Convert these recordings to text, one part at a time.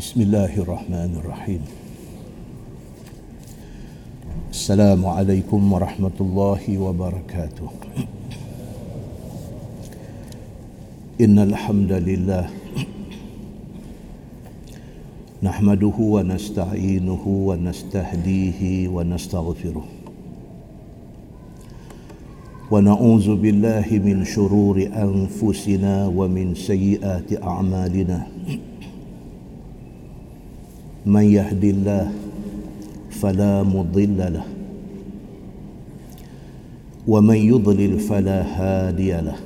بسم الله الرحمن الرحيم. السلام عليكم ورحمة الله وبركاته. إن الحمد لله نحمده ونستعينه ونستهديه ونستغفره. ونعوذ بالله من شرور أنفسنا ومن سيئات أعمالنا. من يهد الله فلا مضل له ومن يضلل فلا هادي له.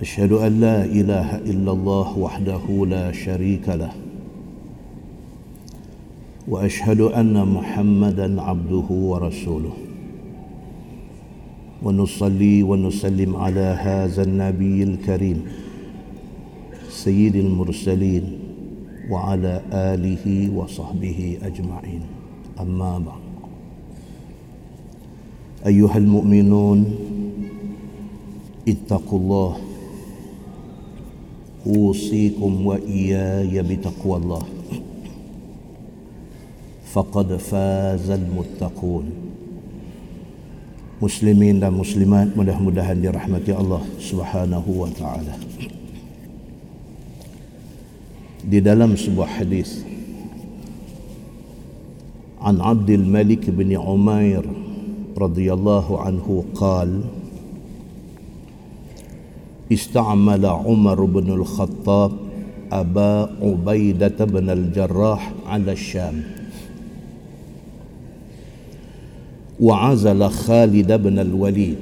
أشهد أن لا إله إلا الله وحده لا شريك له وأشهد أن محمدا عبده ورسوله. ونصلي ونسلم على هذا النبي الكريم سيد المرسلين. وعلى آله وصحبه أجمعين. أما بعد. أيها المؤمنون اتقوا الله. أوصيكم وإياي بتقوى الله. فقد فاز المتقون. muslimin dan muslimat dirahmati Allah Subhanahu wa taala. Di dalam sebuah hadis. عن عبد الملك بن عمير رضي الله عنه قال استعمل عمر بن الخطاب أبا عبيدة بن الجراح على الشام وعزل خالد بن الوليد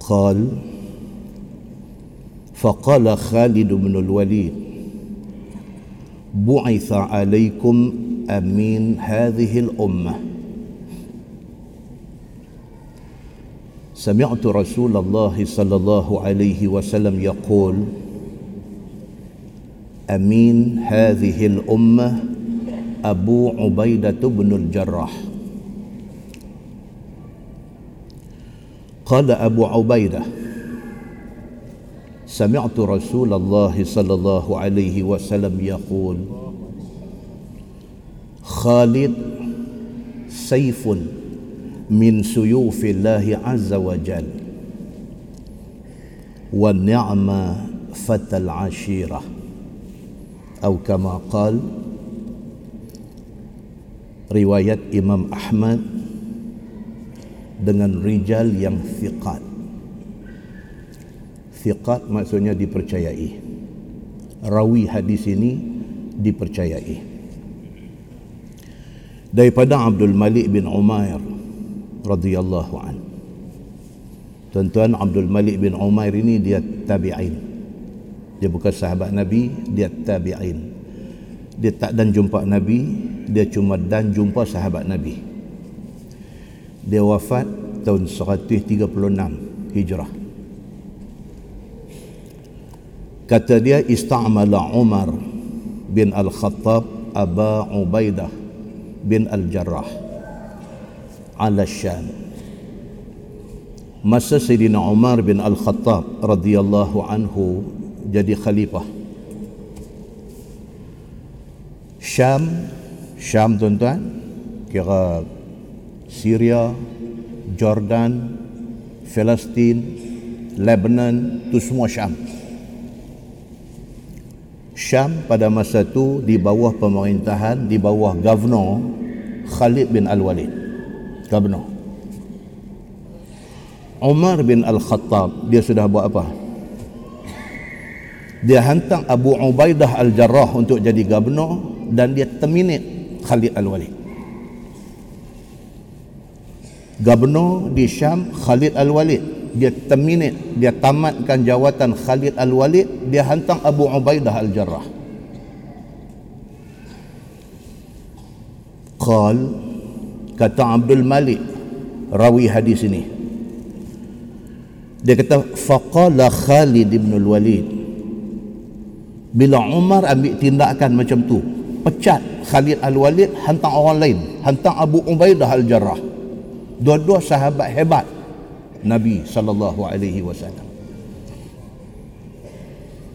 قال فقال خالد بن الوليد بعث عليكم أمين هذه الأمة. سمعت رسول الله صلى الله عليه وسلم يقول أمين هذه الأمة أبو عبيدة بن الجراح. قال أبو عبيدة سمعت رسول الله صلى الله عليه وسلم يقول خالد سيف من سيوف الله عز وجل والنعمة فتى العشيرة أو كما قال riwayat Imam Ahmad dengan rijal yang fiqat fiqat maksudnya dipercayai. Rawi hadis ini dipercayai. Daripada Abdul Malik bin Umair radhiyallahu an. Tuan-tuan Abdul Malik bin Umair ini dia tabi'in. Dia bukan sahabat Nabi dia tabi'in. Dia tak dan jumpa Nabi dia cuma dan jumpa sahabat Nabi. Dia wafat tahun 136 Hijrah kata dia istamala Umar bin Al-Khattab Aba Ubaidah bin Al-Jarrah. Ala Syam masa Sayyidina Umar bin Al-Khattab radhiyallahu anhu jadi khalifah. Syam Syam tuan-tuan kira Syria Jordan Palestin Lebanon itu semua Syam Syam pada masa itu di bawah pemerintahan di bawah governor Khalid bin Al-Walid. Governor. Umar bin Al-Khattab dia sudah buat apa? Dia hantar Abu Ubaidah Al-Jarrah untuk jadi governor dan dia terminate Khalid Al-Walid. Gubernur di Syam Khalid Al-Walid dia terminate dia tamatkan jawatan Khalid Al-Walid dia hantar Abu Ubaidah Al-Jarrah. Qal kata Abdul Malik rawi hadis ini. Dia kata faqala Khalid ibn al-Walid bila Umar ambil tindakan macam tu pecat Khalid Al-Walid hantar orang lain hantar Abu Ubaidah Al-Jarrah. Dua-dua sahabat hebat Nabi sallallahu alaihi wasallam.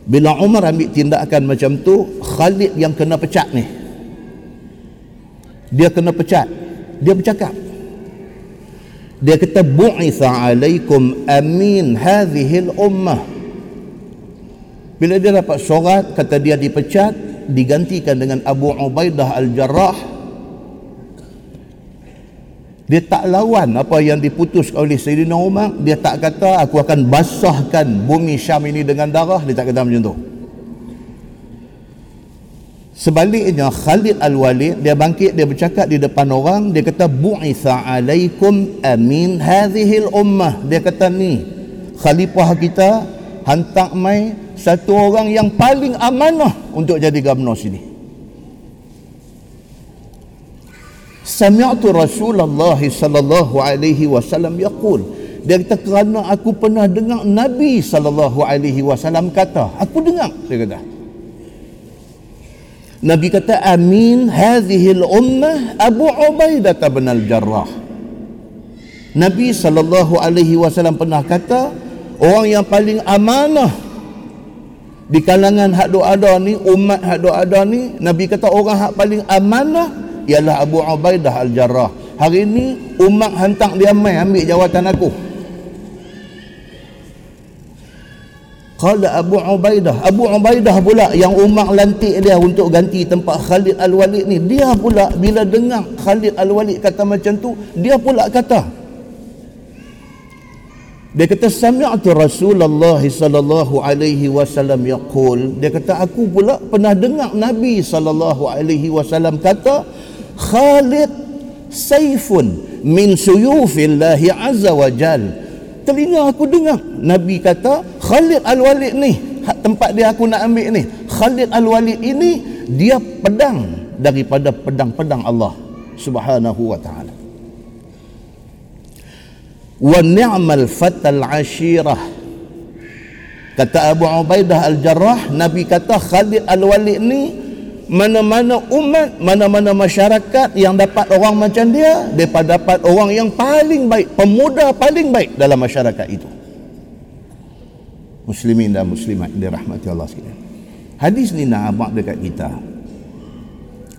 Bila Umar ambil tindakan macam tu Khalid yang kena pecat ni dia kena pecat. Dia bercakap dia kata bu'itha alaikum amin hadhil ummah. Bila dia dapat surat kata dia dipecat digantikan dengan Abu Ubaidah Al-Jarrah dia tak lawan apa yang diputus oleh Sayyidina Umar. Dia tak kata aku akan basahkan bumi Syam ini dengan darah. Dia tak kata macam tu. Sebaliknya Khalid Al-Walid dia bangkit dia bercakap di depan orang dia kata bu'itha alaikum amin hadhil ummah. Dia kata ni khalifah kita hantar mai satu orang yang paling amanah untuk jadi gubernur sini Sami'tu Rasulullah sallallahu alaihi wasallam yaqul. Dia kata kerana aku pernah dengar Nabi sallallahu alaihi wasallam kata. Aku dengar dia kata. Nabi kata amin hadhihi al-ummah Abu Ubaidah bin al-Jarrah. Nabi sallallahu alaihi wasallam pernah kata orang yang paling amanah di kalangan hak ada ni umat hak ada ni Nabi kata orang hak paling amanah ialah Abu Ubaidah Al-Jarrah. Hari ini umat hantar dia mai ambil jawatan aku. Kalau Abu Ubaidah, Abu Ubaidah pula yang umat lantik dia untuk ganti tempat Khalid Al-Walid ni. Dia pula bila dengar Khalid Al-Walid kata macam tu, dia pula kata, dia kata sami'tu Rasulullah sallallahu alaihi wasallam yaqul dia kata aku pula pernah dengar Nabi sallallahu alaihi wasallam kata Khalid saifun min suyufillahi azza wa jal. Telinga aku dengar Nabi kata Khalid Al-Walid ni tempat dia aku nak ambil ni Khalid Al-Walid ini dia pedang daripada pedang-pedang Allah subhanahu wa ta'ala. Wa ni'mal fatal ashirah. Kata Abu Ubaidah Al-Jarrah Nabi kata Khalid Al-Walid ni mana-mana umat, mana-mana masyarakat yang dapat orang macam dia, mereka dapat orang yang paling baik, pemuda paling baik dalam masyarakat itu. Muslimin dan muslimat dirahmati Allah sekalian. Hadis ni nak abang dekat kita.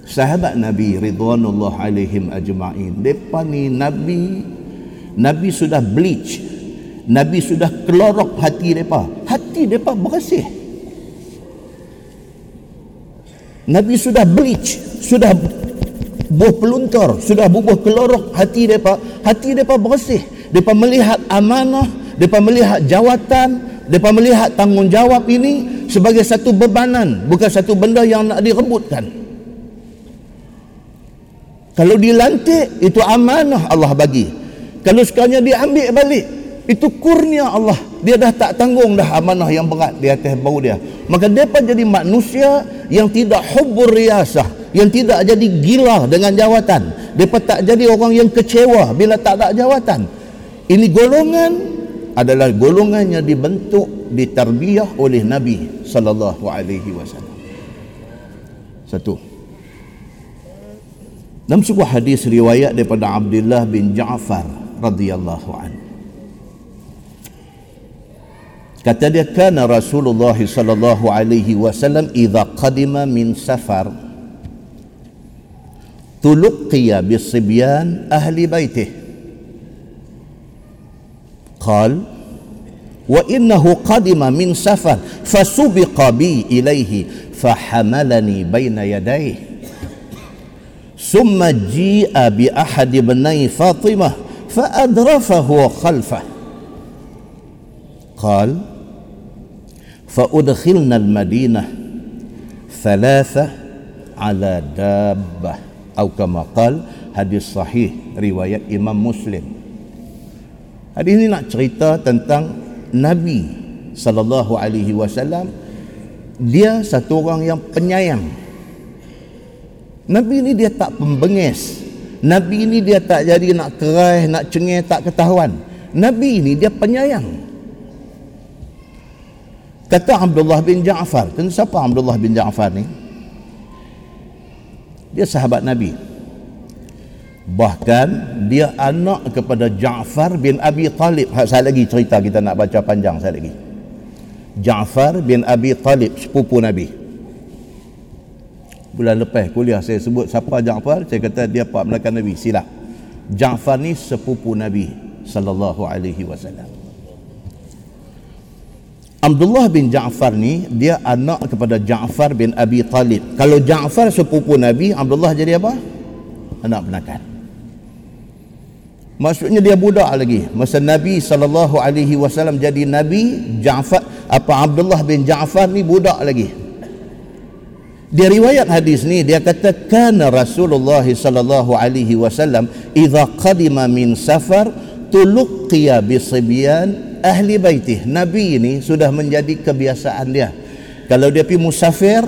Sahabat Nabi Ridwanullah alaihim ajma'in. Mereka ni Nabi, Nabi sudah bleach. Nabi sudah kelorok hati mereka. Hati mereka bersih. Nabi sudah bleach, sudah buah peluntur, sudah bubuh kelorok hati mereka. Hati mereka bersih. Mereka melihat amanah, mereka melihat jawatan, mereka melihat tanggungjawab ini sebagai satu bebanan, bukan satu benda yang nak direbutkan. Kalau dilantik, itu amanah Allah bagi. Kalau sekalinya diambil balik, itu kurnia Allah. Dia dah tak tanggung dah amanah yang berat di atas bau dia. Maka mereka jadi manusia yang tidak hubur riasah yang tidak jadi gila dengan jawatan. Mereka tak jadi orang yang kecewa bila tak ada jawatan. Ini golongan adalah golongan yang dibentuk ditarbiyah oleh Nabi sallallahu alaihi wasallam. Satu. Dalam sebuah hadis riwayat daripada Abdullah bin Ja'far radhiyallahu anhu Kata dia kana Rasulullah sallallahu alaihi wasallam idza qadima min safar. تلقي بصبيان أهل بيته قال وإنه قدم من سفر فسبق بي إليه فحملني بين يديه ثم جيء بأحد بني فاطمة فأدرفه خلفه قال فأدخلنا المدينة ثلاثة على دابة أو كما قال hadis sahih riwayat Imam Muslim. Hadis ini nak cerita tentang Nabi sallallahu alaihi wasallam dia satu orang yang penyayang. Nabi ini dia tak pembengis. Nabi ini dia tak jadi nak kerai, nak cengih, tak ketahuan. Nabi ini dia penyayang. Kata Abdullah bin Ja'far. Kan siapa Abdullah bin Ja'far ni? Dia sahabat Nabi. Bahkan dia anak kepada Ja'far bin Abi Talib. Saya lagi cerita kita nak baca panjang saya lagi. Ja'far bin Abi Talib sepupu Nabi bulan lepas kuliah saya sebut siapa Ja'far saya kata dia pak menakan Nabi silap Ja'far ni sepupu Nabi sallallahu alaihi wasallam Abdullah bin Ja'far ni dia anak kepada Ja'far bin Abi Talib. Kalau Ja'far sepupu Nabi, Abdullah jadi apa? Anak penakan. Maksudnya dia budak lagi. Masa Nabi sallallahu alaihi wasallam jadi nabi, Ja'far apa Abdullah bin Ja'far ni budak lagi. Dia riwayat hadis ni dia kata kana Rasulullah sallallahu alaihi wasallam idza qadima min safar tuluqiya bi sibyan ahli baitih nabi ini sudah menjadi kebiasaan dia. Kalau dia pergi musafir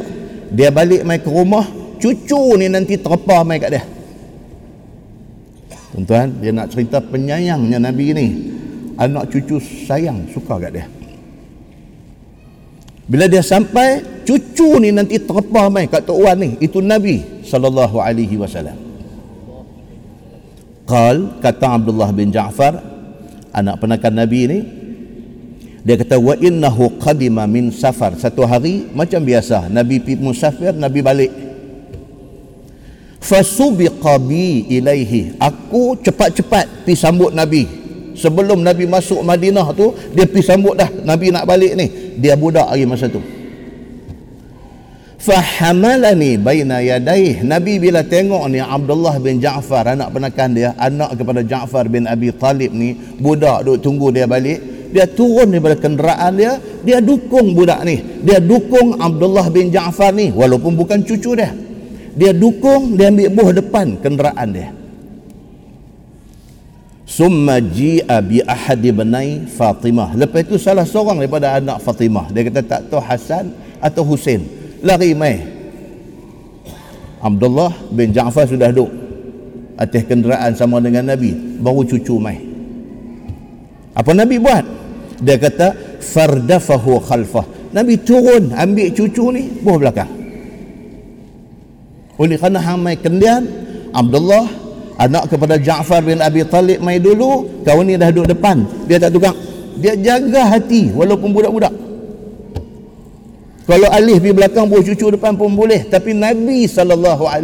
dia balik mai ke rumah cucu ni nanti terpa mai kat dia. Tuan-tuan dia nak cerita penyayangnya nabi ini anak cucu sayang suka kat dia. Bila dia sampai cucu ni nanti terpa mai kat tok wan ni. Itu nabi sallallahu alaihi wasallam. Qal kata Abdullah bin Ja'far anak penakan nabi ni dia kata wa innahu qadima min safar. Satu hari macam biasa nabi pi musafir nabi balik. Fasubiqa bi ilaihi. Aku cepat-cepat pi sambut nabi. Sebelum nabi masuk Madinah tu dia pi sambut dah nabi nak balik ni. Dia budak lagi masa tu. Fahamalani baina yadaih nabi bila tengok ni Abdullah bin Ja'far anak penakan dia anak kepada Ja'far bin Abi Talib ni budak duk tunggu dia balik dia turun daripada kenderaan dia dia dukung budak ni. Dia dukung Abdullah bin Ja'far ni walaupun bukan cucu dia. Dia dukung dia ambil buah depan kenderaan dia. Summa ji'a bi ahad ibnai Fatimah. Lepas itu salah seorang daripada anak Fatimah. Dia kata tak tahu Hasan atau Husain. Lari mai. Abdullah bin Ja'far sudah duduk atas kenderaan sama dengan Nabi. Baru cucu mai apa Nabi buat? Dia kata fardafahu khalfah. Nabi turun ambil cucu ni buah belakang. Oleh kerana hamai kendian Abdullah anak kepada Ja'far bin Abi Talib mai dulu kau ni dah duduk depan. Dia tak tukang. Dia jaga hati walaupun budak-budak. Kalau alih di belakang buah cucu depan pun boleh. Tapi Nabi SAW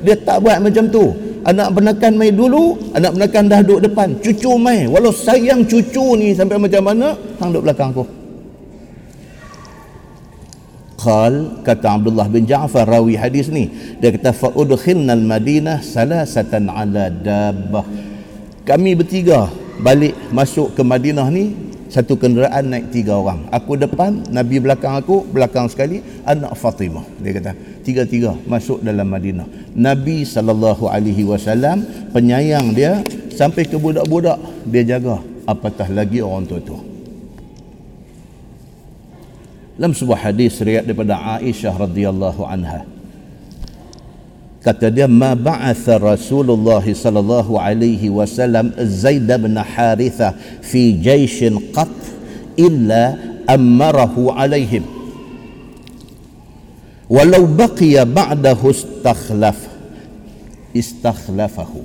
dia tak buat macam tu anak benakan mai dulu anak benakan dah duduk depan. Cucu mai walau sayang cucu ni sampai macam mana hang duduk belakang aku. Qal kata Abdullah bin Ja'far rawi hadis ni. Dia kata fa udkhilna al-Madinah salasatan ala dabbah. Kami bertiga balik masuk ke Madinah ni satu kenderaan naik tiga orang. Aku depan Nabi belakang aku belakang sekali anak Fatimah. Dia kata tiga-tiga masuk dalam Madinah. Nabi wasallam penyayang dia sampai ke budak-budak dia jaga apatah lagi orang tua-tua? Dalam sebuah hadis riwayat daripada Aisyah radhiyallahu anha kata dia ma ba'atha Rasulullah sallallahu alaihi wasallam Zaid bin Haritha fi jaishin qat illa amarahu alaihim. Walau baqiya ba'dahu istakhlaf istakhlafahu.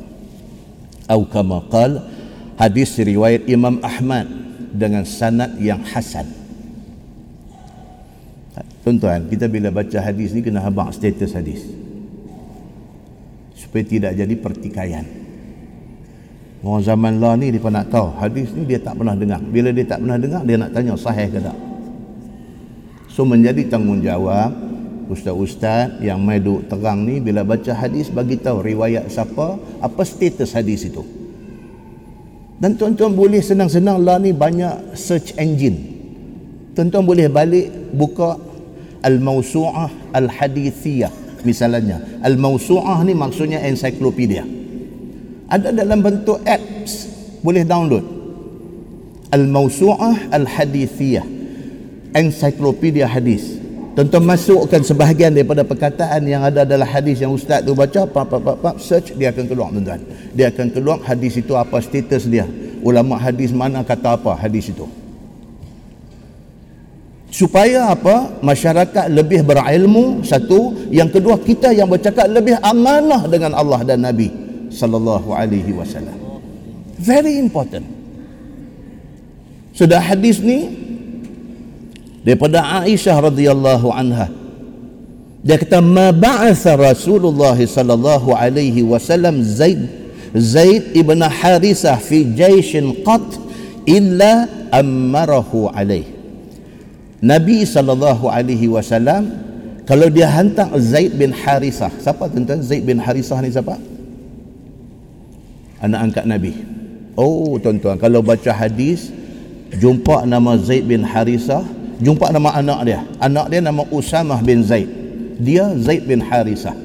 Atau kama qal hadis riwayat Imam Ahmad dengan sanad yang hasan. Tuan-tuan, kita bila baca hadis ni kena habaq status hadis supaya tidak jadi pertikaian. Orang zaman lah ni dia nak tahu hadis ni dia tak pernah dengar. Bila dia tak pernah dengar dia nak tanya sahih ke tak? So menjadi tanggungjawab ustaz-ustaz yang mai duk terang ni bila baca hadis bagi tahu riwayat siapa apa status hadis itu. Dan tuan-tuan boleh senang-senang lah ni banyak search engine. Tuan-tuan boleh balik buka al-mawsu'ah al-hadithiyah misalnya. Al-mausu'ah ni maksudnya ensiklopedia. Ada dalam bentuk apps. Boleh download. Al-mausu'ah al-hadithiyah. Ensiklopedia hadis. Tuan-tuan masukkan sebahagian daripada perkataan yang ada dalam hadis yang ustaz tu baca pap, pap, pap, search dia akan keluar tuan-tuan. Dia akan keluar hadis itu apa status dia. Ulama hadis mana kata apa hadis itu supaya apa? Masyarakat lebih berilmu satu. Yang kedua kita yang bercakap lebih amanah dengan Allah dan Nabi sallallahu alaihi wasallam. Very important. Sudah hadis ni daripada Aisyah radhiyallahu anha dia kata ma ba'atha Rasulullah sallallahu alaihi wasallam Zaid Zaid ibn Harisah fi jaishin qat illa amarahu alaih Nabi sallallahu alaihi wasallam kalau dia hantar Zaid bin Harisah siapa tuan-tuan? Zaid bin Harisah ni siapa? Anak angkat Nabi. Oh tuan-tuan kalau baca hadis jumpa nama Zaid bin Harisah jumpa nama anak dia. Anak dia nama Usamah bin Zaid. Dia Zaid bin Harisah.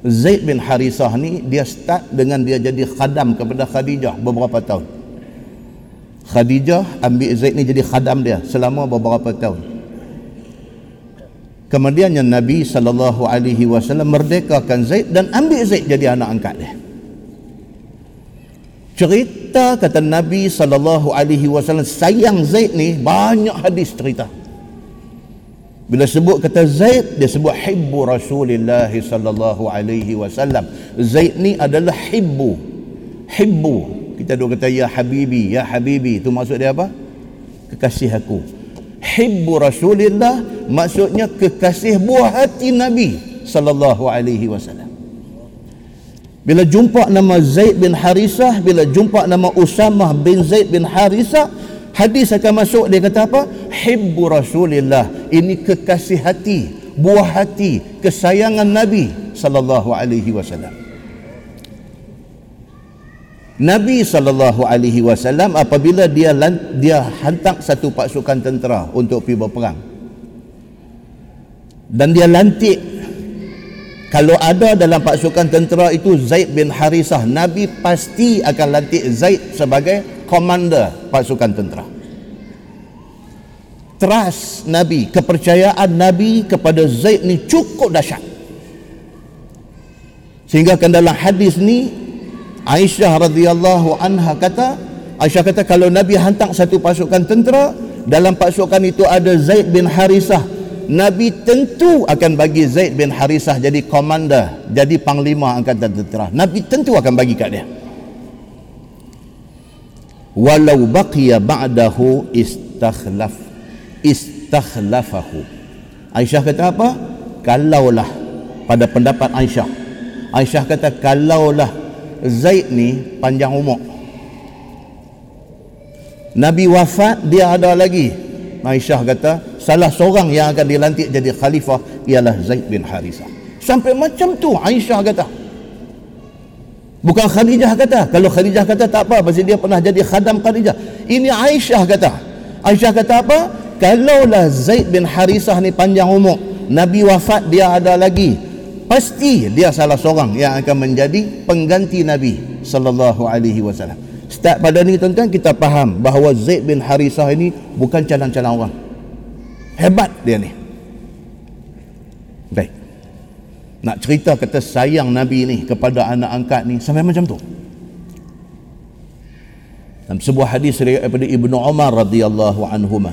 Zaid bin Harisah ni dia start dengan dia jadi khadam kepada Khadijah beberapa tahun. Khadijah ambil Zaid ni jadi khadam dia selama beberapa tahun kemudiannya Nabi sallallahu alaihi wasallam merdekakan Zaid dan ambil Zaid jadi anak angkat dia cerita kata Nabi sallallahu alaihi wasallam sayang Zaid ni banyak hadis cerita bila sebut kata Zaid dia sebut hibbu Rasulullah sallallahu alaihi wasallam. Zaid ni adalah hibbu. Hibbu. Kita duk kata ya habibi, ya habibi. Itu maksud dia apa? Kekasih aku. Hibbu Rasulullah maksudnya kekasih buah hati Nabi sallallahu alaihi wasallam. Bila jumpa nama Zaid bin Harisah, bila jumpa nama Usamah bin Zaid bin Harisah, hadis akan masuk. Dia kata apa? Hibbu rasulillah. Ini kekasih hati buah hati kesayangan nabi sallallahu alaihi wasallam Nabi sallallahu alaihi wasallam apabila dia dia hantar satu pasukan tentera untuk pergi berperang. Dan dia lantik. Kalau ada dalam pasukan tentera itu Zaid bin Harisah Nabi pasti akan lantik Zaid sebagai komander pasukan tentera. Trust Nabi kepercayaan Nabi kepada Zaid ni cukup dahsyat. Sehingga kan dalam hadis ni Aisyah radhiyallahu anha kata Aisyah kata kalau Nabi hantar satu pasukan tentera dalam pasukan itu ada Zaid bin Harisah. Nabi tentu akan bagi Zaid bin Harisah jadi komander jadi panglima angkatan tentera. Nabi tentu akan bagi kat dia. Walau baqiya ba'dahu istakhlaf istakhlafahu. Aisyah kata apa? Kalaulah pada pendapat Aisyah. Aisyah kata kalaulah Zaid ni panjang umur Nabi wafat dia ada lagi Aisyah kata salah seorang yang akan dilantik jadi khalifah ialah Zaid bin Harisah sampai macam tu Aisyah kata Bukan Khadijah kata. Kalau Khadijah kata tak apa pasal dia pernah jadi khadam Khadijah. Ini Aisyah kata. Aisyah kata apa? Kalaulah Zaid bin Harisah ni panjang umur, Nabi wafat dia ada lagi. Pasti dia salah seorang yang akan menjadi pengganti Nabi sallallahu alaihi wasallam. Start pada ni tuan-tuan kita faham bahawa Zaid bin Harisah ini bukan calang-calang orang. Hebat dia ni. Baik nak cerita kata sayang Nabi ni kepada anak angkat ni sampai macam tu dalam sebuah hadis daripada Ibnu Umar radhiyallahu anhuma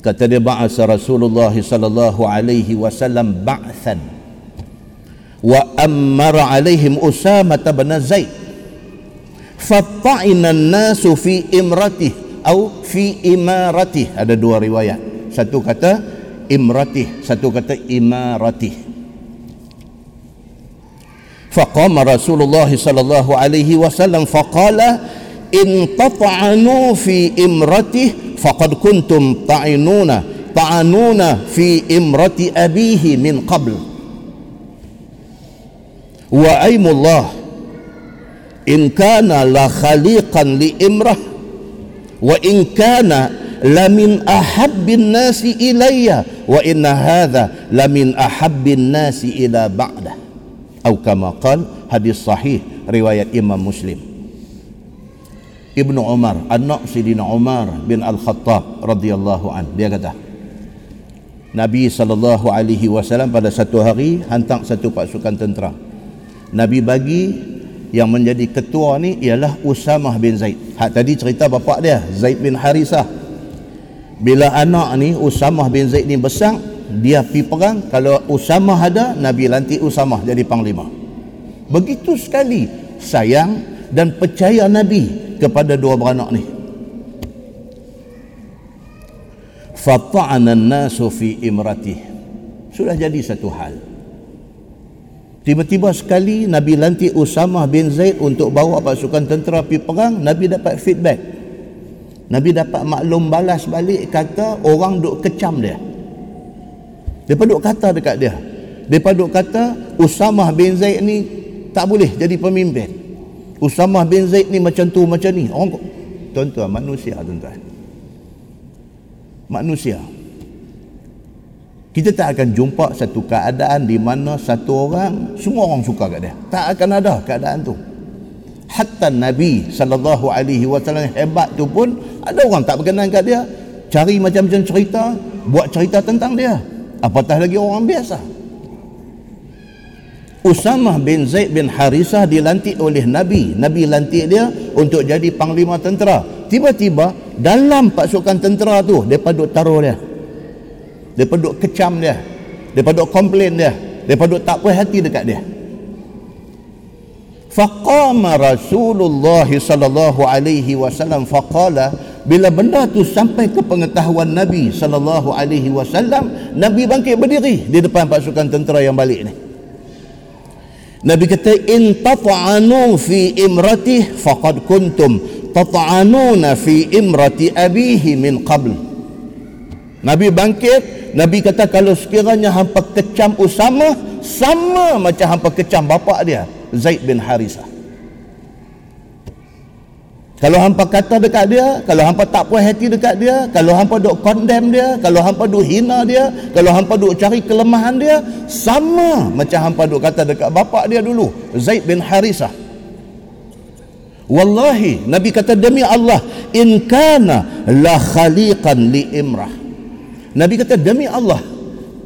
kata dia ba'asa Rasulullah sallallahu alaihi wasallam ba'than amara alaihim Usama bin Zaid fatta'ina an-nasu fi imratih atau fi imaratih ada dua riwayat satu kata imratih satu kata imaratih فقام رسول الله صلى الله عليه وسلم فقال إن تطعنوا في إمرته فقد كنتم طعنون طعنون في إمرة أبيه من قبل wa aimullah. In kana la khaliqan li imrah. Wa in kana la min ahabbin nasi ilayya. Wa inna hadha la min ahabbin nasi ila ba'dah. Atau kama qal hadis sahih riwayat imam muslim. Ibnu Umar anak Sidina Umar bin Al-Khattab radhiyallahu an dia kata Nabi sallallahu alaihi wasallam pada satu hari hantar satu pasukan tentera. Nabi bagi yang menjadi ketua ni ialah Usamah bin Zaid. Hak tadi cerita bapak dia, Zaid bin Harisah. Bila anak ni Usamah bin Zaid ni besar, dia pi perang. Kalau Usamah ada Nabi lantik Usamah jadi panglima. Begitu sekali sayang dan percaya Nabi kepada dua beranak ni. Fata'ana an-nasu fi imratih. Sudah jadi satu hal tiba-tiba sekali Nabi lantik Usamah bin Zaid untuk bawa pasukan tentera pergi perang Nabi dapat feedback. Nabi dapat maklum balas balik kata orang duk kecam dia. Dia duk kata dekat dia. Dia duk kata Usamah bin Zaid ni tak boleh jadi pemimpin. Usamah bin Zaid ni macam tu macam ni. Orang tuan-tuan manusia tuan-tuan. Manusia kita tak akan jumpa satu keadaan di mana satu orang semua orang suka kat dia tak akan ada keadaan tu hatta nabi sallallahu alaihi wasallam hebat tu pun ada orang tak berkenan kat dia cari macam-macam cerita buat cerita tentang dia apatah lagi orang biasa Usamah bin Zaid bin Harisah dilantik oleh Nabi. Nabi lantik dia untuk jadi panglima tentera. Tiba-tiba dalam pasukan tentera tu, mereka duk taruh dia. Mereka duk kecam dia. Mereka duk komplain dia. Mereka duk tak puas hati dekat dia. Faqama Rasulullah sallallahu alaihi wasallam faqala bila benda tu sampai ke pengetahuan Nabi sallallahu alaihi wasallam Nabi bangkit berdiri di depan pasukan tentera yang balik ni Nabi kata in tat'anu fi imratih faqad kuntum tat'anuna fi imrati abihi min qabl Nabi bangkit Nabi kata kalau sekiranya hampa kecam Usama sama macam hampa kecam bapa dia Zaid bin Harisah kalau hampa kata dekat dia, kalau hampa tak puas hati dekat dia, kalau hampa duk condemn dia, kalau hampa duk hina dia, kalau hampa duk cari kelemahan dia, sama macam hampa duk kata dekat bapa dia dulu, Zaid bin Harisah. Wallahi, Nabi kata demi Allah, in kana la khaliqan li imrah. Nabi kata demi Allah,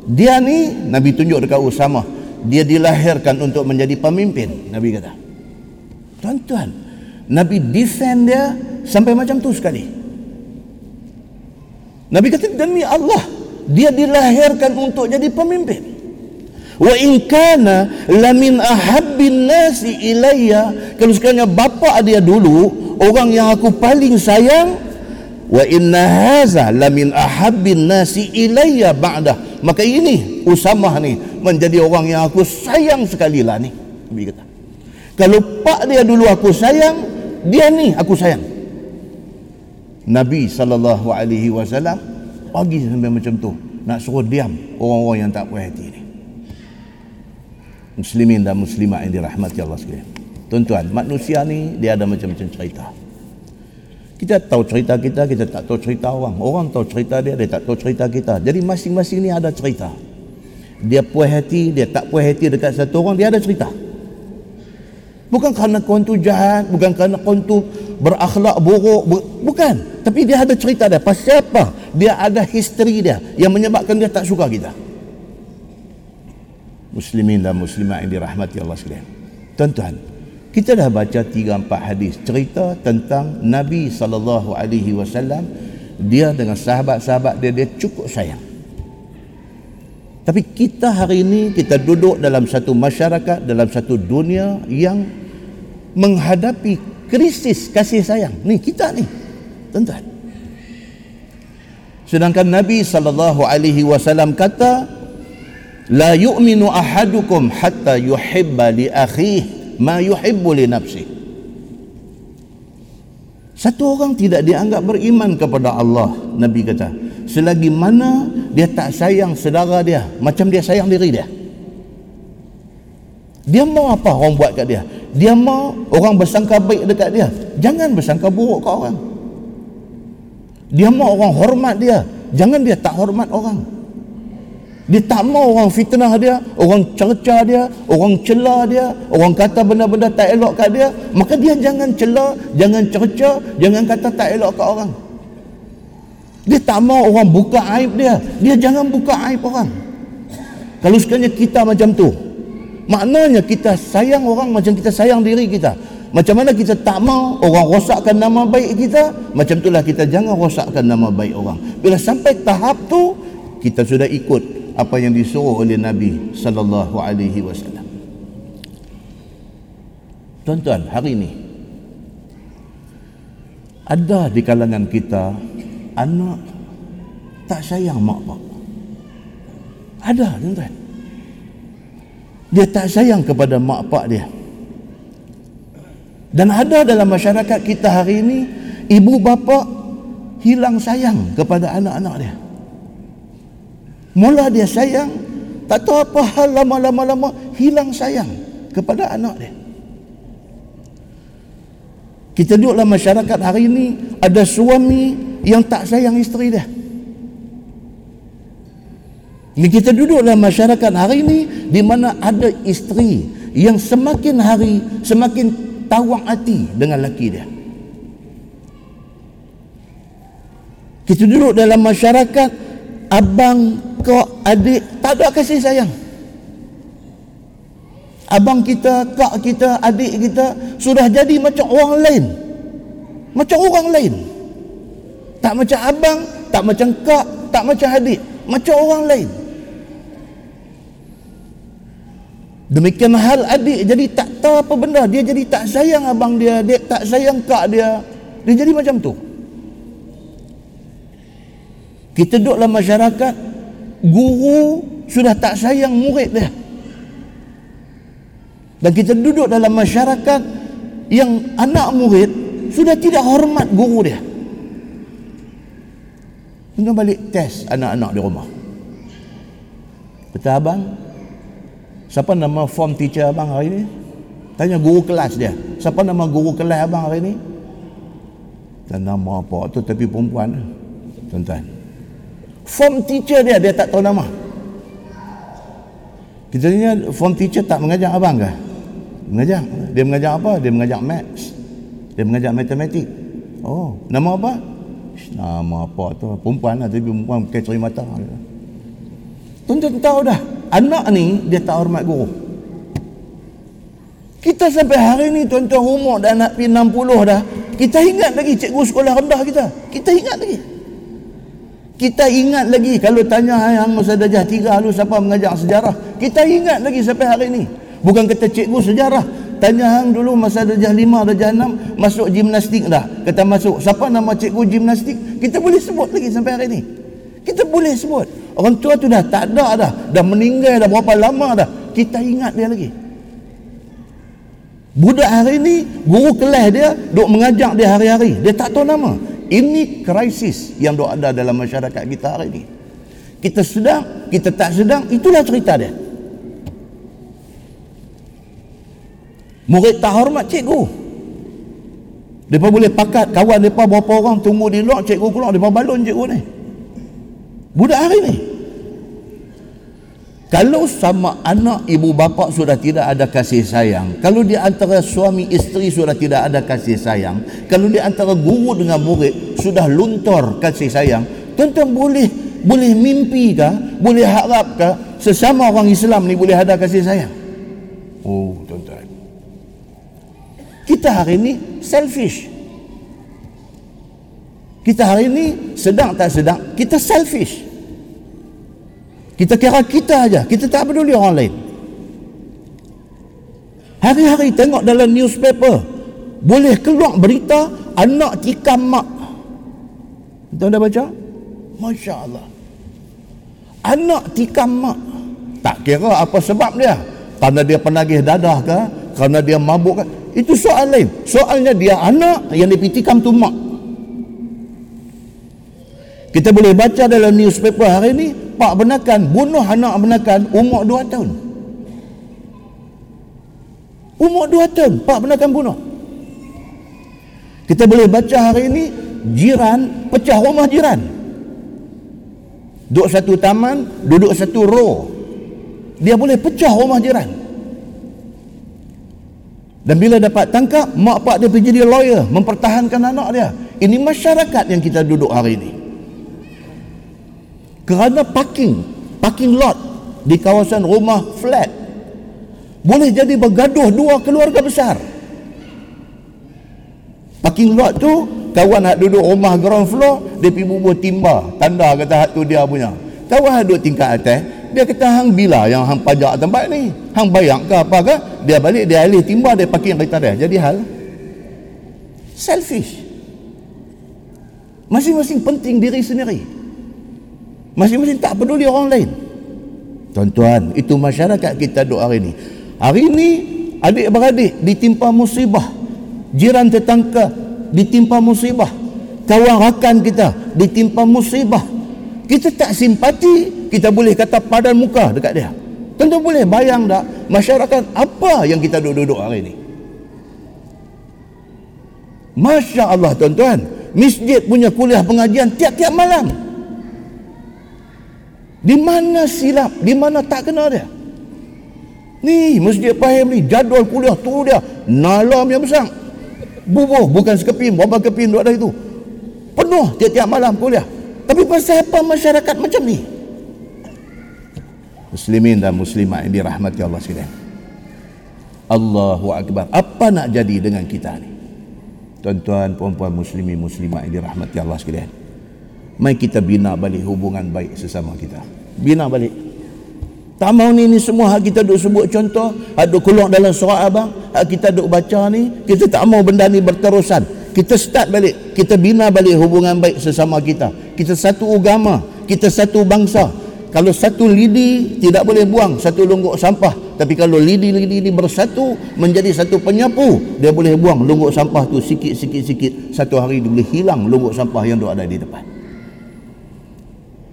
dia ni Nabi tunjuk dekat Usama, dia dilahirkan untuk menjadi pemimpin, Nabi kata. Tuan-tuan, Nabi defend dia sampai macam tu sekali. Nabi kata demi Allah dia dilahirkan untuk jadi pemimpin. Wa in kana lamin ahabbin nasi ilayya kalau sekiranya bapa dia dulu orang yang aku paling sayang wa inna haza lamin ahabbin nasi ilayya ba'da maka ini Usamah ni menjadi orang yang aku sayang sekali lah ni. Nabi kata kalau pak dia dulu aku sayang dia ni aku sayang. Nabi wasallam pagi sampai macam tu. Nak suruh diam orang-orang yang tak puas hati ni. Muslimin dan muslimat yang dirahmati Allah sekalian. Tuan-tuan manusia ni dia ada macam-macam cerita kita tahu cerita kita kita tak tahu cerita orang orang tahu cerita dia dia tak tahu cerita kita jadi masing-masing ni ada cerita dia puas hati dia tak puas hati dekat satu orang dia ada cerita Bukan kerana kau tu jahat, bukan kerana kau tu berakhlak buruk, bukan. Tapi dia ada cerita dia. Pasal apa? Dia ada history dia yang menyebabkan dia tak suka kita. Muslimin dan muslimat yang dirahmati Allah sekalian. Tuan-tuan, kita dah baca 3 4 hadis cerita tentang Nabi wasallam dia dengan sahabat-sahabat dia dia cukup sayang. Tapi kita hari ini kita duduk dalam satu masyarakat, dalam satu dunia yang menghadapi krisis kasih sayang. Ni kita ni. Tuan-tuan. Sedangkan Nabi sallallahu alaihi wasallam kata la yu'minu ahadukum hatta yuhibba li akhihi ma yuhibbu li nafsihi. Satu orang tidak dianggap beriman kepada Allah, Nabi kata, selagi mana dia tak sayang saudara dia macam dia sayang diri dia. Dia mau apa orang buat kat dia? Dia mau orang bersangka baik dekat dia. Jangan bersangka buruk kat orang. Dia mau orang hormat dia. Jangan dia tak hormat orang. Dia tak mau orang fitnah dia, orang cerca dia, orang celah dia, orang kata benda-benda tak elok kat dia. Maka dia jangan celah, jangan cerca, jangan kata tak elok kat orang. Dia tak mau orang buka aib dia. Dia jangan buka aib orang. Kalau sekiranya kita macam tu, Maknanya kita sayang orang macam kita sayang diri kita. Macam mana kita tak mau orang rosakkan nama baik kita, macam itulah kita jangan rosakkan nama baik orang. Bila sampai tahap tu, kita sudah ikut apa yang disuruh oleh Nabi sallallahu alaihi wasallam. Tuan-tuan, hari ini ada di kalangan kita anak tak sayang mak pak ada tuan-tuan. Dia tak sayang kepada mak pak dia. Dan ada dalam masyarakat kita hari ini ibu bapa hilang sayang kepada anak-anak dia mula dia sayang tak tahu apa hal lama-lama-lama hilang sayang kepada anak dia kita duduk dalam masyarakat hari ini ada suami yang tak sayang isteri dia. Ini kita duduk dalam masyarakat hari ini di mana ada isteri yang semakin hari semakin tawang hati dengan laki dia. Kita duduk dalam masyarakat abang, adik tak ada kasih sayang abang kita, kak kita, adik kita sudah jadi macam orang lain. Macam orang lain. Tak macam abang, tak macam kak, tak macam adik. Macam orang lain. Demikian hal adik jadi tak tahu apa benda. Dia jadi tak sayang abang dia, dia tak sayang kak dia. Dia jadi macam tu. Kita duduk dalam masyarakat, guru sudah tak sayang murid dia. Dan kita duduk dalam masyarakat yang anak murid sudah tidak hormat guru dia. Tengah balik test anak-anak di rumah. Kata abang Siapa nama form teacher abang hari ini Tanya guru kelas dia Siapa nama guru kelas abang hari ini Dan nama apa? Tu tapi perempuan. Tuan-tuan Form teacher dia dia tak tahu nama. Kita tanya form teacher tak mengajar abang ke? Mengajar. Dia mengajar apa? Dia mengajar maths. Dia mengajar matematik. Oh nama apa? Nama apa tu? Perempuan lah tapi perempuan ceri mata. Tuan-tuan tahu dah anak ni dia tak hormat guru. Kita sampai hari ni tuan-tuan umur dah nak pergi 60 dah kita ingat lagi cikgu sekolah rendah kita. Kita ingat lagi kita ingat lagi kalau tanya yang masa darjah tiga lu siapa mengajar sejarah kita ingat lagi sampai hari ni Bukan kata cikgu sejarah. Tanya hang dulu masa darjah lima, darjah enam, masuk gimnastik dah. Kata masuk. Siapa nama cikgu gimnastik? Kita boleh sebut lagi sampai hari ini. Kita boleh sebut. Orang tua tu dah tak ada dah. Dah meninggal dah berapa lama dah. Kita ingat dia lagi. Budak hari ini, guru kelas dia duk mengajak dia hari-hari. Dia tak tahu nama. Ini krisis yang ada dalam masyarakat kita hari ini. Kita sedang, kita tak sedang, itulah cerita dia. Murid tak hormat cikgu. Mereka boleh pakat kawan mereka berapa orang tunggu di luar cikgu keluar. Mereka balon cikgu ni. Budak hari ni. Kalau sama anak ibu bapa sudah tidak ada kasih sayang. Kalau di antara suami isteri sudah tidak ada kasih sayang. Kalau di antara guru dengan murid sudah luntur kasih sayang. Tuan-tuan boleh boleh mimpi kah? Boleh harap kah? Sesama orang Islam ni boleh ada kasih sayang? Oh tuan-tuan. Kita hari ini selfish. Kita hari ini sedang tak sedang, kita selfish. Kita kira kita aja, kita tak peduli orang lain. Hari-hari tengok dalam newspaper, boleh keluar berita anak tikam mak. Tuan dah baca? Masya Allah. Anak tikam mak. Tak kira apa sebab dia. Kerana dia penagih dadah ke? Kerana dia mabuk ke? Itu soal lain. Soalnya dia anak yang dipitikam tu mak. Kita boleh baca dalam newspaper hari ini, Pak Benakan bunuh anak Benakan umur 2 tahun. Umur 2 tahun, Pak Benakan bunuh. Kita boleh baca hari ini, jiran pecah rumah jiran. Duduk satu taman, duduk satu row. Dia boleh pecah rumah jiran. Dan bila dapat tangkap, mak pak dia pergi jadi lawyer, mempertahankan anak dia. Ini masyarakat yang kita duduk hari ini. Kerana parking, parking lot di kawasan rumah flat boleh jadi bergaduh dua keluarga besar. Parking lot tu kawan nak duduk rumah ground floor, dia pergi bubuh timba, tanda kata hak tu dia punya. Kawan duduk tingkat atas, dia kata hang bila yang hang pajak tempat ni? Hang bayar ke apa ke? Dia balik dia alih timba dia parking kereta dia jadi hal selfish. Masing-masing penting diri sendiri Masing-masing tak peduli orang lain. Tuan-tuan, itu masyarakat kita duk hari ini. Hari ini adik-beradik ditimpa musibah. Jiran tetangga ditimpa musibah. Kawan rakan kita ditimpa musibah. Kita tak simpati, kita boleh kata padan muka dekat dia. Tentu boleh bayang tak masyarakat apa yang kita duduk-duduk hari ini. Masya Allah tuan-tuan. Masjid punya kuliah pengajian tiap-tiap malam. Di mana silap? Di mana tak kena dia? Ni Masjid Pahim ni jadual kuliah tu dia. Nalam yang besar. Bubuh bukan sekeping, berapa keping duduk ada itu. Penuh tiap-tiap malam kuliah. Tapi pasal apa masyarakat macam ni? Muslimin dan muslimat yang dirahmati Allah sekalian. Allahu Akbar. Apa nak jadi dengan kita ni? tuan-tuan puan-puan muslimin muslimat yang dirahmati Allah sekalian mai kita bina balik hubungan baik sesama kita bina balik. Tak mau ni ni semua hak kita duk sebut contoh hak duk keluar dalam surat abang hak kita duk baca ni kita tak mau benda ni berterusan. Kita start balik kita bina balik hubungan baik sesama kita. Kita satu agama kita satu bangsa. Kalau satu lidi tidak boleh buang satu lungguk sampah. Tapi kalau lidi-lidi ini bersatu menjadi satu penyapu dia boleh buang lungguk sampah tu sikit-sikit-sikit. Satu hari dia boleh hilang lungguk sampah yang ada di depan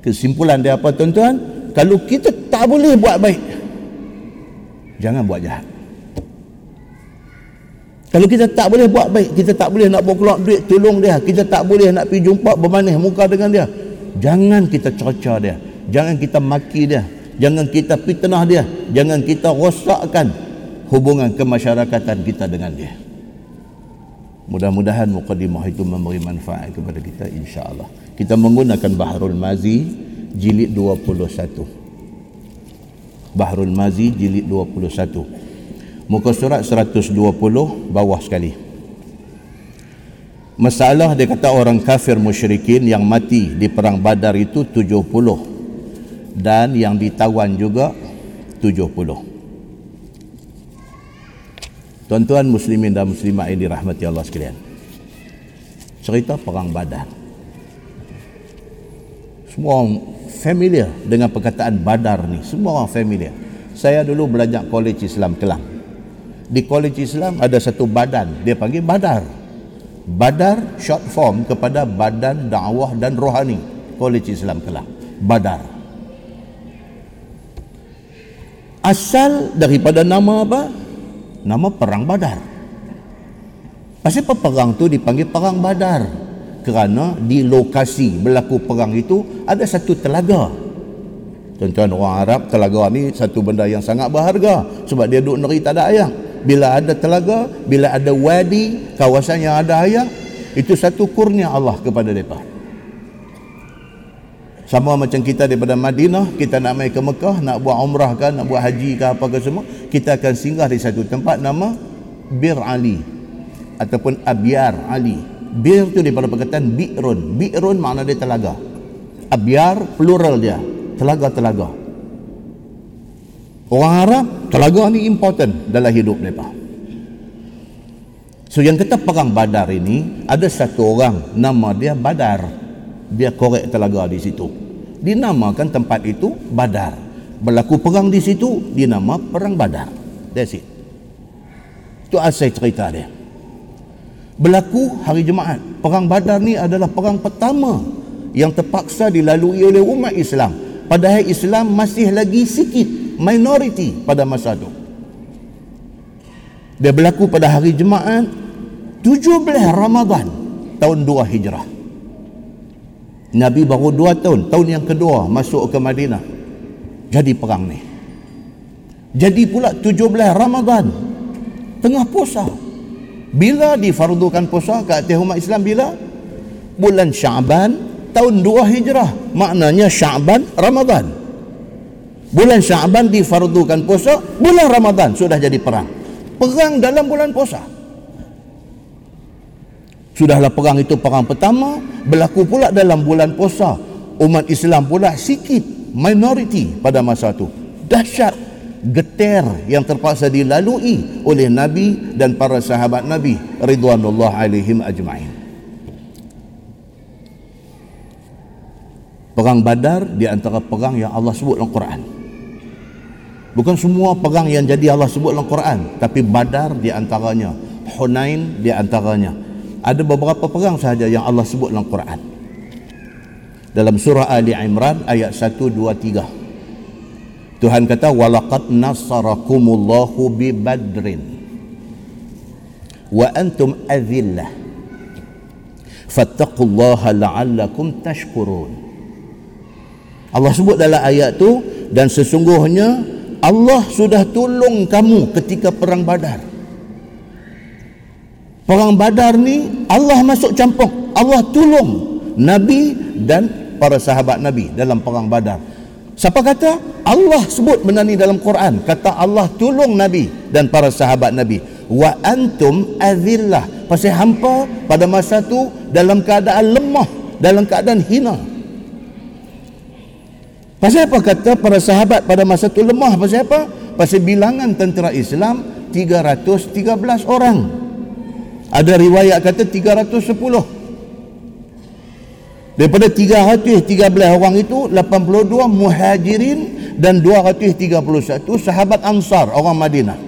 kesimpulan dia apa tuan-tuan? Kalau kita tak boleh buat baik jangan buat jahat. Kalau kita tak boleh buat baik kita tak boleh nak buat keluar duit tolong dia. Kita tak boleh nak pergi jumpa bermanis muka dengan dia. Jangan kita cerca dia. Jangan kita maki dia. Jangan kita fitnah dia. Jangan kita rosakkan hubungan kemasyarakatan kita dengan dia. Mudah-mudahan mukadimah itu memberi manfaat kepada kita insya-Allah kita menggunakan Bahrul Mazi jilid 21 Bahrul Mazi jilid 21 muka surat 120 bawah sekali. Masalah dia kata orang kafir musyrikin yang mati di perang badar itu 70 dan yang ditawan juga 70 Tuan-tuan muslimin dan muslimat yang dirahmati Allah sekalian. Cerita perang badar semua orang familiar dengan perkataan badar ni. Semua orang familiar. Saya dulu belajar college Islam Kelang. Di college Islam ada satu badan. Dia panggil badar. Badar short form kepada badan dakwah dan rohani. College Islam Kelang. Badar. Asal daripada nama apa? Nama perang Badar. Pasal perang tu dipanggil perang Badar? Kerana di lokasi berlaku perang itu ada satu telaga. Tuan-tuan orang Arab, telaga ni satu benda yang sangat berharga sebab dia duduk negeri tak ada air. Bila ada telaga, bila ada wadi, kawasan yang ada air, itu satu kurnia Allah kepada mereka sama macam kita daripada Madinah kita nak mai ke Mekah nak buat umrah kan nak buat haji ke apa ke semua kita akan singgah di satu tempat nama Bir Ali ataupun Abyar Ali Bir tu daripada perkataan Bi'run. Bi'run makna dia telaga. Abyar plural dia. Telaga-telaga orang Arab telaga ni important dalam hidup mereka. So yang kata perang badar ini ada satu orang nama dia Badar. Dia korek telaga di situ. Dinamakan tempat itu badar. Berlaku perang di situ dinama perang badar. That's it. Itu asal cerita dia berlaku hari Jumaat. Perang badar ni adalah perang pertama yang terpaksa dilalui oleh umat Islam. Padahal Islam masih lagi sikit minoriti pada masa itu dia berlaku pada hari Jumaat 17 Ramadan tahun 2 Hijrah. Nabi baru dua tahun tahun yang kedua masuk ke Madinah. Jadi perang ni. Jadi pula 17 Ramadan tengah puasa bila difardukan puasa ke atas umat Islam? Bila? Bulan Syaban tahun 2 Hijrah. Maknanya Syaban Ramadan. Bulan Syaban difardukan puasa bulan Ramadan sudah jadi perang. Perang dalam bulan puasa. Sudahlah perang itu perang pertama berlaku pula dalam bulan puasa. Umat Islam pula sikit minoriti pada masa itu. Dahsyat geter yang terpaksa dilalui oleh Nabi dan para sahabat Nabi ridwanullah alaihim ajma'in. Perang Badar di antara perang yang Allah sebut dalam Quran. Bukan semua perang yang jadi Allah sebut dalam Quran, tapi Badar di antaranya, Hunain di antaranya. Ada beberapa perang sahaja yang Allah sebut dalam Quran. Dalam surah Ali Imran ayat 1 2 3. Tuhan kata walaqad nasarakumullahu bi badrin wa antum adhillah fattaqullaha la'allakum tashkurun Allah sebut dalam ayat tu dan sesungguhnya Allah sudah tolong kamu ketika perang Badar. Perang Badar ni Allah masuk campur. Allah tolong Nabi dan para sahabat Nabi dalam perang Badar. Siapa kata? Allah sebut benda ni dalam Quran. Kata Allah tolong Nabi dan para sahabat Nabi. Wa antum azillah. Pasal hampa pada masa tu dalam keadaan lemah, dalam keadaan hina. Pasal apa kata para sahabat pada masa itu lemah? Pasal apa? Pasal bilangan tentera Islam 313 orang. Ada riwayat kata 310. Daripada 313 orang itu 82 muhajirin dan 231 sahabat Ansar orang Madinah.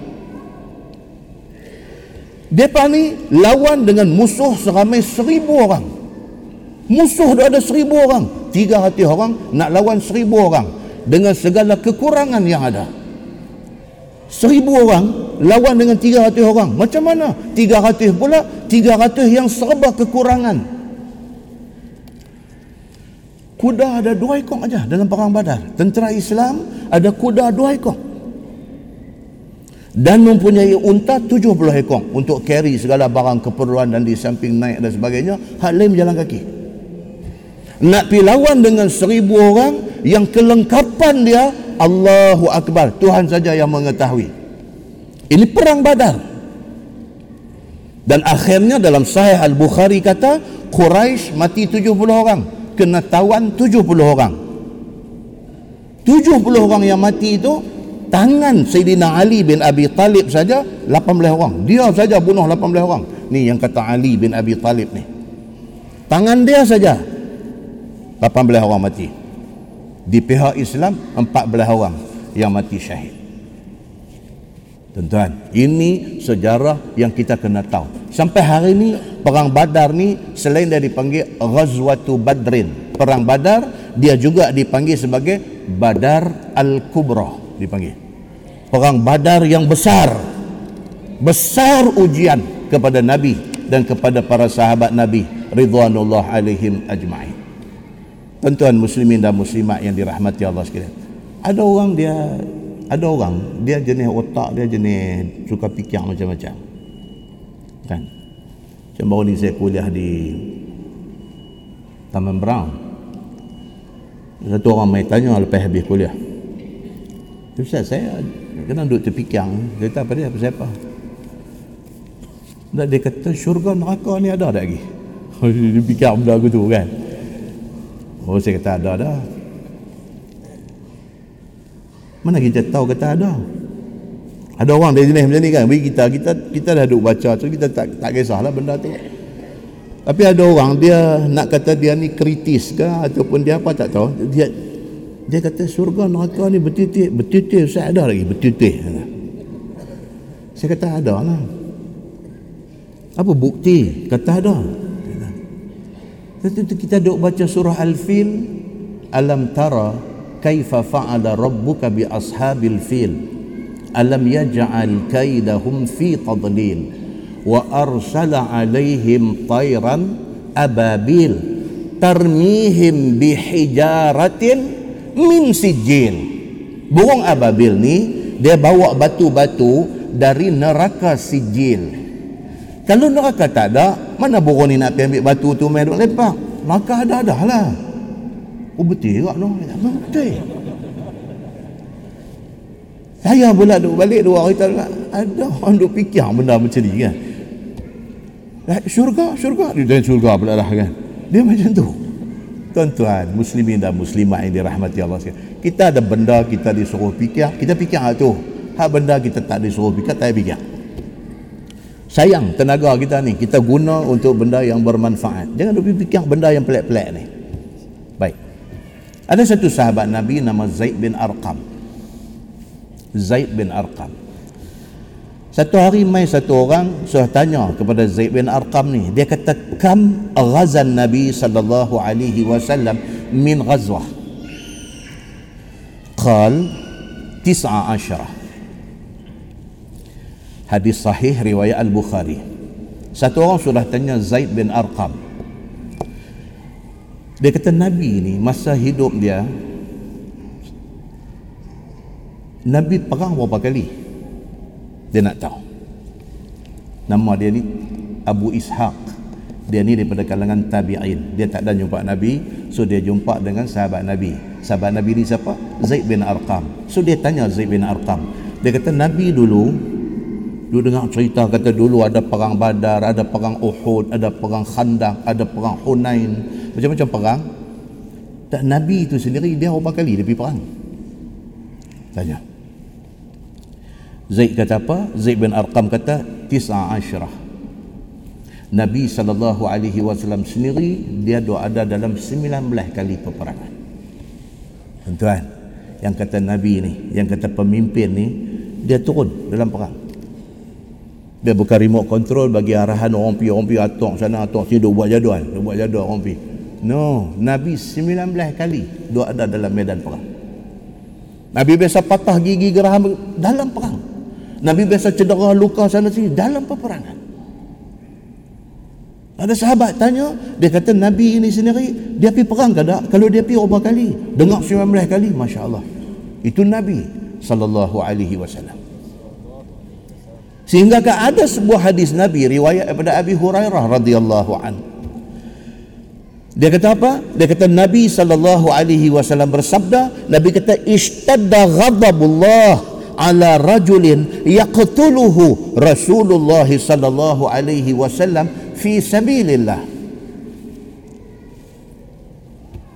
Depa ni lawan dengan musuh seramai seribu orang. Musuh dah ada seribu orang. tiga hati orang nak lawan seribu orang dengan segala kekurangan yang ada. Seribu orang lawan dengan tiga hati orang. Macam mana? tiga hati pula tiga hati yang serba kekurangan kuda ada dua ekor aja dalam perang badar. Tentera Islam ada kuda dua ekor. Dan mempunyai unta tujuh puluh ekor untuk carry segala barang keperluan dan di samping naik dan sebagainya hak lain berjalan kaki. Nak pergi lawan dengan seribu orang yang kelengkapan dia Allahu Akbar. Tuhan saja yang mengetahui. Ini perang badar. Dan akhirnya dalam sahih Al-Bukhari kata Quraisy mati 70 orang kena tawan 70 orang. 70 orang yang mati itu tangan Sayyidina Ali bin Abi Talib saja 18 orang. Dia saja bunuh 18 orang. Ni yang kata Ali bin Abi Talib ni. Tangan dia saja 18 orang mati. Di pihak Islam 14 orang yang mati syahid. Tuan-tuan ini sejarah yang kita kena tahu. Sampai hari ini perang badar ni selain dia dipanggil Ghazwatu Badrin. Perang badar dia juga dipanggil sebagai Badar Al-Kubra dipanggil. Perang badar yang besar. Besar ujian kepada Nabi dan kepada para sahabat Nabi ridwanullah alaihim ajma'in. Tuan-tuan muslimin dan muslimat yang dirahmati Allah sekalian ada orang dia ada orang dia jenis otak dia jenis suka fikir macam-macam. Kan macam baru ni saya kuliah di Taman Brown. Satu orang mai tanya lepas habis kuliah. Ustaz saya kena duduk terfikir. Dia kata apa dia apa siapa? Dan dia kata syurga neraka ni ada tak lagi? Dia fikir benda aku tu kan. Oh saya kata ada ada. Mana kita tahu kata ada? Ada orang dari jenis macam ni kan. Bagi kita kita kita dah duk baca tu kita tak tak kisahlah benda tu. Tapi ada orang dia nak kata dia ni kritis ke ataupun dia apa tak tahu. Dia dia kata surga neraka ni bertitik bertitik saya ada lagi bertitik. Saya kata ada lah. Apa bukti? Kata ada. Tentu kita duk baca surah Al-Fil Alam tara kaifa fa'ala rabbuka bi ashabil fil Alam yaj'al kaidahum fi tadlil wa arsala alaihim tayran ababil tarmihim bi hijaratin min sijil burung ababil ni dia bawa batu-batu dari neraka sijil kalau neraka tak ada, mana burung ni nak pergi ambil batu tu main duk lepak? Maka ada dah lah. Oh betul tak no? Betul. Saya pula duk balik dua hari tak ada orang duk fikir benda macam ni kan. Lah, syurga, syurga. Dia dan syurga pula lah kan. Dia macam tu. Tuan-tuan, muslimin dan muslimat yang dirahmati Allah sekalian. Kita ada benda kita disuruh fikir, kita fikir hal tu. Hak benda kita tak disuruh fikir, tak fikir sayang tenaga kita ni kita guna untuk benda yang bermanfaat jangan duk fikir benda yang pelik-pelik ni baik ada satu sahabat Nabi nama Zaid bin Arqam Zaid bin Arqam. Satu hari mai satu orang sudah tanya kepada Zaid bin Arqam ni. Dia kata kam ghazan Nabi sallallahu alaihi wasallam min ghazwah qal tis'a asyarah hadis sahih riwayat al-Bukhari. Satu orang sudah tanya Zaid bin Arqam. Dia kata Nabi ni masa hidup dia Nabi perang berapa kali? Dia nak tahu. Nama dia ni Abu Ishaq. Dia ni daripada kalangan tabi'in. Dia tak ada jumpa Nabi so dia jumpa dengan sahabat Nabi. Sahabat Nabi ni siapa? Zaid bin Arqam. So dia tanya Zaid bin Arqam. Dia kata Nabi dulu dulu dengar cerita kata dulu ada perang badar ada perang Uhud ada perang khandak ada perang Hunain. Macam-macam perang. Tak Nabi itu sendiri dia berapa kali dia pergi perang? Tanya Zaid kata apa? Zaid bin Arqam kata tis'a. Nabi sallallahu alaihi wasallam sendiri dia doa ada dalam 19 kali peperangan. Tuan-tuan, yang kata Nabi ni, yang kata pemimpin ni, dia turun dalam perang. Dia bukan remote control bagi arahan orang pi orang pi atok sana atok sini buat jadual, dia buat jadual orang pi. No, Nabi 19 kali doa ada dalam medan perang. Nabi biasa patah gigi geraham dalam perang. Nabi biasa cedera luka sana sini dalam peperangan. Ada sahabat tanya, dia kata Nabi ini sendiri, dia pergi perang ke tak? Kalau dia pergi berapa kali? Dengar 19 kali, Masya Allah. Itu Nabi sallallahu alaihi wasallam. Sehingga ada sebuah hadis Nabi riwayat daripada Abi Hurairah radhiyallahu an. Dia kata apa? Dia kata Nabi sallallahu alaihi wasallam bersabda, Nabi kata ishtadda ghadabullah ala rajulin yaqtuluhu Rasulullah sallallahu alaihi wasallam fi sabilillah.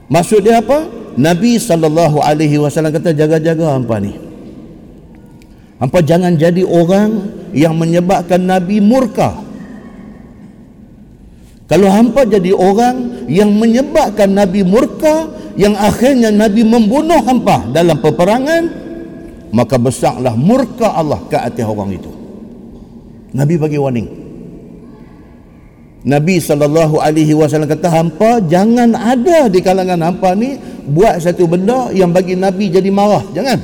Maksud dia apa? Nabi sallallahu alaihi wasallam kata jaga-jaga hangpa ni. Hangpa jangan jadi orang yang menyebabkan Nabi murka. Kalau hampa jadi orang yang menyebabkan Nabi murka, yang akhirnya Nabi membunuh hampa dalam peperangan, maka besarlah murka Allah ke atas orang itu. Nabi bagi warning. Nabi sallallahu alaihi wasallam kata hampa jangan ada di kalangan hampa ni buat satu benda yang bagi Nabi jadi marah. Jangan.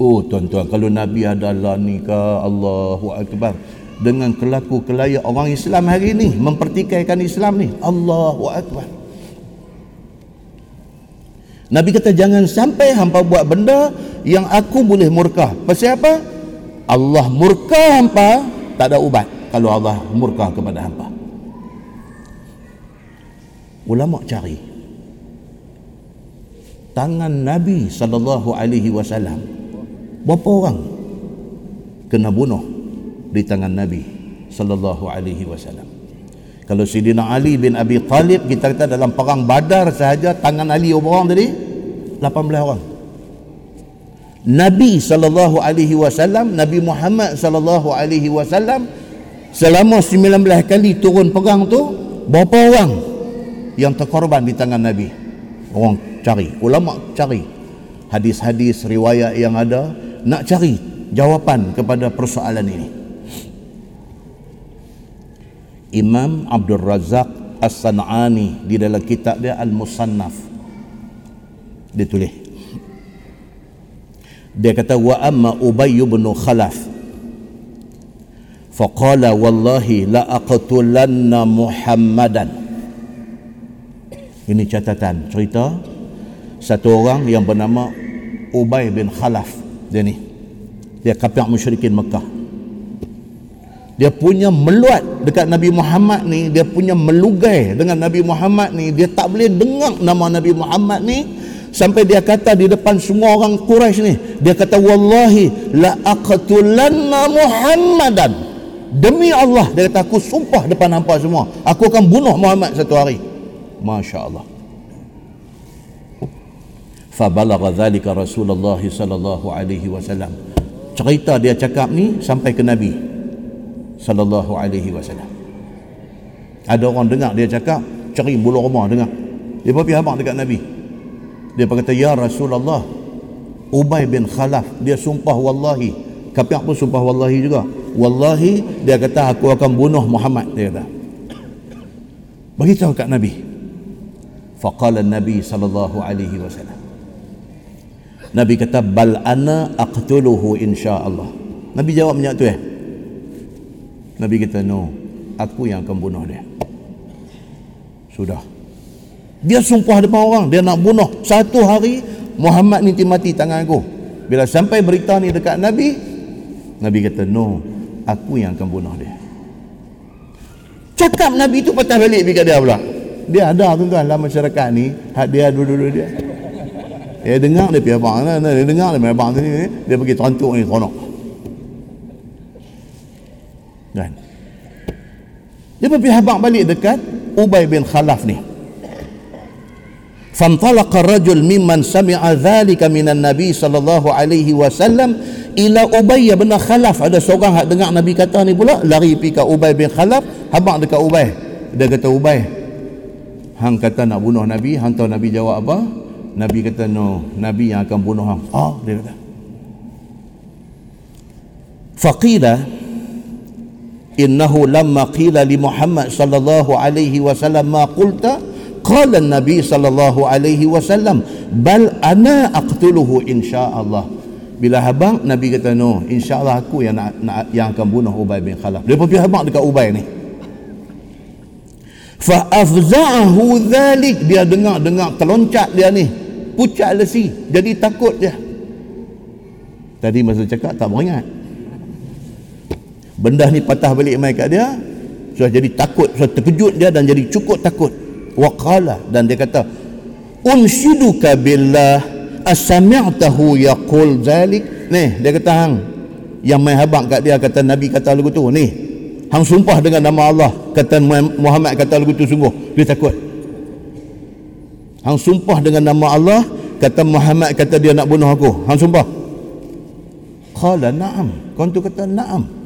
Oh tuan-tuan kalau Nabi adalah ni ke Allahu akbar. Dengan kelaku kelaya orang Islam hari ini mempertikaikan Islam ni Allahu akbar Nabi kata jangan sampai hampa buat benda yang aku boleh murka. Pasal apa? Allah murka hampa tak ada ubat kalau Allah murka kepada hampa. Ulama cari tangan Nabi sallallahu alaihi wasallam berapa orang kena bunuh di tangan Nabi sallallahu alaihi wasallam. Kalau Sidina Ali bin Abi Talib kita kata dalam perang Badar sahaja tangan Ali orang tadi? 18 orang. Nabi sallallahu alaihi wasallam, Nabi Muhammad sallallahu alaihi wasallam selama 19 kali turun perang tu berapa orang yang terkorban di tangan Nabi? Orang cari, ulama cari hadis-hadis riwayat yang ada nak cari jawapan kepada persoalan ini. Imam Abdul Razak As-San'ani di dalam kitab dia Al-Musannaf. Dia tulis. Dia kata wa amma Ubay bin Khalaf. Faqala wallahi la aqtulanna Muhammadan. Ini catatan cerita satu orang yang bernama Ubay bin Khalaf. Dia ni. Dia kafir musyrikin Mekah dia punya meluat dekat Nabi Muhammad ni dia punya melugai dengan Nabi Muhammad ni dia tak boleh dengar nama Nabi Muhammad ni. Sampai dia kata di depan semua orang Quraisy ni dia kata wallahi la aqtulanna Muhammadan. Demi Allah dia kata aku sumpah depan hampa semua. Aku akan bunuh Muhammad satu hari. masya-Allah. Fa balagha dhalika Rasulullah sallallahu alaihi wasallam. Cerita dia cakap ni sampai ke Nabi sallallahu alaihi wasallam. Ada orang dengar dia cakap cari bulu rumah dengar. Dia pergi habaq dekat Nabi. Dia berkata ya Rasulullah Ubay bin Khalaf dia sumpah wallahi. Kapiak pun sumpah wallahi juga? Wallahi dia kata aku akan bunuh Muhammad dia kata. Beritahu kat Nabi. Faqala Nabi sallallahu alaihi wasallam. Nabi kata bal ana aqtuluhu insyaallah Nabi jawab macam tu eh Nabi kata no aku yang akan bunuh dia. Sudah. Dia sumpah depan orang dia nak bunuh. Satu hari Muhammad ni mati tangan aku. Bila sampai berita ni dekat Nabi Nabi kata no aku yang akan bunuh dia. Cakap Nabi tu patah balik pergi dia pula. Dia ada tuan-tuan dalam masyarakat ni dia dulu-dulu dia. Dia dengar dia pergi abang dia dengar dia pergi abang dia pergi terantuk ni seronok Dia berpihak balik dekat Ubay bin Khalaf ni. Fantalaqa rajul mimman sami'a dhalika minan Nabi sallallahu alaihi wasallam ila Ubay bin Khalaf. Ada seorang hak dengar Nabi kata ni pula lari pi ke Ubay bin Khalaf, habaq dekat Ubay. Dia kata Ubay, hang kata nak bunuh Nabi, hang tahu Nabi jawab apa? Nabi kata no, Nabi yang akan bunuh hang. Ah, oh, dia kata. Faqila innahu lamma qila li Muhammad sallallahu alaihi wasallam ma qulta qala Nabi sallallahu alaihi wasallam bal ana aqtuluhu insyaallah. Bila habang Nabi kata no insyaallah aku yang nak, nak yang akan bunuh Ubay bin Khalaf. Dia pergi habang dekat Ubay ni. Fa afza'ahu dhalik. Dia dengar dengar terloncat dia ni. Pucat lesi. Jadi takut dia. Tadi masa cakap tak beringat benda ni patah balik mai kat dia sudah jadi takut sudah terkejut dia dan jadi cukup takut. Waqala dan dia kata unsyiduka billah asami'tahu yaqul zalik. Ni dia kata hang yang main habaq kat dia kata nabi kata lagu tu. Ni hang sumpah dengan nama Allah kata Muhammad kata lagu tu sungguh. Dia takut. Hang sumpah dengan nama Allah kata Muhammad kata dia nak bunuh aku. Hang sumpah? Qala na'am. Kau tu kata na'am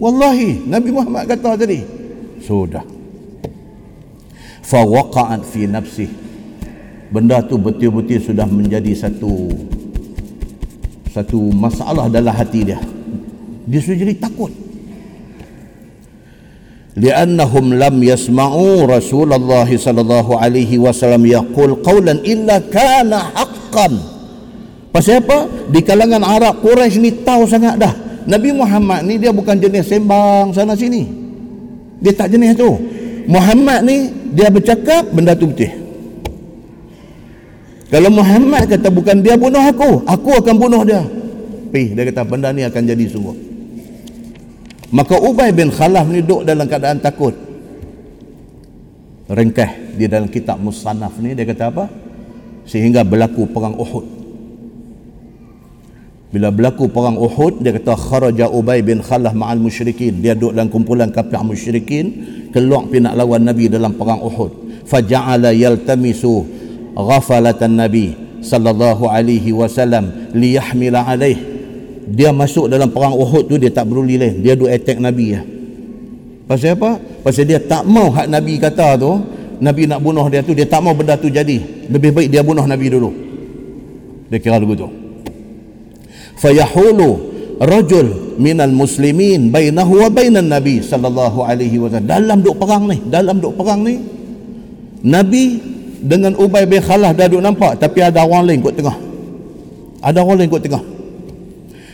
wallahi nabi Muhammad kata tadi. Sudah. Fa waqa'at fi nafsihi benda tu betul-betul sudah menjadi satu satu masalah dalam hati dia. Dia sudah jadi takut. Li'annahum lam yasma'u Rasulullah sallallahu alaihi wasallam yaqul qawlan illa kana haqqan. Pasal apa? Di kalangan Arab Quraisy ni tahu sangat dah Nabi Muhammad ni dia bukan jenis sembang sana sini dia tak jenis tu Muhammad ni dia bercakap benda tu betul kalau Muhammad kata bukan dia bunuh aku, aku akan bunuh dia. Pi, dia kata benda ni akan jadi sungguh. Maka Ubay bin Khalaf ni duduk dalam keadaan takut. Ringkah di dalam kitab Musannaf ni dia kata apa? Sehingga berlaku perang Uhud. Bila berlaku perang Uhud, dia kata kharaja Ubay bin Khalaf ma'al musyrikin. Dia duduk dalam kumpulan kafir musyrikin, keluar pergi nak lawan Nabi dalam perang Uhud. Faja'ala yaltamisu ghafalatan nabi sallallahu alaihi wasallam liyahmila alaih. Dia masuk dalam perang Uhud tu dia tak peduli lain. Dia duk attack nabi ya. Pasal apa? Pasal dia tak mau hak nabi kata tu nabi nak bunuh dia tu dia tak mau benda tu jadi. Lebih baik dia bunuh nabi dulu. Dia kira begitu fayahulu rajul minal muslimin bainahu wa bainan nabi sallallahu alaihi wasallam dalam duk perang ni dalam duk perang ni. Nabi dengan Ubay bin Khalah dah duk nampak tapi ada orang lain kat tengah. Ada orang lain kat tengah.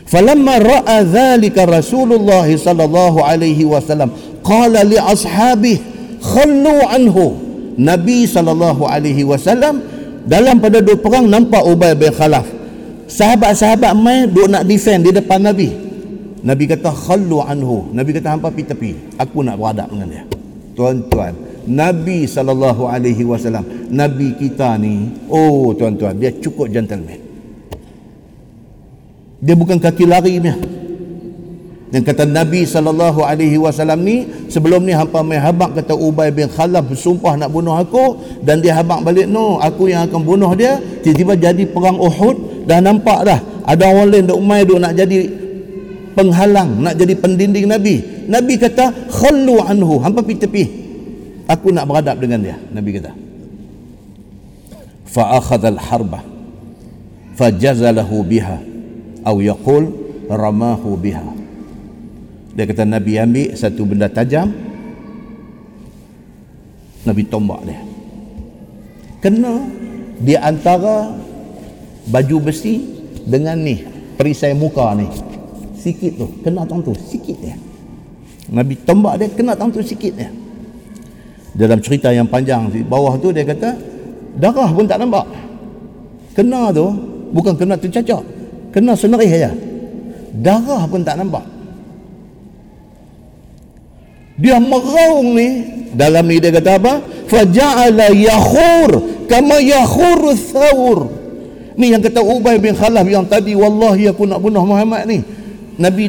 Falamma ra'a dhalika Rasulullah sallallahu alaihi wasallam qala li ashabi khallu anhu. Nabi sallallahu alaihi wasallam dalam pada dua perang nampak Ubay bin Khalaf sahabat-sahabat mai duk nak defend di depan Nabi. Nabi kata khallu anhu. Nabi kata hampa pi tepi. Aku nak berhadap dengan dia. Tuan-tuan Nabi sallallahu alaihi wasallam Nabi kita ni oh tuan-tuan dia cukup gentleman. Dia bukan kaki lari ni yang kata Nabi sallallahu alaihi wasallam ni sebelum ni hampa mai habaq kata Ubay bin Khalaf bersumpah nak bunuh aku. Dan dia habaq balik no aku yang akan bunuh dia. Tiba-tiba jadi perang Uhud dah nampak dah. Ada orang lain duk mai duk nak jadi penghalang nak jadi pendinding Nabi. Nabi kata khallu anhu. Hampa pi tepi. Aku nak beradab dengan dia Nabi kata. Fa akhadha al harba fajazalahu biha atau yaqul ramahu biha. Dia kata Nabi ambil satu benda tajam. Nabi tombak dia. Kena di antara baju besi dengan ni perisai muka ni. Sikit tu kena tang tu sikit dia. Nabi tombak dia kena tang tu sikit dia. Dalam cerita yang panjang di bawah tu dia kata darah pun tak nampak. Kena tu bukan kena tercacak kena senerih aja. Darah pun tak nampak. Dia meraung ni dalam ni dia kata apa? Faja'ala yakhur kama yakhur thawr ni yang kata Ubay bin Khalaf yang tadi wallahi aku nak bunuh Muhammad ni. Nabi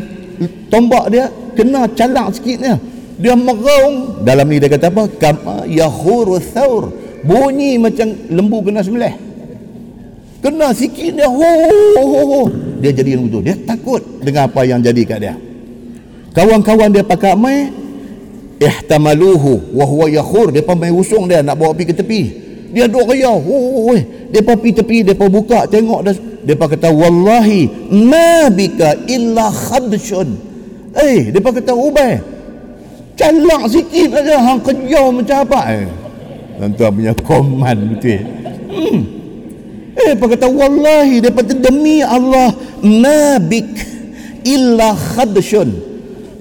tombak dia kena calak sikitnya dia. Meraung dalam ni dia kata apa? Kama yakhur thawr bunyi macam lembu kena sembelih. Kena sikit dia. Ho, ho, ho, dia jadi yang betul. Dia takut dengan apa yang jadi kat dia. Kawan-kawan dia pakai mai ihtamaluhu wa huwa yakhur. Depa mai usung dia nak bawa pergi ke tepi. Dia duk raya oi depa pergi tepi depa buka tengok dah depa kata wallahi ma bika illa khadshun eh depa kata ubay calak sikit aja hang kejau macam apa eh? Tuan punya koman betul. Hmm. eh depa kata wallahi depa demi Allah ma bik illa khadshun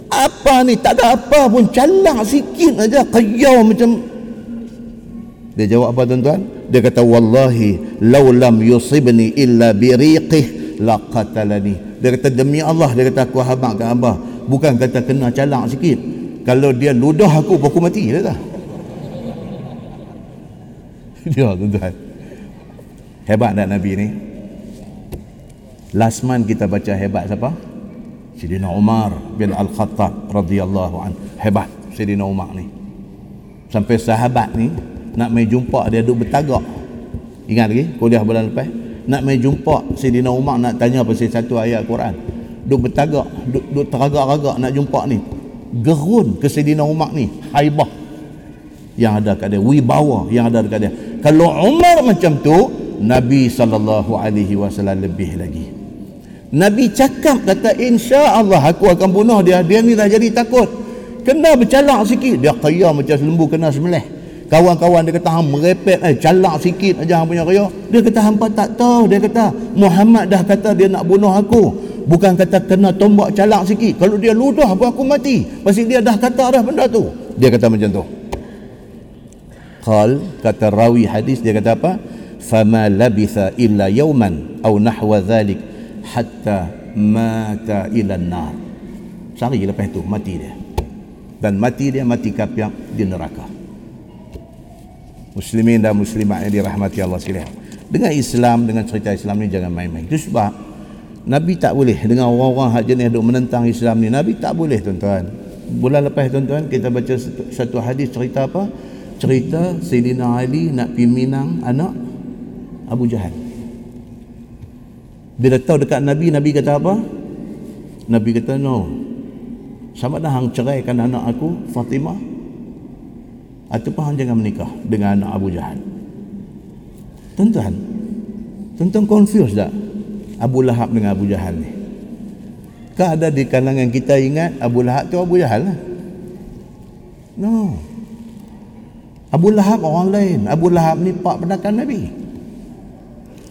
apa ni tak ada apa pun calak sikit aja kayau macam dia jawab apa tuan-tuan? Dia kata wallahi law lam yusibni illa biriqih laqatalani dia kata demi Allah dia kata aku habaq ke abah bukan kata kena calak sikit. Kalau dia ludah aku aku mati dia tak dia tuan-tuan. Hebat tak Nabi ni? Last month kita baca hebat siapa? Sayyidina Umar bin Al-Khattab radhiyallahu an. Hebat Sayyidina Umar ni. Sampai sahabat ni nak mai jumpa dia duduk bertagak. Ingat lagi kuliah bulan lepas. Nak mai jumpa Sayyidina Umar nak tanya pasal satu ayat Quran duduk bertagak duduk, duduk teragak-agak nak jumpa ni. Gerun ke Sayyidina Umar ni? Haibah. Yang ada kat dia wibawa yang ada dekat dia. Kalau Umar macam tu Nabi sallallahu alaihi wasallam lebih lagi. Nabi cakap kata insya Allah aku akan bunuh dia. Dia ni dah jadi takut. Kena bercalak sikit. Dia kaya macam lembu kena semelih kawan-kawan dia kata hang merepet eh calak sikit aja hang punya kaya dia kata hampa tak tahu dia kata Muhammad dah kata dia nak bunuh aku. Bukan kata kena tombak calak sikit. Kalau dia ludah aku aku mati. Pasal dia dah kata dah benda tu. Dia kata macam tu. Qal kata rawi hadis dia kata apa? Fama labitha illa yawman au nahwa dhalik hatta mata ila nar sehari lepas itu mati dia. Dan mati dia mati kapiak di neraka muslimin dan muslimat yang dirahmati Allah sekalian dengan Islam dengan cerita Islam ni jangan main-main itu sebab Nabi tak boleh dengan orang-orang hak jenis duk menentang Islam ni Nabi tak boleh tuan-tuan bulan lepas tuan-tuan kita baca satu hadis cerita apa cerita Sayyidina Ali nak pergi Minang anak Abu Jahal bila tahu dekat Nabi, Nabi kata apa? Nabi kata, no. Sama dah hang ceraikan anak aku, Fatimah. Ataupun jangan menikah dengan anak Abu Jahal. Tuan-tuan, tuan-tuan confused tak? Abu Lahab dengan Abu Jahal ni. Kah ada di kalangan kita ingat Abu Lahab tu Abu Jahal lah? No. Abu Lahab orang lain. Abu Lahab ni pak penakan Nabi.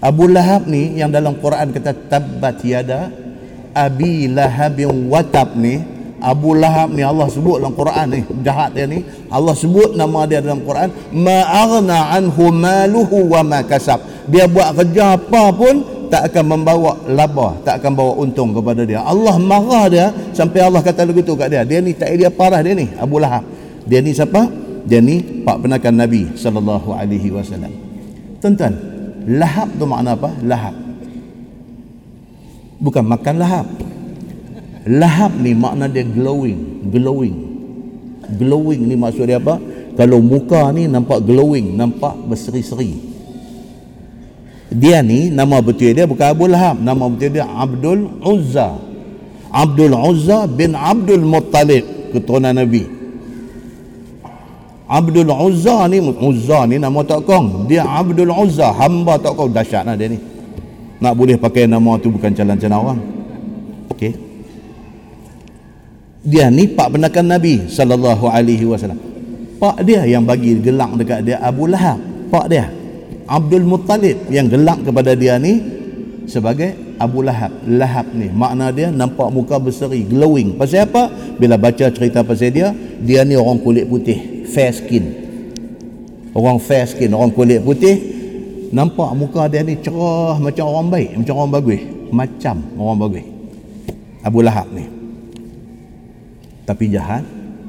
Abu Lahab ni yang dalam Quran kata tabbat yada Abi Lahab yang watab ni Abu Lahab ni Allah sebut dalam Quran ni jahat dia ni. Allah sebut nama dia dalam Quran ma'aghna anhu maluhu wa ma kasab. Dia buat kerja apa pun tak akan membawa laba tak akan bawa untung kepada dia. Allah marah dia sampai Allah kata begitu kat dia. Dia ni tak dia parah dia ni Abu Lahab. Dia ni siapa? Dia ni pak penakan Nabi sallallahu alaihi wasallam. Tuan-tuan lahab tu makna apa? Lahab. Bukan makan lahab lahab ni makna dia glowing glowing. Glowing ni maksud dia apa? Kalau muka ni nampak glowing nampak berseri-seri. Dia ni nama betul dia bukan Abu Lahab nama betul dia Abdul Uzza. Abdul Uzza bin Abdul Muttalib keturunan Nabi. Abdul Uzza ni Uzza ni nama tak kong. Dia Abdul Uzza hamba tak kong. Dahsyat lah dia ni. Nak boleh pakai nama tu bukan jalan cenawang okey dia ni pak penakan Nabi sallallahu alaihi wasallam. Pak dia yang bagi gelak dekat dia Abu Lahab pak dia. Abdul Muttalib yang gelak kepada dia ni sebagai Abu Lahab. Lahab ni makna dia nampak muka berseri glowing. Pasal apa? Bila baca cerita pasal dia dia ni orang kulit putih fair skin. Orang fair skin orang kulit putih nampak muka dia ni cerah macam orang baik macam orang bagus. Macam orang bagus. Abu Lahab ni tapi jahat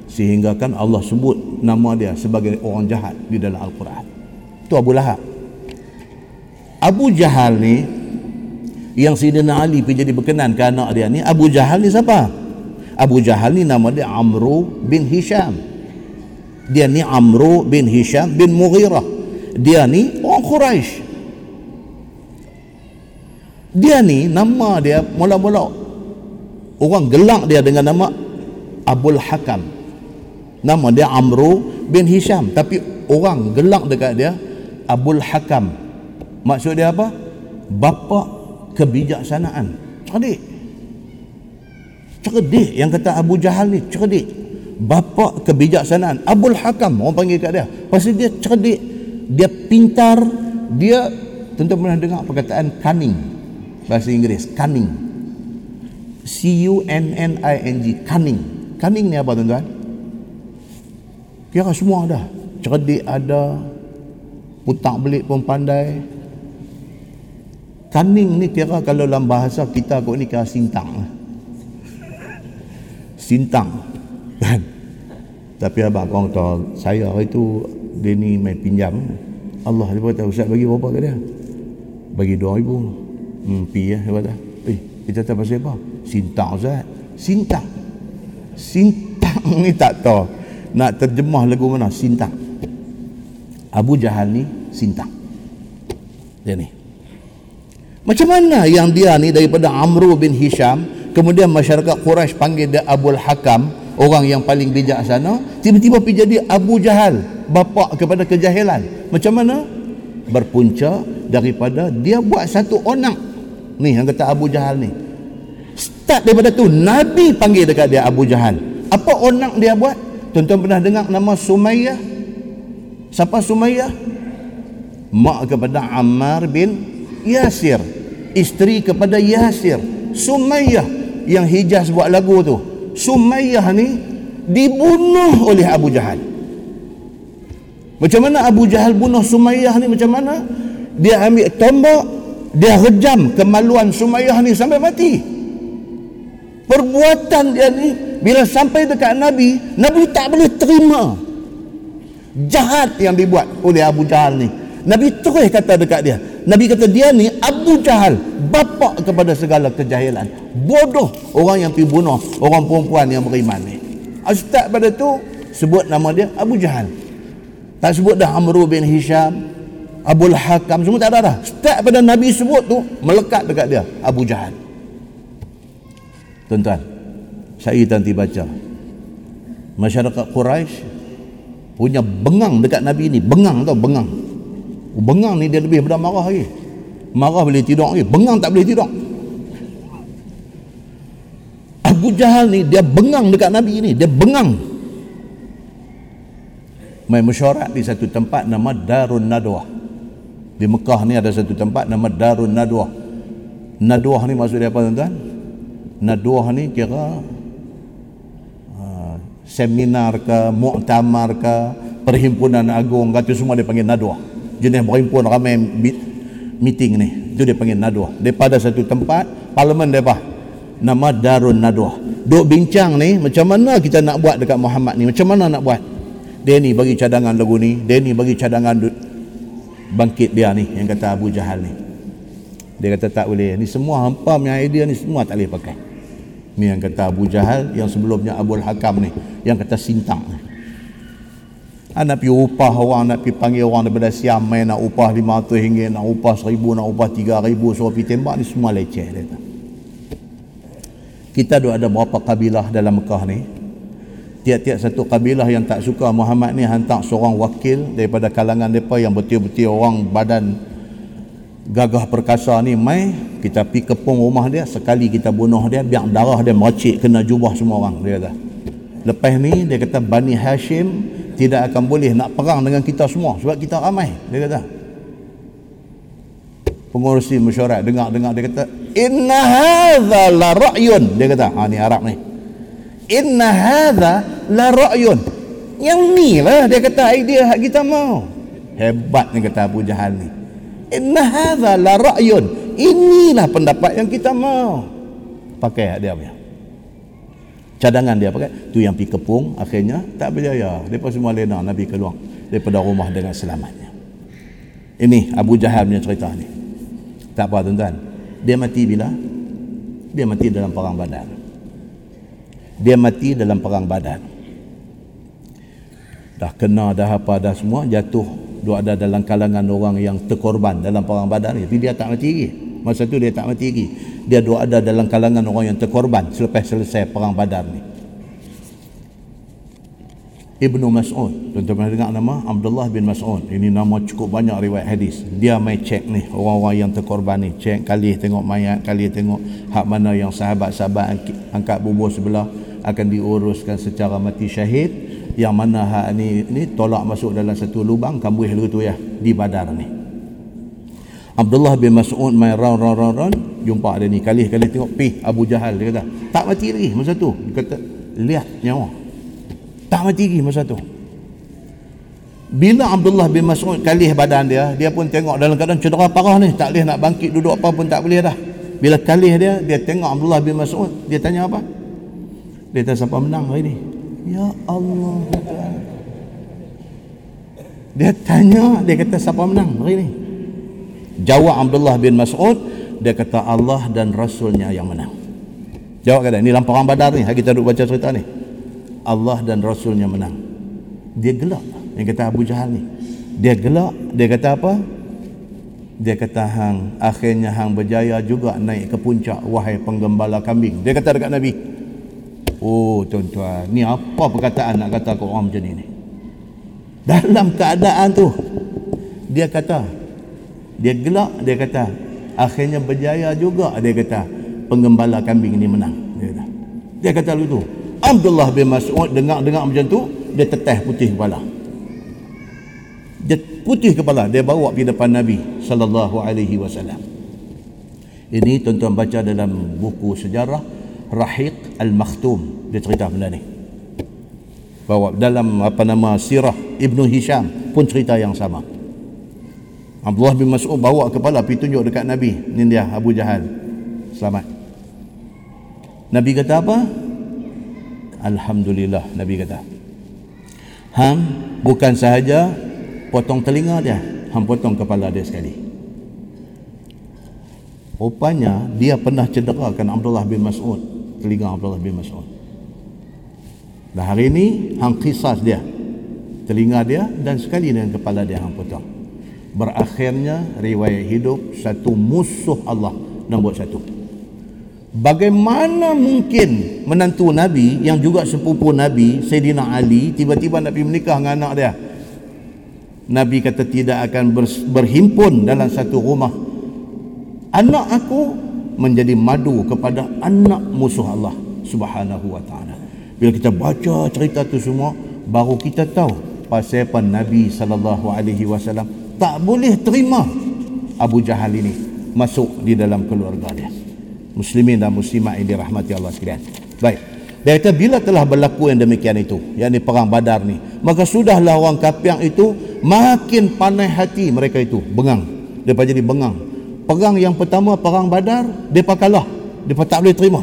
sehingga kan Allah sebut nama dia sebagai orang jahat di dalam Al-Quran. Tu Abu Lahab. Abu Jahal ni yang Sayyidina Ali pergi jadi berkenan ke anak dia ni Abu Jahal ni siapa? Abu Jahal ni nama dia Amru bin Hisham. Dia ni Amru bin Hisham bin Mughirah. Dia ni orang Quraisy dia ni nama dia mula-mula orang gelak dia dengan nama Abul Hakam. Nama dia Amru bin Hisham. Tapi orang gelak dekat dia Abul Hakam. Maksud dia apa? Bapa kebijaksanaan. Cerdik. Cerdik yang kata Abu Jahal ni cerdik. Bapa kebijaksanaan. Abul Hakam orang panggil kat dia. Pasal dia cerdik. Dia pintar. Dia tentu pernah dengar perkataan cunning? Bahasa Inggeris cunning. C U N N I N G cunning cunning ni apa tuan-tuan? Kira semua ada cerdik ada putak belik pun pandai. Cunning ni kira kalau dalam bahasa kita kok ni kira sintang. Sintang. Kan? Tapi abang kau tahu saya hari tu dia ni main pinjam. Allah dia kata Ustaz bagi berapa ke dia? Bagi 2000 hmm pi ya dia kata. Eh kita tak pasal apa? Sintang Ustaz. Sintang sintang ni tak tahu. Nak terjemah lagu mana? Sintang. Abu Jahal ni sintang. Dia ni. Macam mana yang dia ni daripada Amru bin Hisham kemudian masyarakat Quraisy panggil dia Abul Hakam orang yang paling bijaksana tiba-tiba pergi jadi Abu Jahal bapa kepada kejahilan. Macam mana? Berpunca daripada dia buat satu onak. Ni yang kata Abu Jahal ni start daripada tu Nabi panggil dekat dia Abu Jahal. Apa onak dia buat? Tuan-tuan pernah dengar nama Sumayyah? Siapa Sumayyah? Mak kepada Ammar bin Yasir. Isteri kepada Yasir. Sumayyah yang Hijaz buat lagu tu. Sumayyah ni dibunuh oleh Abu Jahal. Macam mana Abu Jahal bunuh Sumayyah ni? Macam mana? Dia ambil tombak, dia rejam kemaluan Sumayyah ni sampai mati. Perbuatan dia ni bila sampai dekat Nabi, Nabi tak boleh terima. Jahat yang dibuat oleh Abu Jahal ni. Nabi terus kata dekat dia. Nabi kata dia ni Abu Jahal, bapa kepada segala kejahilan bodoh orang yang pergi bunuh orang perempuan yang beriman ni Ustaz pada tu sebut nama dia Abu Jahal tak sebut dah Amru bin Hisham Abu Hakam semua tak ada dah Ustaz pada Nabi sebut tu melekat dekat dia Abu Jahal tuan-tuan saya nanti baca masyarakat Quraisy punya bengang dekat Nabi ni bengang tau bengang. Bengang ni dia lebih daripada marah lagi. Marah boleh tidur lagi bengang tak boleh tidur. Abu Jahal ni dia bengang dekat Nabi ni dia bengang. Main mesyuarat di satu tempat nama Darun Nadwah. Di Mekah ni ada satu tempat nama Darun Nadwah. Nadwah ni maksud dia apa tuan-tuan Nadwah ni kira uh, seminar ke muktamar ke perhimpunan agung kata semua dia panggil Nadwah jenis berhimpun ramai meeting ni itu dia panggil Nadwah daripada satu tempat parlimen dia apa? Nama Darun Nadwah duk bincang ni macam mana kita nak buat dekat Muhammad ni? Macam mana nak buat? Dia ni bagi cadangan lagu ni dia ni bagi cadangan bangkit dia ni yang kata Abu Jahal ni. Dia kata tak boleh. Ni semua hampa punya idea ni semua tak boleh pakai ni yang kata Abu Jahal yang sebelumnya Abu Hakam ni yang kata sintang ni. Nak pergi upah orang, nak pergi panggil orang daripada Siam main nak upah 500 ringgit, nak upah 1000, nak upah 3000, suruh pergi tembak ni semua leceh dia kata. Kita ada berapa kabilah dalam Mekah ni? Tiap-tiap satu kabilah yang tak suka Muhammad ni hantar seorang wakil daripada kalangan mereka yang betul-betul orang badan gagah perkasa ni mai kita pi kepung rumah dia sekali kita bunuh dia biar darah dia meracik kena jubah semua orang dia kata. Lepas ni dia kata Bani Hashim tidak akan boleh nak perang dengan kita semua sebab kita ramai dia kata. Pengurusi mesyuarat dengar-dengar dia kata inna hadha la ra'yun dia kata. Ha ni Arab ni. Inna hadha la ra'yun. Yang ni lah dia kata idea hak kita mau. Hebat ni kata Abu Jahal ni. Inna hadha la ra'yun inilah pendapat yang kita mau. Pakai dia punya. Cadangan dia pakai. Tu yang pergi kepung akhirnya tak berjaya mereka semua lena Nabi keluar daripada rumah dengan selamatnya. Ini Abu Jahal punya cerita ni. Tak apa tuan-tuan. Dia mati bila? Dia mati dalam perang badar. Dia mati dalam perang badan dah kena dah apa dah semua jatuh dia ada dalam kalangan orang yang terkorban dalam perang badan ni. Tapi dia tak mati lagi masa tu dia tak mati lagi. Dia dua ada dalam kalangan orang yang terkorban selepas selesai perang badar ni. Ibnu Mas'ud. Tuan-tuan pernah dengar nama? Abdullah bin Mas'ud. Ini nama cukup banyak riwayat hadis. Dia mai cek ni. Orang-orang yang terkorban ni. Cek kali tengok mayat kali tengok hak mana yang sahabat-sahabat angkat bubur sebelah akan diuruskan secara mati syahid. Yang mana hak ni ni tolak masuk dalam satu lubang kambuh lu tu ya di badar ni Abdullah bin Mas'ud mai round round round round. Jumpa ada ni kali kali tengok pi Abu Jahal dia kata. Tak mati lagi masa tu. Dia kata lihat nyawa. Tak mati lagi masa tu. Bila Abdullah bin Mas'ud kalih badan dia dia pun tengok dalam keadaan cedera parah ni. Tak boleh nak bangkit duduk apa pun tak boleh dah. Bila kalih dia dia tengok Abdullah bin Mas'ud dia tanya apa? Dia tanya siapa menang hari ni? Ya Allah. Dia tanya dia kata siapa menang hari ni jawab Abdullah bin Mas'ud dia kata Allah dan Rasulnya yang menang. Jawab kata ni lamparan badar ni kita duduk baca cerita ni. Allah dan Rasulnya menang. Dia gelak. Yang kata Abu Jahal ni. Dia gelak. Dia kata apa? Dia kata hang akhirnya hang berjaya juga naik ke puncak wahai penggembala kambing. Dia kata dekat Nabi oh tuan-tuan ni apa perkataan nak kata ke orang macam ni? Dalam keadaan tu dia kata dia gelak dia kata akhirnya berjaya juga dia kata. Penggembala kambing ini menang dia kata. Dia kata begitu Abdullah bin Mas'ud dengar-dengar macam tu dia teteh putih kepala. Dia putih kepala dia bawa pergi depan Nabi sallallahu alaihi wasallam. Ini tuan-tuan baca dalam buku sejarah Rahiq Al-Makhtum dia cerita benda ni. Bawa dalam apa nama sirah Ibnu Hisham pun cerita yang sama Abdullah bin Mas'ud bawa kepala pergi tunjuk dekat Nabi. Ni dia Abu Jahal. Selamat. Nabi kata apa? Alhamdulillah Nabi kata. Hang bukan sahaja potong telinga dia. Hang potong kepala dia sekali. Rupanya dia pernah cederakan Abdullah bin Mas'ud Telinga Abdullah bin Mas'ud. Dan hari ini Hang kisas dia. Telinga dia dan sekali dengan kepala dia Hang potong Berakhirnya riwayat hidup Satu musuh Allah Nombor satu. Bagaimana mungkin menantu Nabi yang juga sepupu Nabi Sayyidina Ali tiba-tiba Nabi menikah dengan anak dia? Nabi kata tidak akan berhimpun dalam satu rumah. Anak aku menjadi madu kepada anak musuh Allah subhanahu wa ta'ala. Bila kita baca cerita tu semua baru kita tahu pasal apa Nabi sallallahu alaihi wasallam tak boleh terima Abu Jahal ini masuk di dalam keluarga dia muslimin dan muslimat yang dirahmati Allah sekalian. Baik. Dia kata bila telah berlaku yang demikian itu, yakni perang Badar ni, maka sudahlah orang kafir itu makin panas hati mereka itu, bengang. Depa jadi bengang. Perang yang pertama perang Badar, depa kalah. Depa tak boleh terima.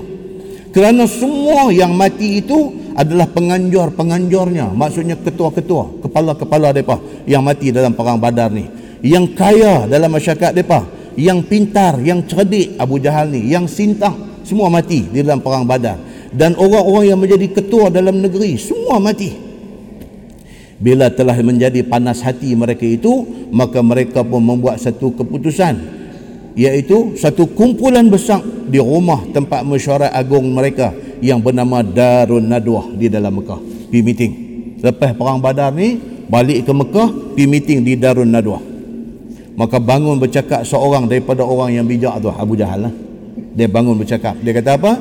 Kerana semua yang mati itu adalah penganjur-penganjurnya, maksudnya ketua-ketua, kepala-kepala depa yang mati dalam perang Badar ni. Yang kaya dalam masyarakat depa, yang pintar, yang cerdik Abu Jahal ni, yang sintang semua mati di dalam perang Badar. Dan orang-orang yang menjadi ketua dalam negeri semua mati. Bila telah menjadi panas hati mereka itu maka mereka pun membuat satu keputusan. Iaitu satu kumpulan besar di rumah tempat mesyuarat agung mereka yang bernama Darun Nadwah di dalam Mekah. Pi meeting. Lepas perang badar ni balik ke Mekah pi meeting di Darun Nadwa maka bangun bercakap seorang daripada orang yang bijak tu Abu Jahal lah. Dia bangun bercakap. Dia kata apa?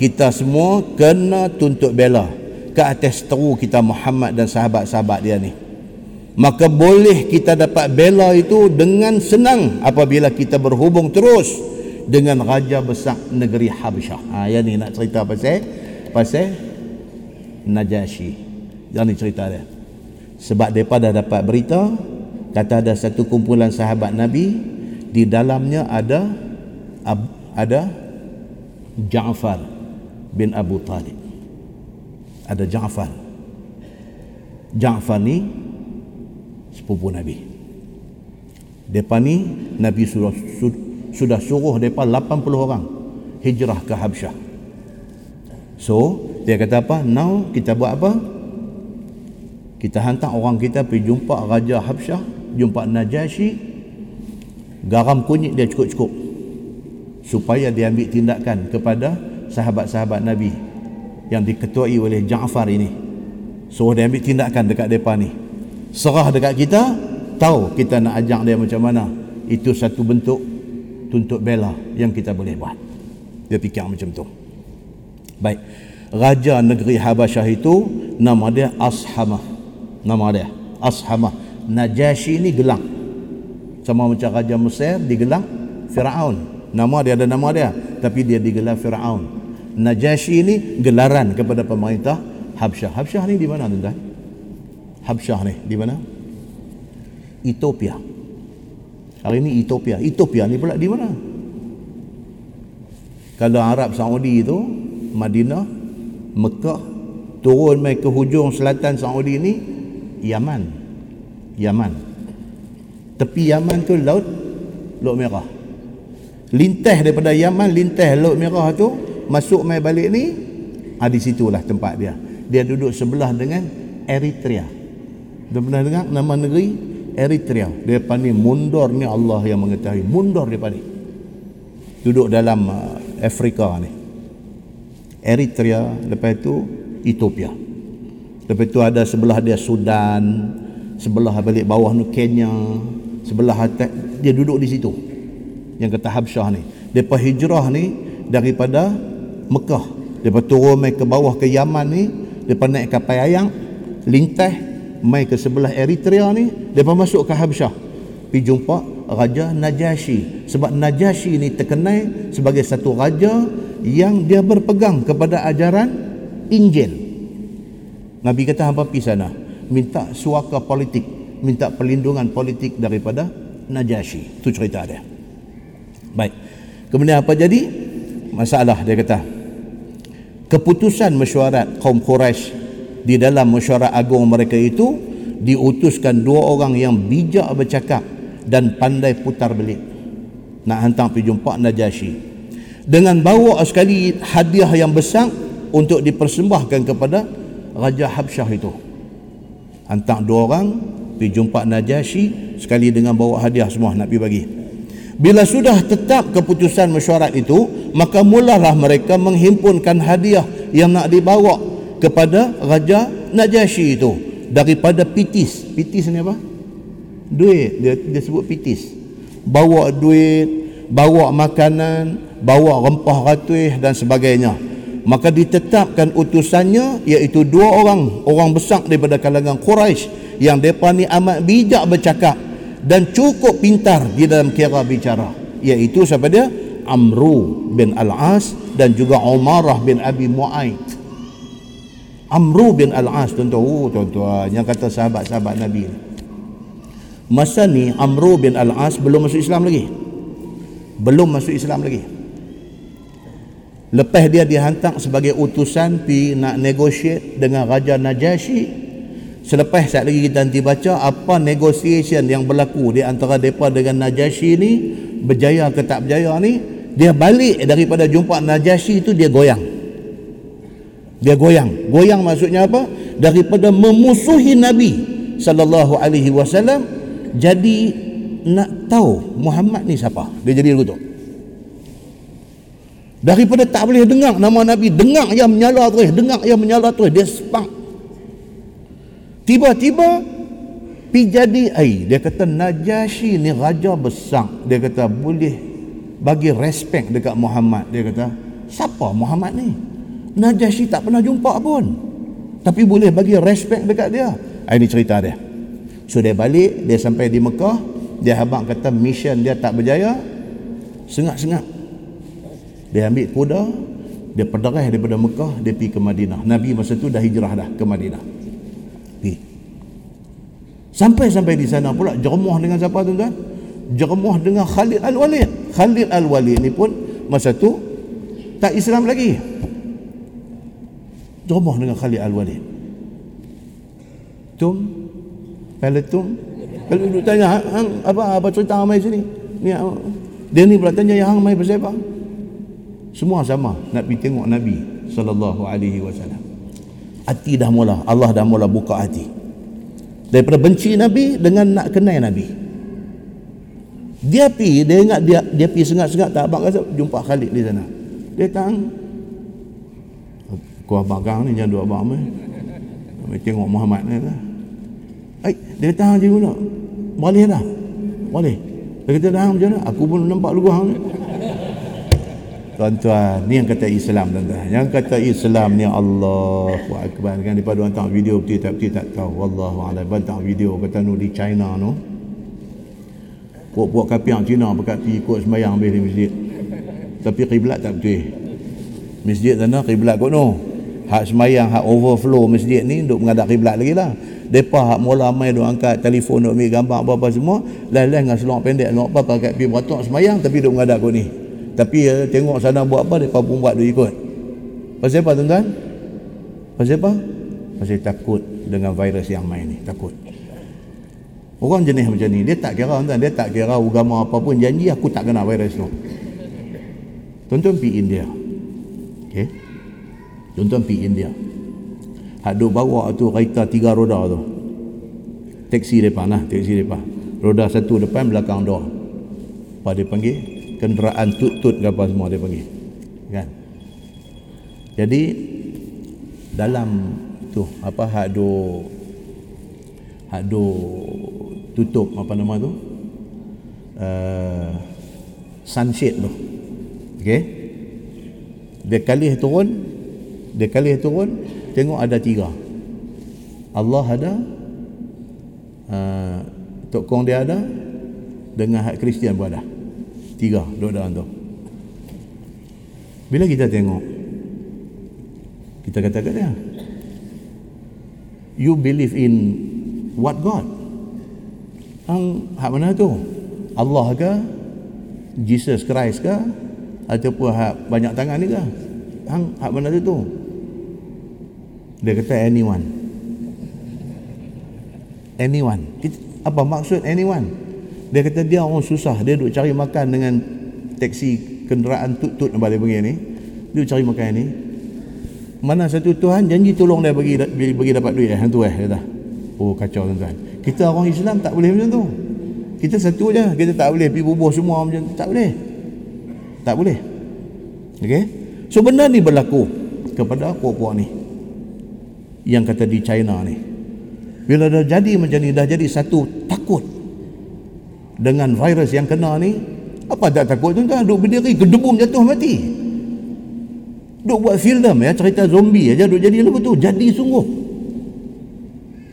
Kita semua kena tuntut bela ke atas teru kita Muhammad dan sahabat-sahabat dia ni. Maka boleh kita dapat bela itu dengan senang apabila kita berhubung terus dengan raja besar negeri Habsyah. Ha yang ni nak cerita pasal pasal Najasyi. Yang ni cerita dia. Sebab depa dah dapat berita kata ada satu kumpulan sahabat Nabi di dalamnya ada ada Ja'far bin Abu Talib. Ada Ja'far. Ja'far ni sepupu Nabi. Depa ni Nabi sudah sudah suruh depa 80 orang hijrah ke Habsyah. So, dia kata apa? Now kita buat apa? Kita hantar orang kita pergi jumpa Raja Habsyah, jumpa Najasyi. Garam kunyit dia cukup-cukup. Supaya dia ambil tindakan kepada sahabat-sahabat Nabi yang diketuai oleh Ja'far ini. So dia ambil tindakan dekat depa ni serah dekat kita tahu kita nak ajak dia macam mana itu satu bentuk tuntut bela yang kita boleh buat. Dia fikir macam tu. Baik. Raja negeri Habasyah itu nama dia Ashamah. Nama dia Ashamah. Najasyi ni gelang. Sama macam raja Mesir digelang Firaun. Nama dia ada nama dia tapi dia digelar Firaun. Najasyi ni gelaran kepada pemerintah Habsyah. Habsyah ni di mana tuan-tuan? Habsyah ni di mana? Ethiopia. Hari ini Ethiopia. Ethiopia ni pula di mana? Kalau Arab Saudi itu Madinah, Mekah, turun mai ke hujung selatan Saudi ni Yaman. Yaman. Tepi Yaman tu laut Laut Merah. Lintah daripada Yaman, lintah Laut Merah tu masuk mai balik ni, ah di situlah tempat dia. Dia duduk sebelah dengan Eritrea. Dah pernah dengar nama negeri Eritrea. Dia ni mundur ni Allah yang mengetahui. Mundur dia ni. Duduk dalam uh, Afrika ni. Eritrea, lepas itu Ethiopia. Lepas itu ada sebelah dia Sudan, sebelah balik bawah ni Kenya, sebelah atas dia duduk di situ. Yang kata Habsyah ni. Depa hijrah ni daripada Mekah. Depa turun ke bawah ke Yaman ni, depa naik kapal ayang, lintas mai ke sebelah Eritrea ni depa masuk ke Habsyah. Pi jumpa raja Najasyi sebab Najasyi ni terkenal sebagai satu raja yang dia berpegang kepada ajaran Injil. Nabi kata hampa pi sana. Minta suaka politik minta perlindungan politik daripada Najasyi tu cerita dia. Baik. Kemudian apa jadi? Masalah dia kata. Keputusan mesyuarat kaum Quraisy di dalam mesyuarat agung mereka itu diutuskan dua orang yang bijak bercakap dan pandai putar belit. Nak hantar pergi jumpa Najasyi dengan bawa sekali hadiah yang besar untuk dipersembahkan kepada Raja Habsyah itu. Hantar dua orang pergi jumpa Najasyi sekali dengan bawa hadiah semua nak pergi bagi. Bila sudah tetap keputusan mesyuarat itu maka mulalah mereka menghimpunkan hadiah yang nak dibawa kepada Raja Najasyi itu. Daripada pitis. Pitis ni apa? duit. Dia, dia sebut pitis. Bawa duit bawa makanan bawa rempah ratuih dan sebagainya. Maka ditetapkan utusannya iaitu dua orang orang besar daripada kalangan Quraisy yang mereka ni amat bijak bercakap dan cukup pintar di dalam kira bicara. Iaitu siapa dia? Amru bin Al-As dan juga Umarah bin Abi Mu'aid Amru bin Al-As tuan-tuan, oh, tuan-tuan yang kata sahabat-sahabat Nabi Masa ni Amru bin Al-As belum masuk Islam lagi. Belum masuk Islam lagi. Lepas dia dihantar sebagai utusan pi nak negotiate dengan Raja Najasyi. Selepas saat lagi kita nanti baca apa negotiation yang berlaku di antara depa dengan Najasyi ni berjaya ke tak berjaya ni, dia balik daripada jumpa Najasyi itu dia goyang dia goyang. Goyang maksudnya apa? Daripada memusuhi nabi sallallahu alaihi wasallam jadi nak tahu Muhammad ni siapa. Dia jadi begitu. Daripada tak boleh dengar nama nabi dengar yang menyala terus dengar yang menyala terus dia spark tiba-tiba pi jadi ai dia kata Najasyi ni raja besar. Dia kata boleh bagi respect dekat Muhammad. Dia kata siapa Muhammad ni Najasyi tak pernah jumpa pun. Tapi boleh bagi respect dekat dia. Ini cerita dia. So dia balik dia sampai di Mekah. Dia habang kata mission dia tak berjaya. Sengak-sengak. Dia ambil kuda dia perderah daripada Mekah dia pergi ke Madinah. Nabi masa tu dah hijrah dah ke Madinah. Pergi. Sampai-sampai di sana pula jeremuh dengan siapa tuan-tuan? Jeremuh dengan Khalid Al-Walid. Khalid Al-Walid ni pun masa tu tak Islam lagi jeremuh dengan Khalid Al-Walid tum peletum kalau duduk tanya hang, apa apa cerita ramai sini ni dia ni pula tanya yang hang mai pasal apa semua sama nak pergi tengok Nabi sallallahu alaihi wasallam. Hati dah mula, Allah dah mula buka hati. Daripada benci Nabi dengan nak kenal Nabi. Dia pi, dia ingat dia dia pi sengat-sengat tak abang kata jumpa Khalid di sana. Dia tang Kau abang ni jangan dua abang mai. Mai tengok Muhammad ni lah. Ai, dia kata je pula. Boleh dah. Boleh. Dia kata dah macam mana? Aku pun nampak lugu hang ni. Tuan-tuan, ni yang kata Islam tuan-tuan. Yang kata Islam ni Allahu Akbar. Kan daripada orang tengok video betul tak betul tak tahu. Wallahu a'lam. Bantang video kata nu di China no. Puak-puak kapiang Cina pakat pergi ikut sembahyang habis di masjid. Tapi kiblat tak betul. Masjid sana kiblat kot no. Hak sembahyang, hak overflow masjid ni duk mengadap kiblat lagi lah. Depa hak mula mai duk angkat telefon duk ambil gambar apa-apa semua, lain-lain dengan seluar pendek, seluar apa pakai pergi beratuk sembahyang tapi duk mengadap kot ni. Tapi ya, tengok sana buat apa, mereka pun buat dia ikut. Pasal apa tuan-tuan? Pasal apa? Pasal takut dengan virus yang main ni. Takut. Orang jenis macam ni, dia tak kira tuan dia tak kira agama apa pun janji aku tak kena virus tu. Tuan-tuan pergi India. Okay? Tuan-tuan pergi India. Hak bawa tu kereta tiga roda tu. Teksi depan lah, teksi depan. Roda satu depan, belakang dua. Apa dia panggil? kenderaan tut-tut ke apa semua dia panggil kan jadi dalam tu apa hak do hak tutup apa nama tu uh, sunshade tu okey dia kali turun dia kali turun tengok ada tiga. Allah ada uh, Tok Kong dia ada dengan hak Kristian pun ada. Tiga duduk dalam tu. Bila kita tengok kita kata kat dia you believe in what God? Ang hak mana tu? Allah ke? Jesus Christ ke? Ataupun hak banyak tangan ni ke? Hak mana tu tu dia kata anyone. Anyone. Apa maksud anyone? Dia kata dia orang susah. Dia duk cari makan dengan teksi kenderaan tut-tut yang balik pergi ni. Dia cari makan ni. Mana satu Tuhan janji tolong dia bagi bagi dapat duit. Eh tu eh dia kata. Oh kacau tuan-tuan. Kita orang Islam tak boleh macam tu. Kita satu je. Kita tak boleh pergi bubuh semua macam tu. Tak boleh. Tak boleh. Okey? So benda ni berlaku kepada puak-puak ni yang kata di China ni. Bila dah jadi macam ni dah jadi satu takut dengan virus yang kena ni apa tak takut? Tuan-tuan duk berdiri gedebum jatuh mati. Duk buat filem ya cerita zombie aja duk jadi lagu tu jadi sungguh.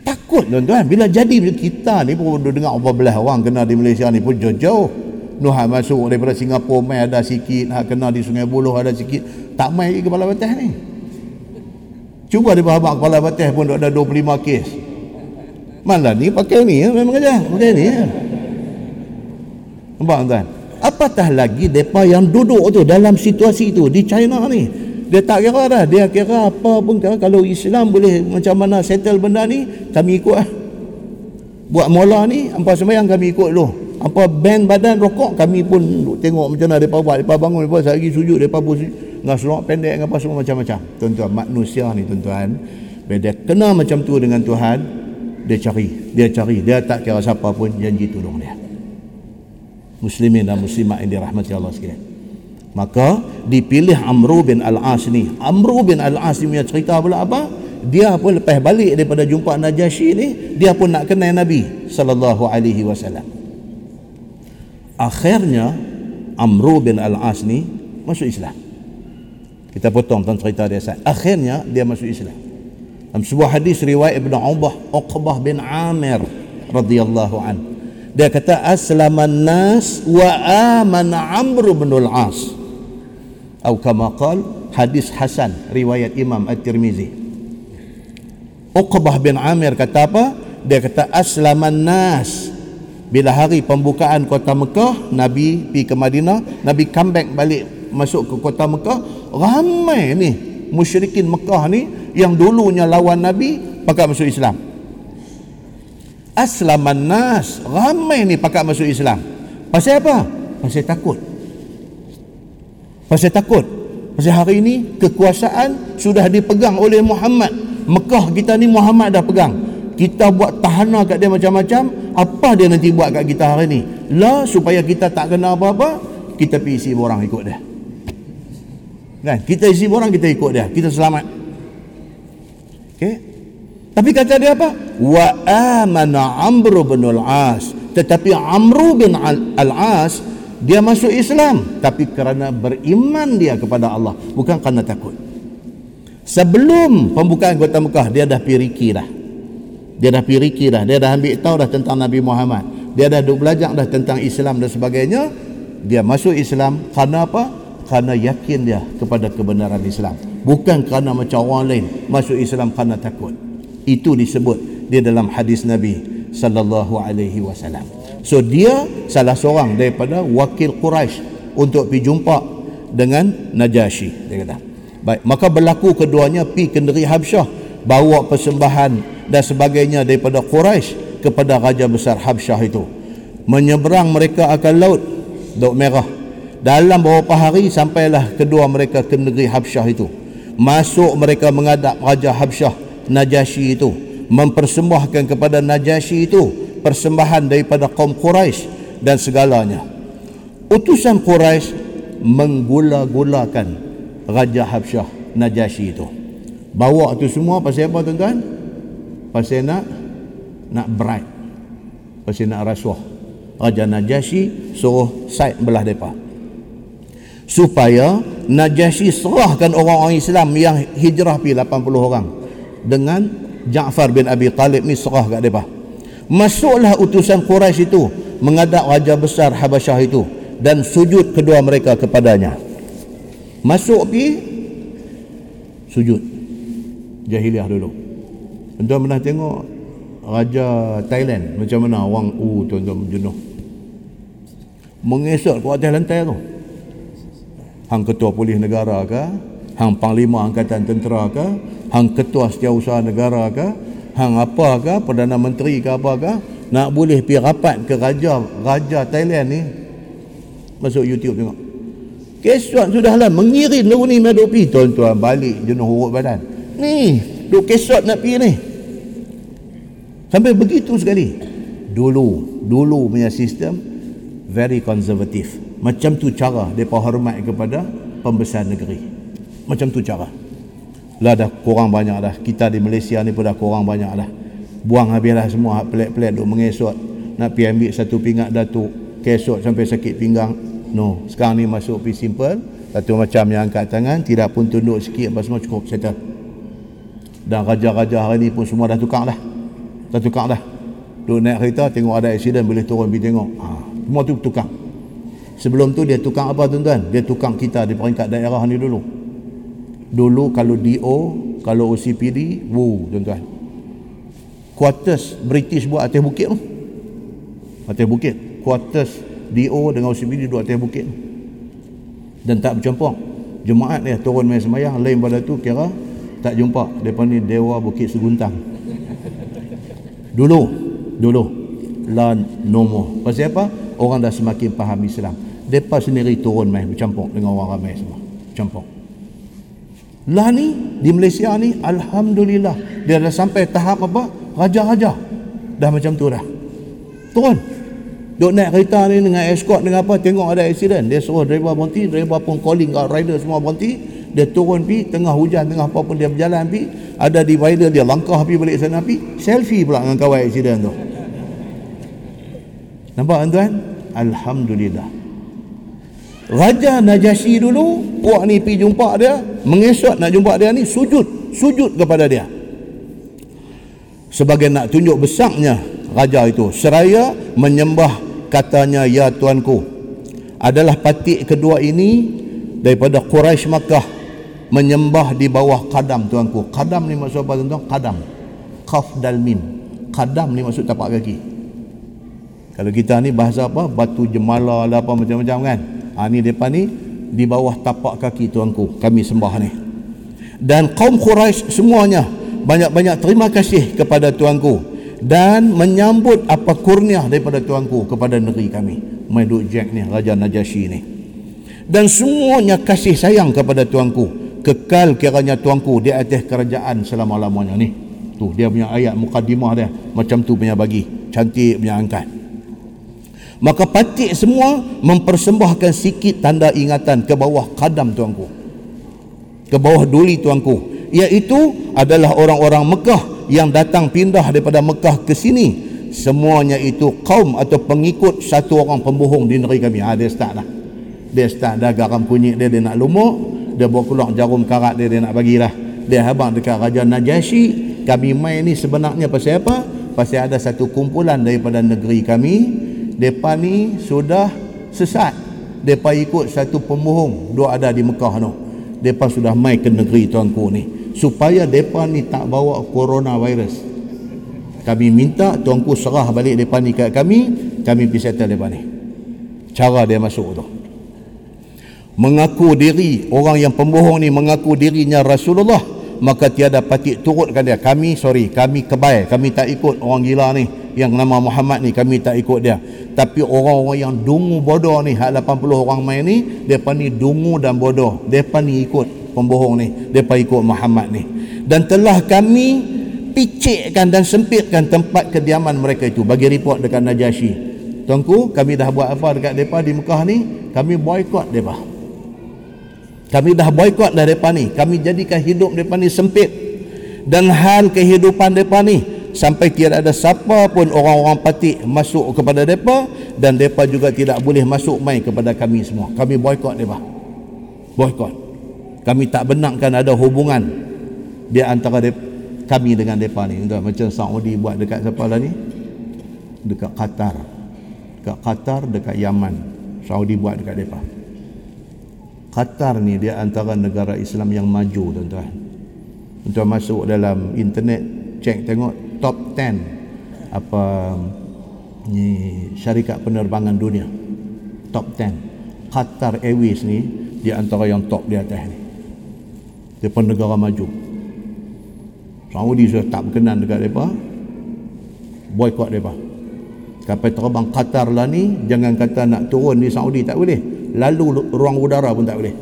Takut tuan-tuan. Bila jadi kita ni pun duk dengar apa belah orang kena di Malaysia ni pun jauh-jauh. Nuh masuk daripada Singapura mai ada sikit hak kena di Sungai Buloh ada sikit. Tak mai lagi kepala batas ni cuba dia bawa kepala batas pun ada 25 kes mana ni pakai ni ya memang aja pakai ni ya Nampak tuan? Apatah lagi mereka yang duduk tu dalam situasi tu di China ni. Dia tak kira dah. Dia kira apa pun kira kalau Islam boleh macam mana settle benda ni, kami ikut lah. Buat mola ni, apa sembahyang kami ikut dulu. Apa band badan rokok, kami pun tengok macam mana mereka buat. Mereka bangun, mereka lagi sujud, mereka pun sujud. Dengan seluar pendek, apa semua macam-macam. Tuan-tuan, manusia ni tuan-tuan. Bila kena macam tu dengan Tuhan, dia cari. Dia cari. Dia tak kira siapa pun janji tolong dia muslimin dan muslimat yang dirahmati Allah sekalian maka dipilih Amru bin Al-As ni Amru bin Al-As ni punya cerita pula apa dia pun lepas balik daripada jumpa Najasyi ni dia pun nak kenal Nabi sallallahu alaihi wasallam akhirnya Amru bin Al-As ni masuk Islam kita potong tentang cerita dia saat akhirnya dia masuk Islam. Dalam sebuah hadis riwayat Ibn Ubah Uqbah bin Amir radhiyallahu an. Dia kata aslaman nas wa amana Amr bin Al-As. Atau kama qal hadis hasan riwayat Imam At-Tirmizi. Uqbah bin Amir kata apa? Dia kata aslaman nas. Bila hari pembukaan kota Mekah, Nabi pergi ke Madinah, Nabi comeback balik masuk ke kota Mekah, ramai ni musyrikin Mekah ni yang dulunya lawan Nabi pakai masuk Islam. Aslaman nas, ramai ni pakai masuk Islam. Pasal apa? Pasal takut. Pasal takut. Pasal hari ini kekuasaan sudah dipegang oleh Muhammad Mekah kita ni Muhammad dah pegang kita buat tahanan kat dia macam-macam apa dia nanti buat kat kita hari ni lah supaya kita tak kena apa-apa kita pergi isi orang ikut dia kan kita isi orang kita ikut dia kita selamat okey tapi kata dia apa wa amana amru bin al-as tetapi amru bin al-as dia masuk Islam tapi kerana beriman dia kepada Allah bukan kerana takut Sebelum pembukaan kota Mekah dia dah piriki dah. Dia dah piriki dah. Dia dah ambil tahu dah tentang Nabi Muhammad. Dia dah duk belajar dah tentang Islam dan sebagainya. Dia masuk Islam kerana apa? Kerana yakin dia kepada kebenaran Islam. Bukan kerana macam orang lain masuk Islam kerana takut. Itu disebut di dalam hadis Nabi sallallahu alaihi wasallam. So dia salah seorang daripada wakil Quraisy untuk pergi jumpa dengan Najasyi dia kata. Baik, maka berlaku keduanya pi ke negeri Habsyah, bawa persembahan dan sebagainya daripada Quraisy kepada raja besar Habsyah itu. Menyeberang mereka akan laut Laut Merah. Dalam beberapa hari sampailah kedua mereka ke negeri Habsyah itu. Masuk mereka menghadap raja Habsyah Najasyi itu, mempersembahkan kepada Najasyi itu persembahan daripada kaum Quraisy dan segalanya. Utusan Quraisy menggula-gulakan Raja Habsyah Najasyi itu. Bawa tu semua pasal apa tuan-tuan? Pasal nak nak bribe. Pasal nak rasuah. Raja Najasyi suruh side belah mereka supaya Najasyi serahkan orang-orang Islam yang hijrah pi 80 orang. Dengan Ja'far bin Abi Talib ni serah kat mereka masuklah utusan Quraisy itu mengadap Raja Besar Habasyah itu dan sujud kedua mereka kepadanya. Masuk pi sujud. Jahiliah dulu. Tuan pernah tengok raja Thailand macam mana orang uh, tuan-tuan jenuh? Mengesok ke atas lantai tu hang ketua polis negara ke hang panglima angkatan tentera ke hang ketua setiausaha negara ke hang apa ke perdana menteri ke apa ke nak boleh pi rapat ke raja raja Thailand ni masuk YouTube tengok Kesot sudahlah mengirim lu ni duk pi tuan-tuan balik jenuh urut badan. Ni, duk kesot nak pi ni. Sampai begitu sekali. Dulu, dulu punya sistem very konservatif. Macam tu cara depa hormat kepada pembesar negeri. Macam tu cara. Lah dah kurang banyak dah. Kita di Malaysia ni pun dah kurang banyak dah. Buang habislah semua pelik-pelik duk mengesot. Nak pi ambil satu pingat datuk. Kesot sampai sakit pinggang No, sekarang ni masuk pi simple. Satu macam yang angkat tangan, tidak pun tunduk sikit apa semua cukup settle. Dan raja-raja hari ni pun semua dah tukar dah. Dah tukar dah. Duk naik kereta tengok ada accident boleh turun pergi tengok. Ha, semua tu tukar. Sebelum tu dia tukar apa tuan-tuan? Dia tukar kita di peringkat daerah ni dulu. Dulu kalau DO, kalau OCPD, wu tuan-tuan. Quarters British buat atas bukit tu. Atas bukit. Quarters DO dengan OCBD duduk atas bukit dan tak bercampur jemaat dia turun main semayang lain pada tu kira tak jumpa depan ni Dewa Bukit Seguntang dulu dulu lah nomo pasal apa orang dah semakin faham Islam. Mereka sendiri turun main bercampur dengan orang ramai semua. Campur. Lah ni di Malaysia ni Alhamdulillah. Dia dah sampai tahap apa? Raja-raja. Dah macam tu dah. Turun. Duk naik kereta ni dengan escort dengan apa tengok ada accident. Dia suruh driver berhenti driver pun calling kat rider semua berhenti. Dia turun pi tengah hujan tengah apa pun dia berjalan pi. Ada divider dia langkah pi balik sana pi. Selfie pula dengan kawan accident tu nampak tuan? Alhamdulillah. Raja Najasyi dulu puak ni pi jumpa dia mengesot nak jumpa dia ni sujud sujud kepada dia. Sebagai nak tunjuk besarnya raja itu seraya menyembah katanya ya tuanku. Adalah patik kedua ini daripada Quraisy Makkah menyembah di bawah kadam tuanku. Kadam ni maksud apa tuan kadam. Qaf dal mim. Kadam ni maksud tapak kaki kalau kita ni bahasa apa? Batu jemala lah apa macam-macam kan? Ha, ni depan ni di bawah tapak kaki tuanku kami sembah ni. Dan kaum Quraisy semuanya banyak-banyak terima kasih kepada tuanku dan menyambut apa kurnia daripada tuanku kepada negeri kami main duk Jack ni Raja Najasyi ni. Dan semuanya kasih sayang kepada tuanku kekal kiranya tuanku di atas kerajaan selama-lamanya ni. Tu dia punya ayat mukadimah dia macam tu punya bagi cantik punya angkat maka patik semua mempersembahkan sikit tanda ingatan ke bawah kadam tuanku. Ke bawah duli tuanku. Iaitu adalah orang-orang Mekah yang datang pindah daripada Mekah ke sini. Semuanya itu kaum atau pengikut satu orang pembohong di negeri kami. Ha, dia start lah dia start dah garam kunyit dia dia nak lumuk. Dia bawa keluar jarum karat dia dia nak bagilah. Dia habang dekat Raja Najasyi kami main ni sebenarnya pasal apa? Pasal ada satu kumpulan daripada negeri kami mereka ni sudah sesat. Mereka ikut satu pembohong dua ada di Mekah tu. Mereka sudah mai ke negeri tuanku ni. Supaya mereka ni tak bawa coronavirus. Kami minta tuanku serah balik mereka ni kat kami kami pergi settle mereka ni. Cara dia masuk tu. Mengaku diri orang yang pembohong ni mengaku dirinya Rasulullah maka tiada patik turutkan dia. Kami sorry kami kebaik kami tak ikut orang gila ni yang nama Muhammad ni kami tak ikut dia. Tapi orang-orang yang dungu bodoh ni hak 80 orang main ni depa ni dungu dan bodoh. Depa ni ikut pembohong ni depa ikut Muhammad ni. Dan telah kami picikkan dan sempitkan tempat kediaman mereka itu. Bagi report dekat Najasyi tuanku kami dah buat apa dekat depa di Mekah ni? Kami boykot depa. Kami dah boykot dah depa ni. Kami jadikan hidup depa ni sempit. Dan hal kehidupan depa ni sampai tiada ada siapa pun orang-orang patik masuk kepada mereka dan mereka juga tidak boleh masuk mai kepada kami semua. Kami boykot mereka. Boykot kami tak benarkan ada hubungan di antara kami dengan mereka ni. Entah, macam Saudi buat dekat siapa lah ni? Dekat Qatar. Dekat Qatar dekat Yaman. Saudi buat dekat mereka. Qatar ni dia antara negara Islam yang maju tuan-tuan. Untuk masuk dalam internet cek tengok top 10 apa ni syarikat penerbangan dunia. Top 10 Qatar Airways ni di antara yang top di atas ni. Pun negara maju. Saudi sudah tak berkenan dekat mereka boykot mereka kapal terbang Qatar lah ni jangan kata nak turun di Saudi tak boleh. Lalu ruang udara pun tak boleh.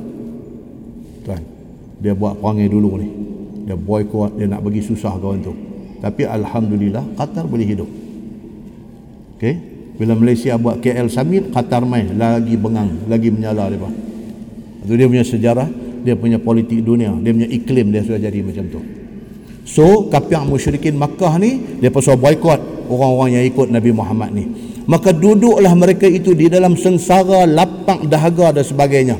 Tuan dia buat perangai dulu ni. Dia boykot dia nak bagi susah kawan tu tapi Alhamdulillah Qatar boleh hidup. Okay? bila Malaysia buat KL Summit Qatar main. Lagi bengang lagi menyala dia itu dia punya sejarah dia punya politik dunia. Dia punya iklim dia sudah jadi macam tu. So kapiak musyrikin Makkah ni dia pasal boykot orang-orang yang ikut Nabi Muhammad ni. Maka duduklah mereka itu di dalam sengsara lapang dahaga dan sebagainya.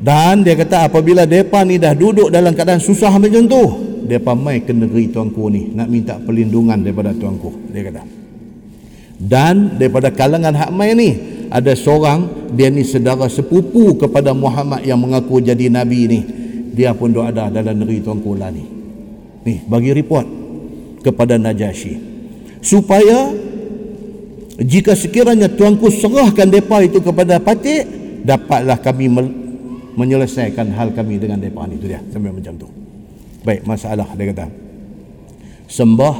Dan dia kata apabila mereka ni dah duduk dalam keadaan susah macam tu dia pamai ke negeri tuanku ni nak minta perlindungan daripada tuanku dia kata. Dan daripada kalangan hak mai ni ada seorang dia ni saudara sepupu kepada Muhammad yang mengaku jadi nabi ni. Dia pun doa ada dalam negeri tuanku lah ni. Ni bagi report kepada Najasyi supaya jika sekiranya tuanku serahkan depa itu kepada patik dapatlah kami menyelesaikan hal kami dengan depa ni. Itu dia sampai macam tu Baik, masalah dia kata. Sembah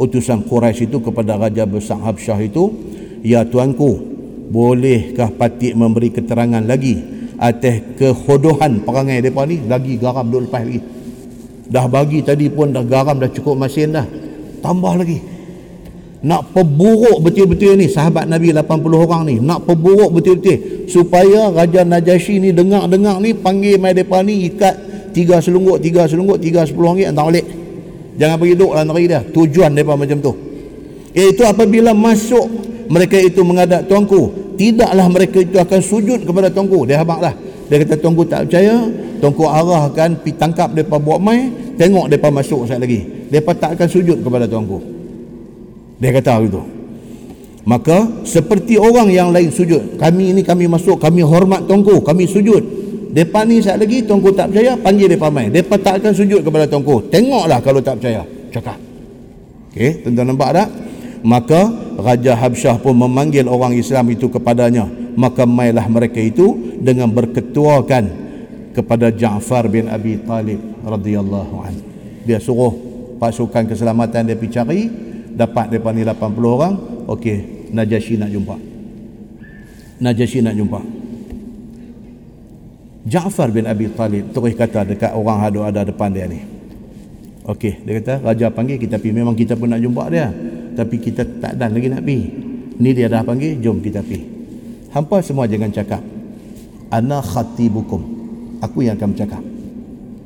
utusan Quraisy itu kepada Raja Besar Habsyah itu, Ya tuanku, bolehkah patik memberi keterangan lagi atas kehodohan perangai mereka ni? Lagi garam duk lepas lagi. Dah bagi tadi pun dah garam dah cukup masin dah. Tambah lagi. nak perburuk betul-betul ni sahabat Nabi 80 orang ni nak perburuk betul-betul supaya Raja Najasyi ni dengar-dengar ni panggil depan ni ikat tiga selungguk tiga selungguk tiga sepuluh ringgit hantar balik. Jangan pergi duduk dalam negeri dia. Tujuan mereka macam tu. Iaitu apabila masuk mereka itu menghadap tuanku tidaklah mereka itu akan sujud kepada tuanku. Dia habak lah dia kata tuanku tak percaya. Tuanku arahkan pi tangkap mereka buat mai tengok mereka masuk sekali lagi. Mereka tak akan sujud kepada tuanku. Dia kata begitu. Maka seperti orang yang lain sujud. Kami ini kami masuk, kami hormat tuanku, kami sujud. Depa ni saat lagi tuanku tak percaya, panggil depa mai. Depa tak akan sujud kepada tuanku. Tengoklah kalau tak percaya. Cakap. Okey, tuan-tuan nampak tak? Maka Raja Habsyah pun memanggil orang Islam itu kepadanya. Maka mailah mereka itu dengan berketuakan kepada Ja'far bin Abi Talib radhiyallahu anhu. Dia suruh pasukan keselamatan dia pergi cari dapat depan ni 80 orang okey Najasyi nak jumpa Najasyi nak jumpa Ja'far bin Abi Talib terus kata dekat orang hadu ada depan dia ni. Okey dia kata raja panggil kita pergi. Memang kita pun nak jumpa dia tapi kita tak dan lagi nak pergi. Ni dia dah panggil jom kita pergi. Hampa semua jangan cakap ana khatibukum. Aku yang akan bercakap.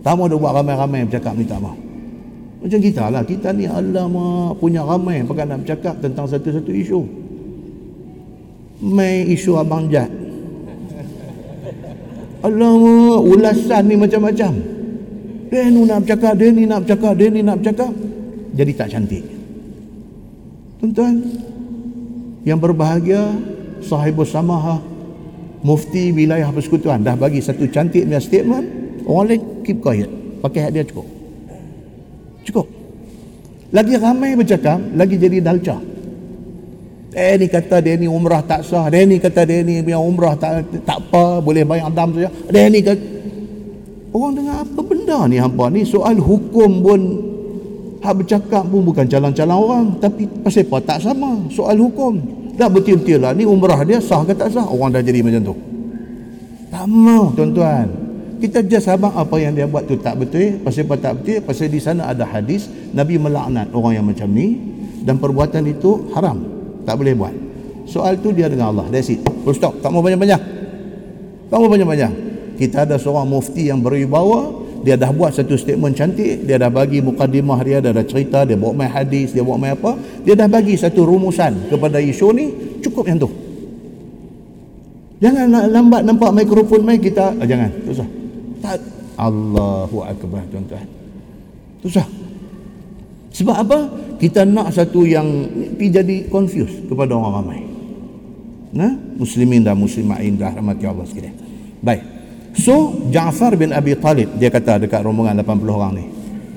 Tak mau dia buat ramai-ramai bercakap ni tak mau. Macam kita lah. Kita ni alamak punya ramai. Pakai nak bercakap tentang satu-satu isu. Mai isu Abang Jad. Alamak ulasan ni macam-macam. Ni nak bercakap, ni nak bercakap, ni nak bercakap. Jadi tak cantik. Tuan-tuan, yang berbahagia, sahibus samaha, mufti wilayah persekutuan, dah bagi satu cantik punya statement, orang lain keep quiet. Pakai hak dia cukup. Cukup. Lagi ramai bercakap, lagi jadi dalca. Eh ni kata dia ni umrah tak sah. Dia ni kata dia ni punya umrah tak tak apa, boleh bayar dam saja. Dia ni kata Orang dengar apa benda ni hampa ni? Soal hukum pun hak bercakap pun bukan calon-calon orang tapi pasal apa? Tak sama. Soal hukum. Dah betul-betul lah. Ni umrah dia sah ke tak sah? Orang dah jadi macam tu. Tak mau tuan-tuan. Kita just abang apa yang dia buat tu tak betul pasal apa tak betul. Pasal di sana ada hadis Nabi melaknat orang yang macam ni dan perbuatan itu haram tak boleh buat. Soal tu dia dengan Allah. That's it. Full stop. Tak mau banyak-banyak. Tak mau banyak-banyak. Kita ada seorang mufti yang berwibawa dia dah buat satu statement cantik. Dia dah bagi mukadimah dia. Dia dah cerita. Dia bawa main hadis. Dia bawa main apa. Dia dah bagi satu rumusan kepada isu ni. Cukup yang tu. Jangan lambat nampak mikrofon main kita. Ah, jangan. Tak usah tak. Allahu Akbar tuan-tuan. Susah sebab apa? Kita nak satu yang pergi jadi confused kepada orang ramai. Nah muslimin dan muslimain dah rahmati Allah sekalian. Baik. So Ja'far bin Abi Talib dia kata dekat rombongan 80 orang ni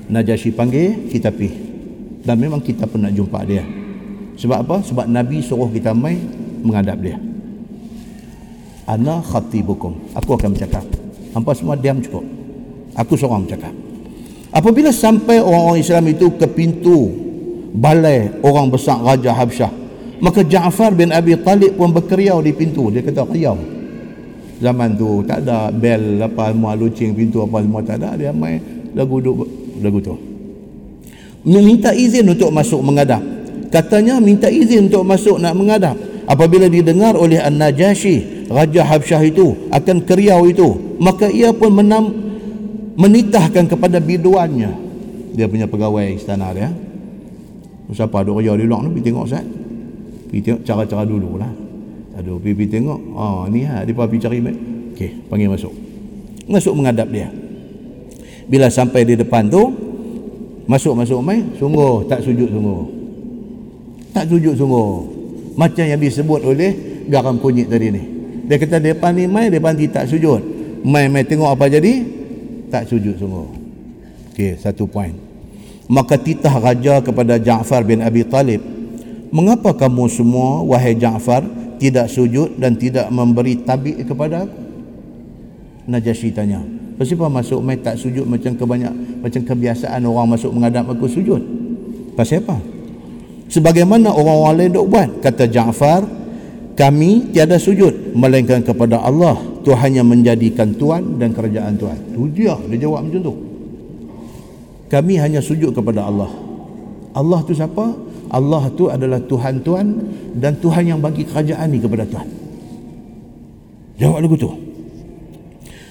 Najasyi panggil kita pi dan memang kita pun nak jumpa dia. Sebab apa? Sebab Nabi suruh kita mai menghadap dia. Ana khatibukum. Aku akan bercakap. Hampa semua diam cukup. Aku seorang bercakap. Apabila sampai orang-orang Islam itu ke pintu balai orang besar Raja Habsyah, maka Ja'far bin Abi Talib pun berkeriau di pintu. Dia kata keriau. Zaman tu tak ada bel apa semua lucing pintu apa semua tak ada. Dia main lagu duk lagu tu. Minta izin untuk masuk mengadap. Katanya minta izin untuk masuk nak mengadap. Apabila didengar oleh An-Najashi Raja Habsyah itu akan keriau itu maka ia pun menam, menitahkan kepada biduannya. Dia punya pegawai istana dia. Siapa ada kerja di luar ni pergi tengok Ustaz. Pergi tengok cara-cara dulu lah aduh pergi, tengok. Oh, ni ha, dia pergi cari ok panggil masuk. Masuk menghadap dia. Bila sampai di depan tu masuk-masuk mai. Sungguh tak sujud sungguh. Tak sujud sungguh. Macam yang disebut oleh garam kunyit tadi ni. Dia kata depan ni mai depan ni tak sujud. Mai mai tengok apa jadi tak sujud sungguh okey satu poin maka titah raja kepada Ja'far bin Abi Talib mengapa kamu semua wahai Ja'far tidak sujud dan tidak memberi tabik kepada aku Najasyi tanya Kenapa masuk mai tak sujud macam kebanyak macam kebiasaan orang masuk menghadap aku sujud? Pasal apa? Sebagaimana orang-orang lain dok buat, kata Ja'far, kami tiada sujud melainkan kepada Allah Tuhan yang menjadikan Tuhan dan kerajaan Tuhan itu dia dia jawab macam tu kami hanya sujud kepada Allah Allah tu siapa? Allah tu adalah Tuhan-Tuhan dan Tuhan yang bagi kerajaan ni kepada Tuhan. Jawab lagu tu.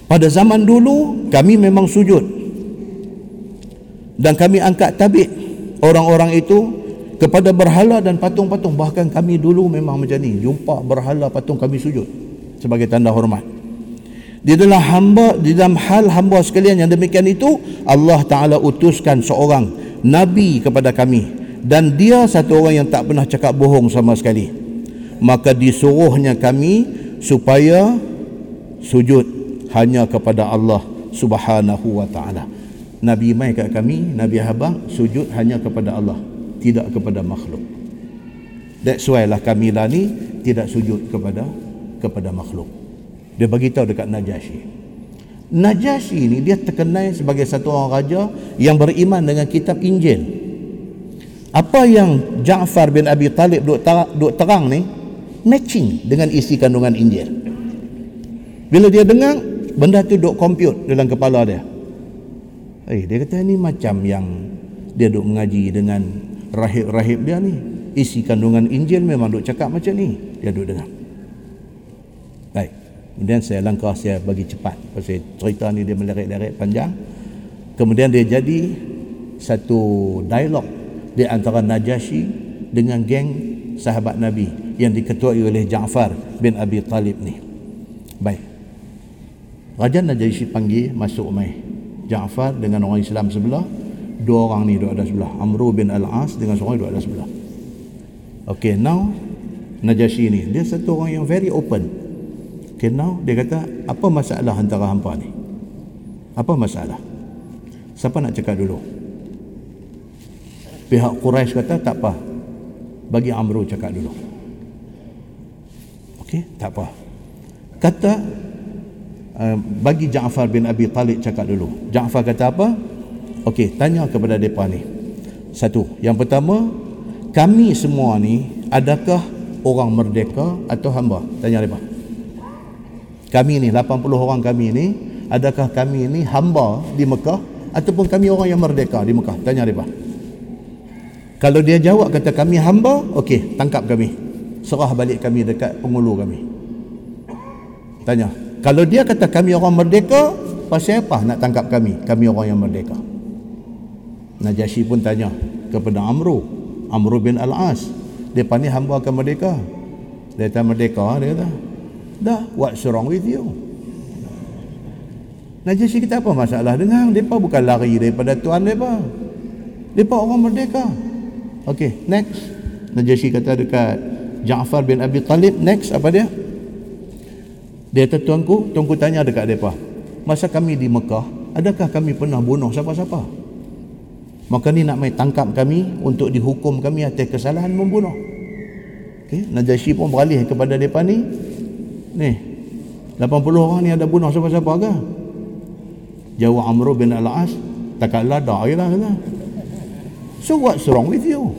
Pada zaman dulu kami memang sujud. Dan kami angkat tabik orang-orang itu kepada berhala dan patung-patung. Bahkan kami dulu memang macam ni. Jumpa berhala patung kami sujud sebagai tanda hormat. Di dalam hamba di dalam hal hamba sekalian yang demikian itu Allah Taala utuskan seorang nabi kepada kami dan dia satu orang yang tak pernah cakap bohong sama sekali. Maka disuruhnya kami supaya sujud hanya kepada Allah Subhanahu wa taala. Nabi mai kat kami, Nabi Habang sujud hanya kepada Allah, tidak kepada makhluk. That's why lah kami lah ni tidak sujud kepada kepada makhluk. Dia bagi tahu dekat Najasyi. Najasyi ni dia terkenal sebagai satu orang raja yang beriman dengan kitab Injil. Apa yang Ja'far bin Abi Talib duk, ter- duk terang ni matching dengan isi kandungan Injil. Bila dia dengar benda tu duk compute dalam kepala dia. Eh dia kata ni macam yang dia duk mengaji dengan rahib-rahib dia ni. Isi kandungan Injil memang duk cakap macam ni. Dia duk dengar. Baik. Kemudian saya langkah saya bagi cepat pasal cerita ni dia melirik-lirik panjang. Kemudian dia jadi satu dialog di antara Najasyi dengan geng sahabat Nabi yang diketuai oleh Ja'far bin Abi Talib ni. Baik. Raja Najasyi panggil masuk mai. Ja'far dengan orang Islam sebelah, dua orang ni duduk ada sebelah. Amru bin Al-As dengan seorang duduk ada sebelah. Okay, now Najasyi ni dia satu orang yang very open Okay now dia kata apa masalah antara hampa ni? Apa masalah? Siapa nak cakap dulu? Pihak Quraisy kata tak apa. Bagi Amru cakap dulu. Okey, tak apa. Kata uh, bagi Ja'far bin Abi Talib cakap dulu. Ja'far kata apa? Okey, tanya kepada depa ni. Satu, yang pertama, kami semua ni adakah orang merdeka atau hamba? Tanya depa. Kami ni 80 orang kami ni adakah kami ni hamba di Mekah ataupun kami orang yang merdeka di Mekah? Tanya dia kalau dia jawab kata kami hamba okey tangkap kami. Serah balik kami dekat pengulu kami. Tanya. Kalau dia kata kami orang merdeka pasal apa nak tangkap kami? Kami orang yang merdeka Najasyi pun tanya kepada Amru Amru bin Al-As. Dia ni hamba akan merdeka. Dia kata merdeka? Dia kata Dah, what's wrong with you? Najasyi kita apa masalah dengan Mereka bukan lari daripada Tuhan mereka Mereka orang merdeka. Okay, next. Najasyi kata dekat Ja'far bin Abi Talib Next, apa dia? Dia kata tuanku Tuanku tanya dekat mereka Masa kami di Mekah Adakah kami pernah bunuh siapa-siapa? Maka ni nak main tangkap kami Untuk dihukum kami atas kesalahan membunuh Okay, Najasyi pun beralih kepada mereka ni Ni 80 orang ni ada bunuh siapa-siapa ke? Jawab Amr bin Al-As Takat lada je lah kata. So what's wrong with you?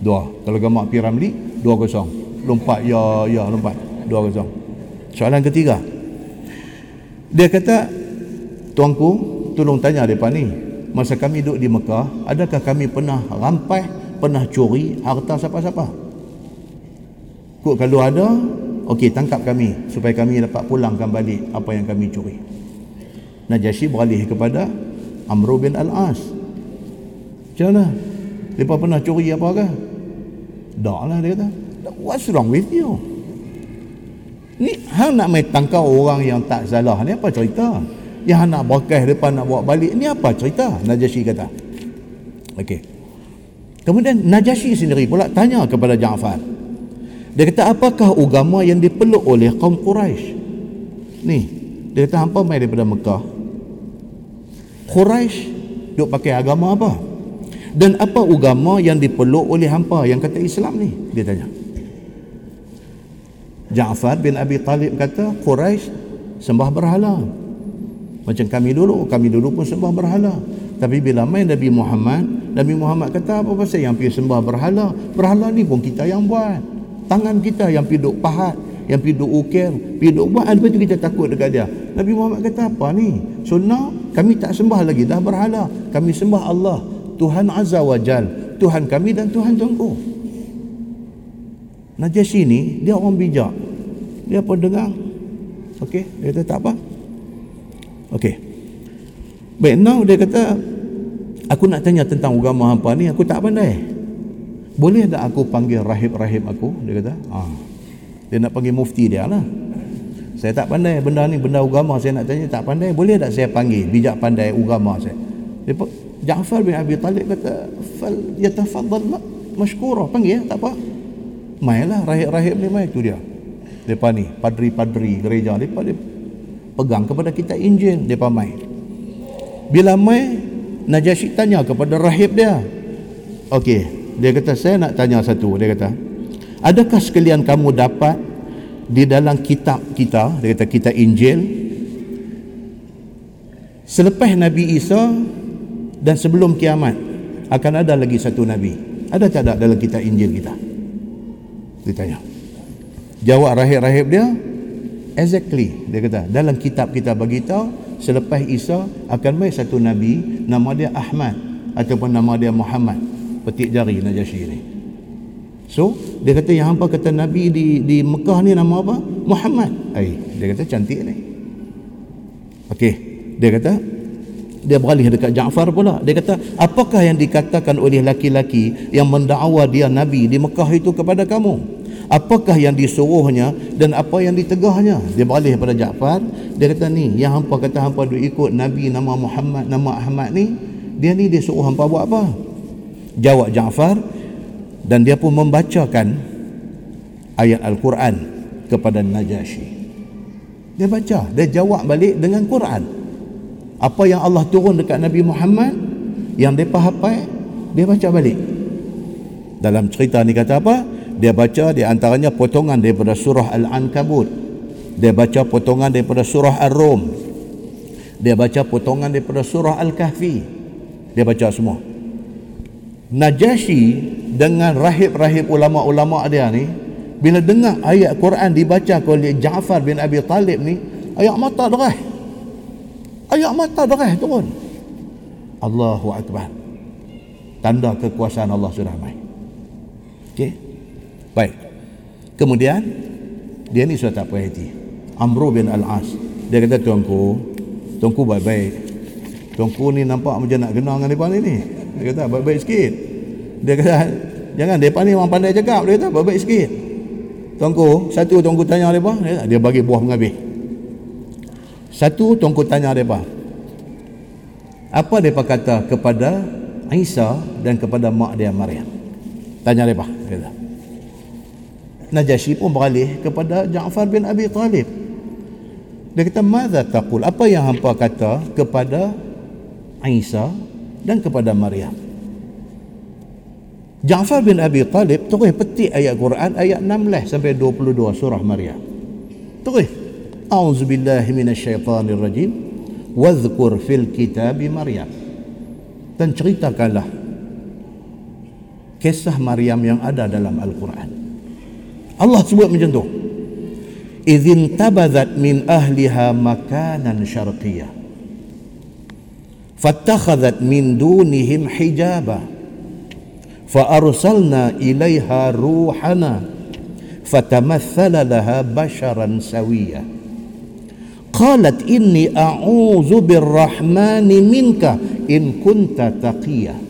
Dua Kalau gamak piramli Dua kosong Lompat ya ya lompat Dua kosong Soalan ketiga Dia kata Tuanku Tolong tanya mereka ni Masa kami duduk di Mekah Adakah kami pernah rampai Pernah curi harta siapa-siapa Kok kalau ada Okey, tangkap kami supaya kami dapat pulangkan balik apa yang kami curi. Najasyi beralih kepada Amr bin Al-As. Macam mana? Mereka pernah curi apa ke? Tak lah dia kata. What's wrong with you? Ni hang nak main tangkap orang yang tak salah. Ni apa cerita? Yang nak berkah depan nak bawa balik. Ni apa cerita? Najasyi kata. Okey. Kemudian Najasyi sendiri pula tanya kepada Ja'far. Dia kata apakah agama yang dipeluk oleh kaum Quraisy? Ni, dia kata hampa mai daripada Mekah. Quraisy duk pakai agama apa? Dan apa agama yang dipeluk oleh hampa yang kata Islam ni? Dia tanya. Ja'far bin Abi Talib kata Quraisy sembah berhala. Macam kami dulu, kami dulu pun sembah berhala. Tapi bila main Nabi Muhammad, Nabi Muhammad kata apa pasal yang pergi sembah berhala? Berhala ni pun kita yang buat. Tangan kita yang piduk pahat yang piduk ukir piduk buat. Lepas tu kita takut dekat dia. Nabi Muhammad kata apa ni? So now kami tak sembah lagi dah berhala. Kami sembah Allah Tuhan Azza wa Jal. Tuhan kami dan Tuhan tuanku Najasyi ni dia orang bijak. Dia pun dengar. Okey, dia kata tak apa Okey. Baik, now dia kata Aku nak tanya tentang agama hampa ni Aku tak pandai. Boleh tak aku panggil rahib-rahib aku? Dia kata ah. Dia nak panggil mufti dia lah. Saya tak pandai benda ni Benda agama saya nak tanya tak pandai. Boleh tak saya panggil Bijak pandai agama saya? Dia, Ja'far bin Abi Talib kata Fal yatafaddal masykurah Panggil ya, tak apa. Mainlah rahib-rahib ni main tu dia. Depa ni padri-padri gereja depa dia pegang kepada kita Injil depa mai. Bila mai Najasyi tanya kepada rahib dia. Okey, dia kata saya nak tanya satu. Dia kata, "Adakah sekalian kamu dapat di dalam kitab kita, dia kata kita Injil, selepas Nabi Isa dan sebelum kiamat akan ada lagi satu nabi. Ada tak ada dalam kitab Injil kita?" Dia tanya. Jawab rahib-rahib dia Exactly Dia kata. Dalam kitab kita bagi tahu Selepas Isa Akan mai satu Nabi Nama dia Ahmad Ataupun nama dia Muhammad. Petik jari Najasyi ni. So Dia kata yang hampa kata Nabi di di Mekah ni nama apa? Muhammad. Ay, Dia kata cantik ni. Okey Dia kata dia beralih dekat Ja'far pula. Dia kata apakah yang dikatakan oleh laki-laki yang mendakwa dia Nabi di Mekah itu kepada kamu apakah yang disuruhnya dan apa yang ditegahnya? Dia beralih pada Ja'far. Dia kata ni yang hampa kata hampa duk ikut Nabi nama Muhammad nama Ahmad ni. Dia ni dia suruh hampa buat apa? Jawab Ja'far dan dia pun membacakan ayat Al-Quran kepada Najasyi dia baca dia jawab balik dengan Quran. Apa yang Allah turun dekat Nabi Muhammad yang dia hafal dia baca balik. Dalam cerita ni kata apa dia baca di antaranya potongan daripada surah Al-Ankabut. Dia baca potongan daripada surah Ar-Rum. Dia baca potongan daripada surah Al-Kahfi. Dia baca semua. Najasyi dengan rahib-rahib ulama-ulama dia ni bila dengar ayat Quran dibaca oleh Ja'far bin Abi Talib ni ayat mata derah. Ayat mata derah turun Allahu Akbar. Tanda kekuasaan Allah sudah main okey Baik. Kemudian dia ni sudah tak puas hati. Amru bin Al-As. Dia kata tuanku, tuanku baik-baik. Tuanku ni nampak macam nak kenal dengan depa ni. Dia kata baik-baik sikit. Dia kata jangan depa ni orang pandai cakap. Dia kata baik-baik sikit. Tuanku, satu tuanku tanya depa, dia, dia bagi buah menghabis. Satu tuanku tanya depa. Apa depa kata kepada Isa dan kepada mak dia Maryam? Tanya depa, dia kata. Najasyi pun beralih kepada Ja'far bin Abi Talib. Dia kata, Mada taqul? Apa yang hampa kata kepada Isa dan kepada Maryam? Ja'far bin Abi Talib terus petik ayat Quran ayat 16 sampai 22 surah Maryam. Terus. A'udzubillahi minasyaitanirrajim. Wadhkur fil kitabi Maryam. Dan ceritakanlah kisah Maryam yang ada dalam Al-Quran. Allah sebut macam tu izin tabadat min ahliha makanan syarqiyah fattakhadhat min dunihim hijaba fa arsalna ilaiha ruhana fatamathala laha basharan sawiya qalat inni a'udzu birrahmani minka in kunta taqiyah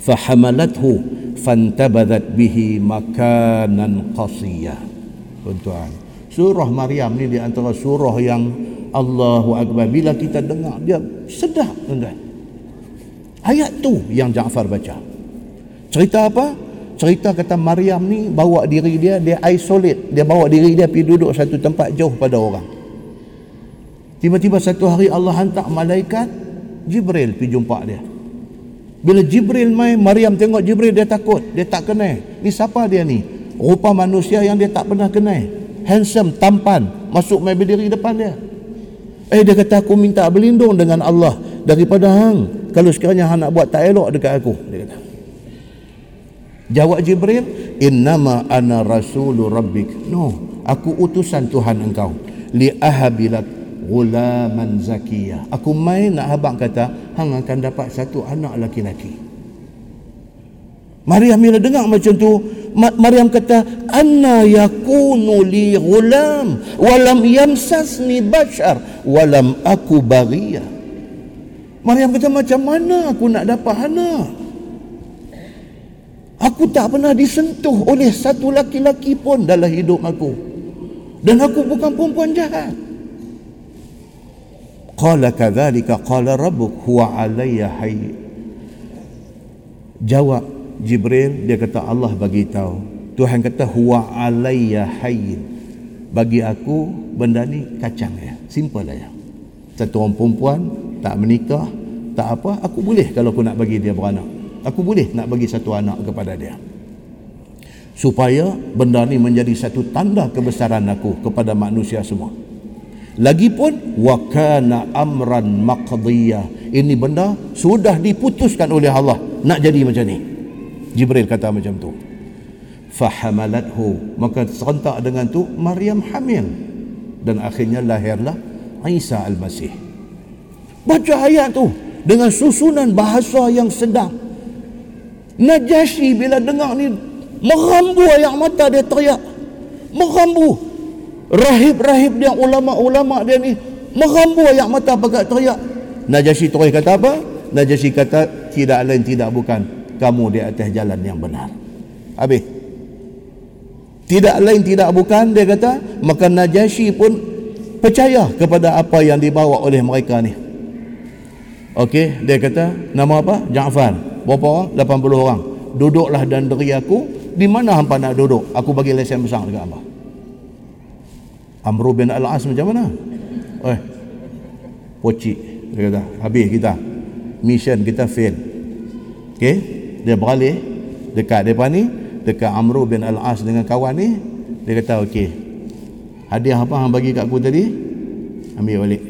fahamalathu fantabadat bihi makanan قصيا. Tuan-tuan Surah Maryam ni di antara surah yang Allahu Akbar. Bila kita dengar dia sedap tuan-tuan. Ayat tu yang Jaafar baca. Cerita apa? Cerita kata Maryam ni bawa diri dia Dia isolate. Dia bawa diri dia pergi duduk satu tempat jauh pada orang. Tiba-tiba satu hari Allah hantar malaikat Jibril pergi jumpa dia bila Jibril mai Maryam tengok Jibril dia takut. Dia tak kenal. Ni siapa dia ni? Rupa manusia yang dia tak pernah kenal. Handsome tampan masuk mai berdiri depan dia. Eh dia kata aku minta berlindung dengan Allah daripada hang. Kalau sekiranya hang nak buat tak elok dekat aku. Dia kata. Jawab Jibril innama ana rasulu rabbik. No aku utusan Tuhan engkau. Li ahabilak gulaman zakiyah. Aku main nak habang kata hang akan dapat satu anak laki-laki Maryam bila dengar macam tu. Maryam kata anna yakunu li gulam walam yamsasni bashar walam aku baghiya Maryam kata macam mana aku nak dapat anak? Aku tak pernah disentuh oleh satu laki-laki pun dalam hidup aku. Dan aku bukan perempuan jahat. Qala kadzalika qala rabbuk huwa alayya hayy. Jawab Jibril dia kata Allah bagi tahu. Tuhan kata huwa alayya hayy. Bagi aku benda ni kacang ya. Simple aja. Satu orang perempuan tak menikah, tak apa, aku boleh kalau aku nak bagi dia beranak aku boleh nak bagi satu anak kepada dia supaya benda ni menjadi satu tanda kebesaran aku kepada manusia semua lagipun wa kana amran maqdiyah. Ini benda sudah diputuskan oleh Allah nak jadi macam ni. Jibril kata macam tu. Fahamalathu maka serentak dengan tu Maryam hamil. Dan akhirnya lahirlah Isa al-Masih. Baca ayat tu dengan susunan bahasa yang sedang Najasyi bila dengar ni merambu air mata dia teriak. Merambu. Rahib-rahib dia ulama-ulama dia ni merambu air mata pakat teriak. Najasyi terus kata apa? Najasyi kata tidak lain tidak bukan kamu di atas jalan yang benar. Habis. Tidak lain tidak bukan dia kata maka Najasyi pun percaya kepada apa yang dibawa oleh mereka ni. Okey, dia kata nama apa? Ja'far berapa orang? 80 orang duduklah dan deri aku di mana hampa nak duduk aku bagi lesen besar dekat hampa Amru bin Al-As macam mana? Eh pocik dia kata habis kita. Mission kita fail. Ok dia beralih dekat depan ni dekat Amru bin Al-As dengan kawan ni. Dia kata ok hadiah apa yang bagi kat aku tadi? Ambil balik.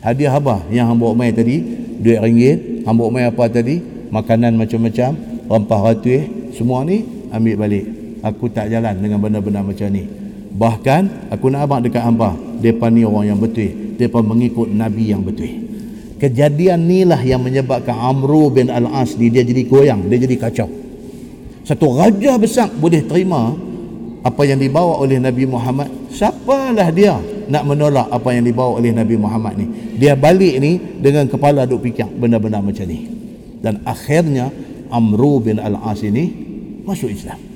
Hadiah apa yang hang bawa mai tadi? Duit ringgit. Hambuk mai apa tadi? Makanan macam-macam rempah ratuih semua ni ambil balik. Aku tak jalan dengan benda-benda macam ni bahkan aku nak abang dekat hamba depan ni orang yang betul depan mengikut nabi yang betul. Kejadian inilah yang menyebabkan Amru bin Al-As ni dia jadi goyang dia jadi kacau. Satu raja besar boleh terima apa yang dibawa oleh Nabi Muhammad. Siapalah dia nak menolak apa yang dibawa oleh Nabi Muhammad ni? Dia balik ni dengan kepala duk fikir benda-benda macam ni. Dan akhirnya Amru bin Al-As ini masuk Islam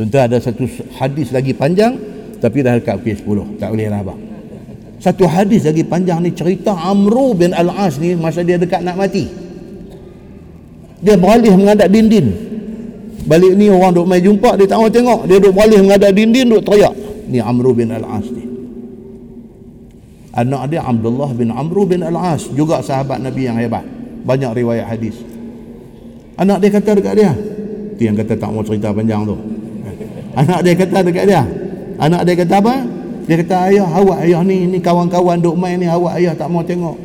tentu ada satu hadis lagi panjang tapi dah dekat pukul 10 tak boleh lah abang. Satu hadis lagi panjang ni cerita Amru bin Al-As ni masa dia dekat nak mati. Dia beralih menghadap dinding balik ni orang duk main jumpa dia tak mau tengok. Dia duk beralih menghadap dinding duk teriak. Ni Amru bin Al-As ni. Anak dia Abdullah bin Amru bin Al-As juga sahabat Nabi yang hebat. Banyak riwayat hadis. Anak dia kata dekat dia tu yang kata tak mau cerita panjang tu anak dia kata dekat dia. Anak dia kata apa? Dia kata ayah awak ayah ni ni kawan-kawan duk main ni awak ayah tak mau tengok.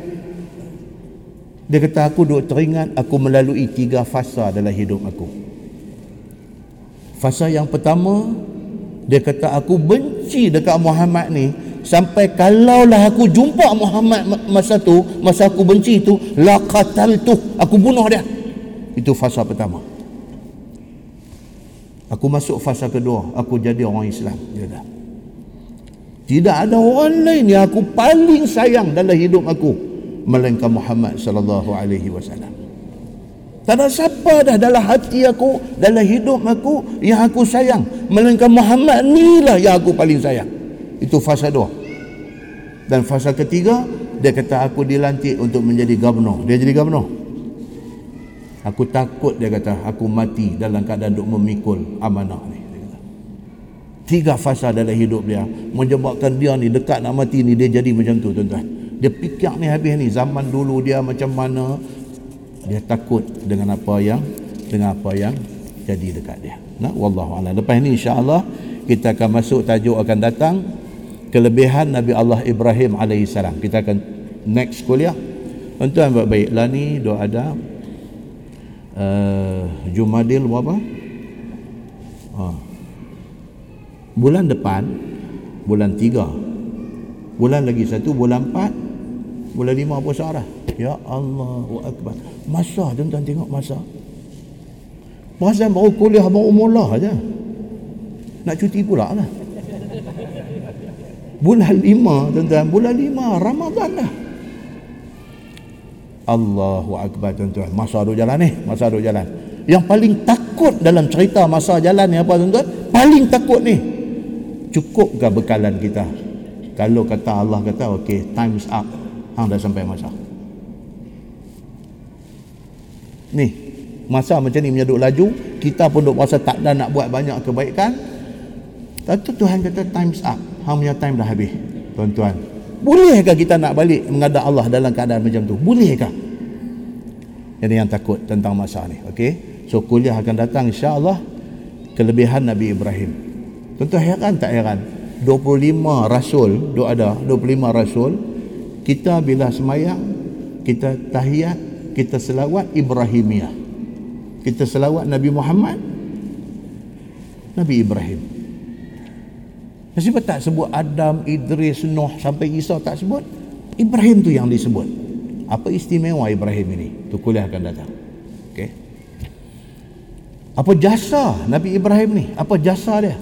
Dia kata aku duk teringat aku melalui tiga fasa dalam hidup aku. Fasa yang pertama dia kata aku benci dekat Muhammad ni. Sampai kalaulah aku jumpa Muhammad masa tu masa aku benci tu la tu aku bunuh dia. Itu fasa pertama aku masuk fasa kedua aku jadi orang Islam dia kata tidak ada orang lain yang aku paling sayang dalam hidup aku melainkan Muhammad sallallahu alaihi wasallam tak ada siapa dah dalam hati aku, dalam hidup aku yang aku sayang. Melainkan Muhammad ni lah yang aku paling sayang. Itu fasa dua. Dan fasa ketiga, dia kata aku dilantik untuk menjadi gubernur. Dia jadi gubernur. Aku takut dia kata aku mati dalam keadaan duk memikul amanah ni. Tiga fasa dalam hidup dia. Menyebabkan dia ni dekat nak mati ni dia jadi macam tu tuan-tuan. dia fikir ni habis ni zaman dulu dia macam mana? Dia takut dengan apa yang dengan apa yang jadi dekat dia. Nah wallahu a'lam. Lepas ni insyaallah kita akan masuk tajuk akan datang. Kelebihan Nabi Allah Ibrahim alaihissalam. Kita akan next kuliah. Tuan-tuan baik-baik lah ni doa ada uh, Jumadil berapa? Uh, bulan depan bulan tiga. Bulan lagi satu bulan empat bulan lima puasa dah ya Allah Akbar. Masa tuan-tuan tengok masa. Perasan baru kuliah baru mula aja. Nak cuti pula lah. Bulan lima tuan-tuan, bulan lima Ramadan lah. Allahu Akbar tuan-tuan. Masa duduk jalan ni, masa duduk jalan. Yang paling takut dalam cerita masa jalan ni apa tuan-tuan? Paling takut ni. Cukupkah bekalan kita? Kalau kata Allah kata, okay, time's up. Hang dah sampai masa. Ni, masa macam ni menyeduk laju kita pun duk rasa tak ada nak buat banyak kebaikan tapi Tuhan kata time's up hang punya time dah habis tuan-tuan bolehkah kita nak balik menghadap Allah dalam keadaan macam tu? Bolehkah? Jadi yang takut tentang masa ni okey? So kuliah akan datang insya-Allah kelebihan Nabi Ibrahim. Tuan-tuan heran tak heran? 25 rasul duk ada 25 rasul kita bila semayang kita tahiyat kita selawat Ibrahimiyah. Kita selawat Nabi Muhammad Nabi Ibrahim Kenapa tak sebut Adam, Idris, Nuh sampai Isa tak sebut? Ibrahim tu yang disebut. Apa istimewa Ibrahim ini? Tu kuliah akan datang. Okay. apa jasa Nabi Ibrahim ni? Apa jasa dia?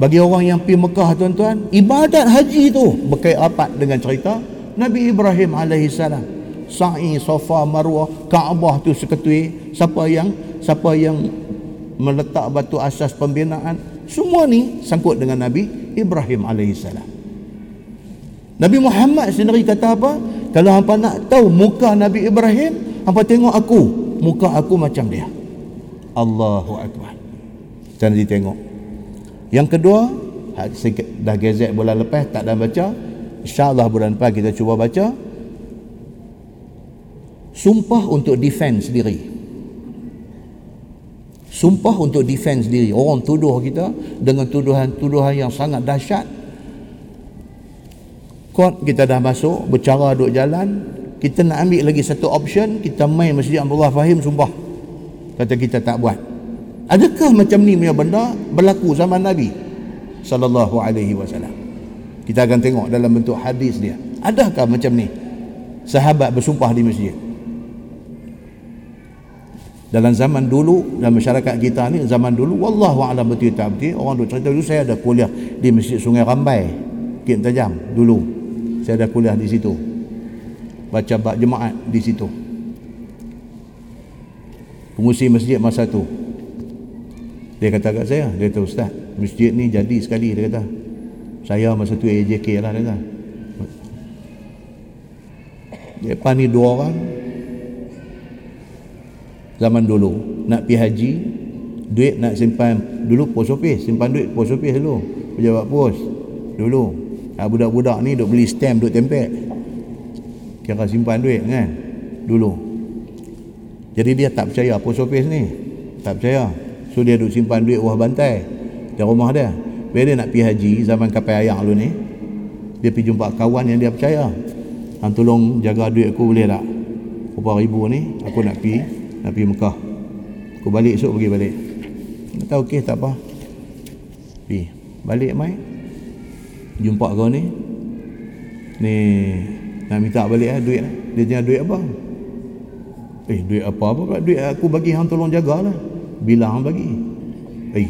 Bagi orang yang pergi Mekah tuan-tuan ibadat haji tu berkait rapat dengan cerita Nabi Ibrahim alaihissalam sa'i safa marwah kaabah tu seketui. Siapa yang siapa yang meletak batu asas pembinaan semua ni sangkut dengan Nabi Ibrahim alaihissalam Nabi Muhammad sendiri kata apa? Kalau hampa nak tahu muka Nabi Ibrahim hampa tengok aku muka aku macam dia. Allahu Akbar. Jangan ditengok yang kedua dah gezek bulan lepas tak dah baca insyaAllah bulan depan kita cuba baca sumpah untuk defense diri sumpah untuk defense diri. Orang tuduh kita dengan tuduhan-tuduhan yang sangat dahsyat. Kot kita dah masuk bercara duduk jalan. Kita nak ambil lagi satu option kita main masjid Abdullah Fahim sumpah. Kata kita tak buat. Adakah macam ni punya benda berlaku zaman Nabi? Sallallahu alaihi wasallam. Kita akan tengok dalam bentuk hadis dia. Adakah macam ni? Sahabat bersumpah di masjid dalam zaman dulu dalam masyarakat kita ni zaman dulu wallahu alam betul tak betul orang duk cerita dulu saya ada kuliah di Masjid Sungai Rambai Kim Tajam dulu. Saya ada kuliah di situ. Baca bab jemaat di situ. Pengusi masjid masa tu. Dia kata kat saya dia kata ustaz masjid ni jadi sekali dia kata. Saya masa tu AJK lah dia kata. Depan ni dua orang zaman dulu. Nak pergi haji duit nak simpan. Dulu pos office simpan duit pos office dulu. Pejabat pos dulu. Ha, budak-budak ni duk beli stamp duk tempel kira simpan duit kan? Dulu. Jadi dia tak percaya pos office ni. Tak percaya. So dia duk simpan duit wah bantai di rumah dia. Bila dia nak pergi haji zaman kapal ayam dulu ni dia pergi jumpa kawan yang dia percaya. Han tolong jaga duit aku boleh tak? Berapa ribu ni aku nak pergi nak pergi Mekah. Aku balik esok pergi balik. Kata okey tak apa. Pergi balik mai. Jumpa kau ni. Ni nak minta balik lah duit lah dia tanya duit apa? Eh duit apa apa pula? Duit aku bagi hang tolong jagalah. Bila hang bagi? Eh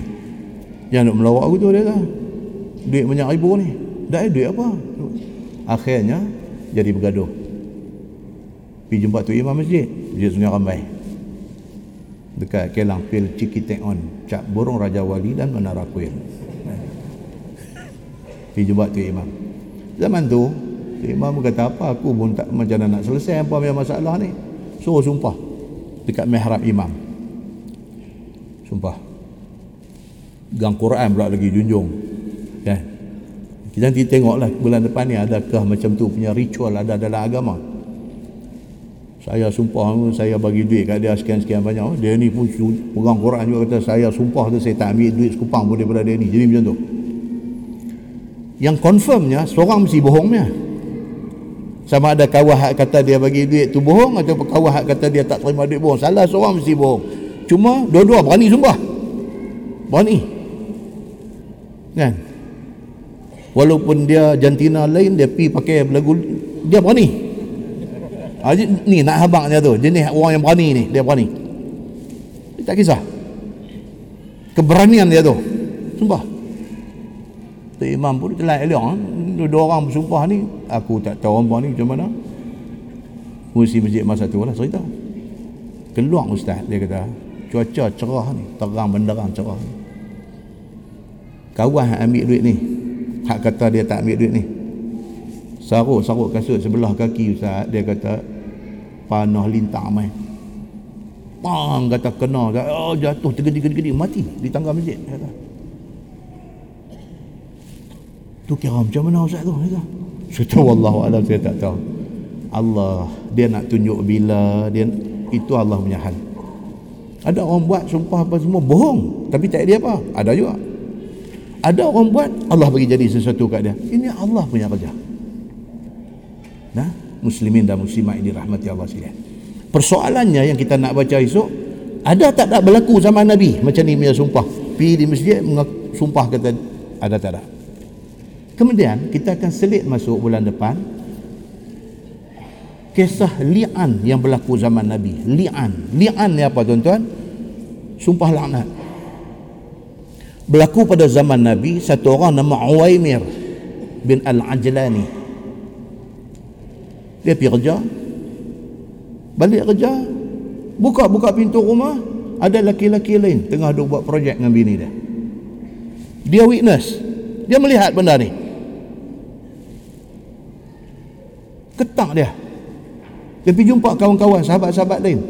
jangan nak melawak aku tu dia kata. Duit banyak ribu ni. Dah eh duit apa? Akhirnya jadi bergaduh. Pergi jumpa tu imam masjid. Masjid sungai rambai dekat Kelang Pil Cikiteon Cap Burung Raja Wali dan Menara Kuil. Pergi jumpa tu imam. Zaman tu tu imam kata apa aku pun tak macam nak selesai apa punya masalah ni? Suruh sumpah dekat mihrab imam. Sumpah. Gang Quran pula lagi junjung. Kan kita nanti tengoklah bulan depan ni adakah macam tu punya ritual ada dalam agama saya sumpah saya bagi duit kat dia sekian-sekian banyak. Dia ni pun pegang Quran juga kata saya sumpah tu saya tak ambil duit sekupang pun daripada dia ni. Jadi macam tu. Yang confirmnya seorang mesti bohongnya sama ada kawah kata dia bagi duit tu bohong atau kawah kata dia tak terima duit bohong. Salah seorang mesti bohong. Cuma dua-dua berani sumpah. Berani. Kan? Walaupun dia jantina lain dia pi pakai lagu dia berani ha, ni nak habang dia tu. Jenis orang yang berani ni dia berani. Dia tak kisah. Keberanian dia tu. Sumpah. Tu imam pun telah elok ha? dua orang bersumpah ni aku tak tahu orang ni macam mana. Musi masjid masa tu lah cerita. Keluar ustaz dia kata cuaca cerah ni terang benderang cerah ni. Kawan ambil duit ni. Hak kata dia tak ambil duit ni. Saruk-saruk kasut sebelah kaki Ustaz dia kata panah lintang mai. Pang kata kena. Oh, jatuh tergedi-gedi mati di tangga masjid kata. Tu kira macam mana Ustaz tu? Kata. Saya tahu Allah Allah saya tak tahu. Allah dia nak tunjuk bila dia itu Allah punya hal. Ada orang buat sumpah apa semua bohong. Tapi tak dia apa. Ada juga. Ada orang buat Allah bagi jadi sesuatu kat dia. Ini Allah punya kerja. Nah muslimin dan muslimat ini rahmati Allah sekalian. Persoalannya yang kita nak baca esok ada tak tak berlaku zaman Nabi? Macam ni punya sumpah. Pergi di masjid sumpah kata ada tak ada kemudian kita akan selit masuk bulan depan kisah li'an yang berlaku zaman Nabi. Li'an. Li'an ni apa tuan-tuan? Sumpah laknat. Berlaku pada zaman Nabi satu orang nama Uwaimir bin Al-Ajlani dia pergi kerja. Balik kerja buka-buka pintu rumah ada laki-laki lain tengah duk buat projek dengan bini dia. Dia witness. Dia melihat benda ni. Ketak dia. Dia pergi jumpa kawan-kawan sahabat-sahabat lain.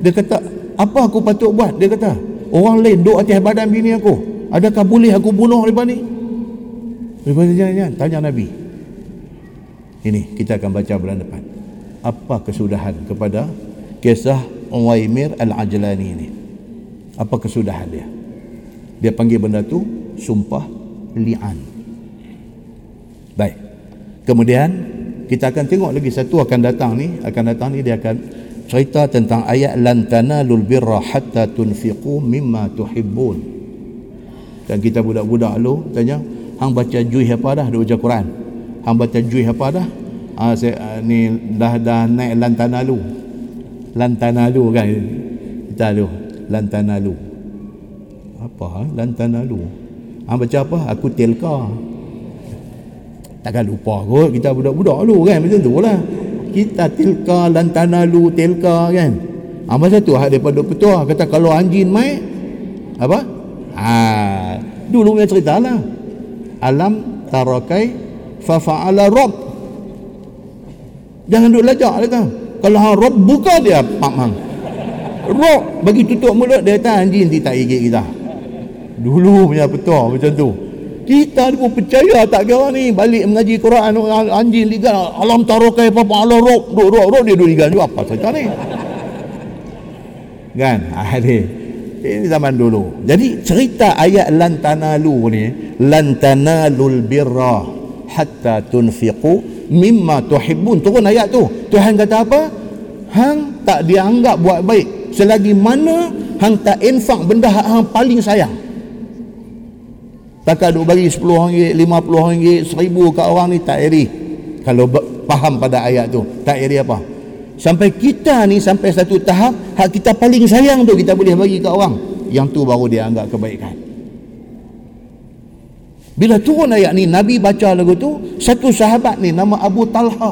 Dia kata apa aku patut buat? Dia kata orang lain duk atas badan bini aku. Adakah boleh aku bunuh lepas ni? Lepas ni jangan, Tanya Nabi. Ini kita akan baca bulan depan. Apa kesudahan kepada kisah Uwaimir Al-Ajlani ini? Apa kesudahan dia? Dia panggil benda tu sumpah li'an. Baik. Kemudian kita akan tengok lagi satu akan datang ni, akan datang ni dia akan cerita tentang ayat lan tanalul birra hatta tunfiqu mimma tuhibbun. Dan kita budak-budak lu tanya, hang baca juih apa dah? Dia baca Quran. Hang baca juih apa dah? Ah saya uh, ni dah dah naik lantana lu. Lantana lu kan. Kita lu lantana lu. Apa ha? lantana lu? Hang baca apa? Aku telka. Takkan lupa kot kita budak-budak lu kan macam tu lah. Kita tilka lantana lu telka kan. Ah masa tu hak daripada petua kata kalau anjing mai apa? Ha, dulu punya cerita lah. Alam tarakai fa fa'ala rabb. Jangan duk lajak dia kata. Kalau hang rabb buka dia pak mang. Rabb bagi tutup mulut dia kata anjing dia tak gigit kita. Dulu punya petua macam tu. Kita pun percaya tak kira ni balik mengaji Quran anjing liga alam tarakai fa fa'ala rabb. Duk duk duk dia duk liga juga apa cerita ni. Kan? Ha, ini zaman dulu. Jadi cerita ayat lan tanalu ni, lan tanalul birra hatta tunfiqu mimma tuhibbun. Turun ayat tu. Tuhan kata apa? Hang tak dianggap buat baik selagi mana hang tak infak benda hang paling sayang. Tak duk bagi 10 ringgit, 50 ringgit, 1000 kat orang ni tak iri. Kalau faham pada ayat tu, tak iri apa? sampai kita ni sampai satu tahap hak kita paling sayang tu kita boleh bagi ke orang yang tu baru dia anggap kebaikan bila turun ayat ni Nabi baca lagu tu satu sahabat ni nama Abu Talha.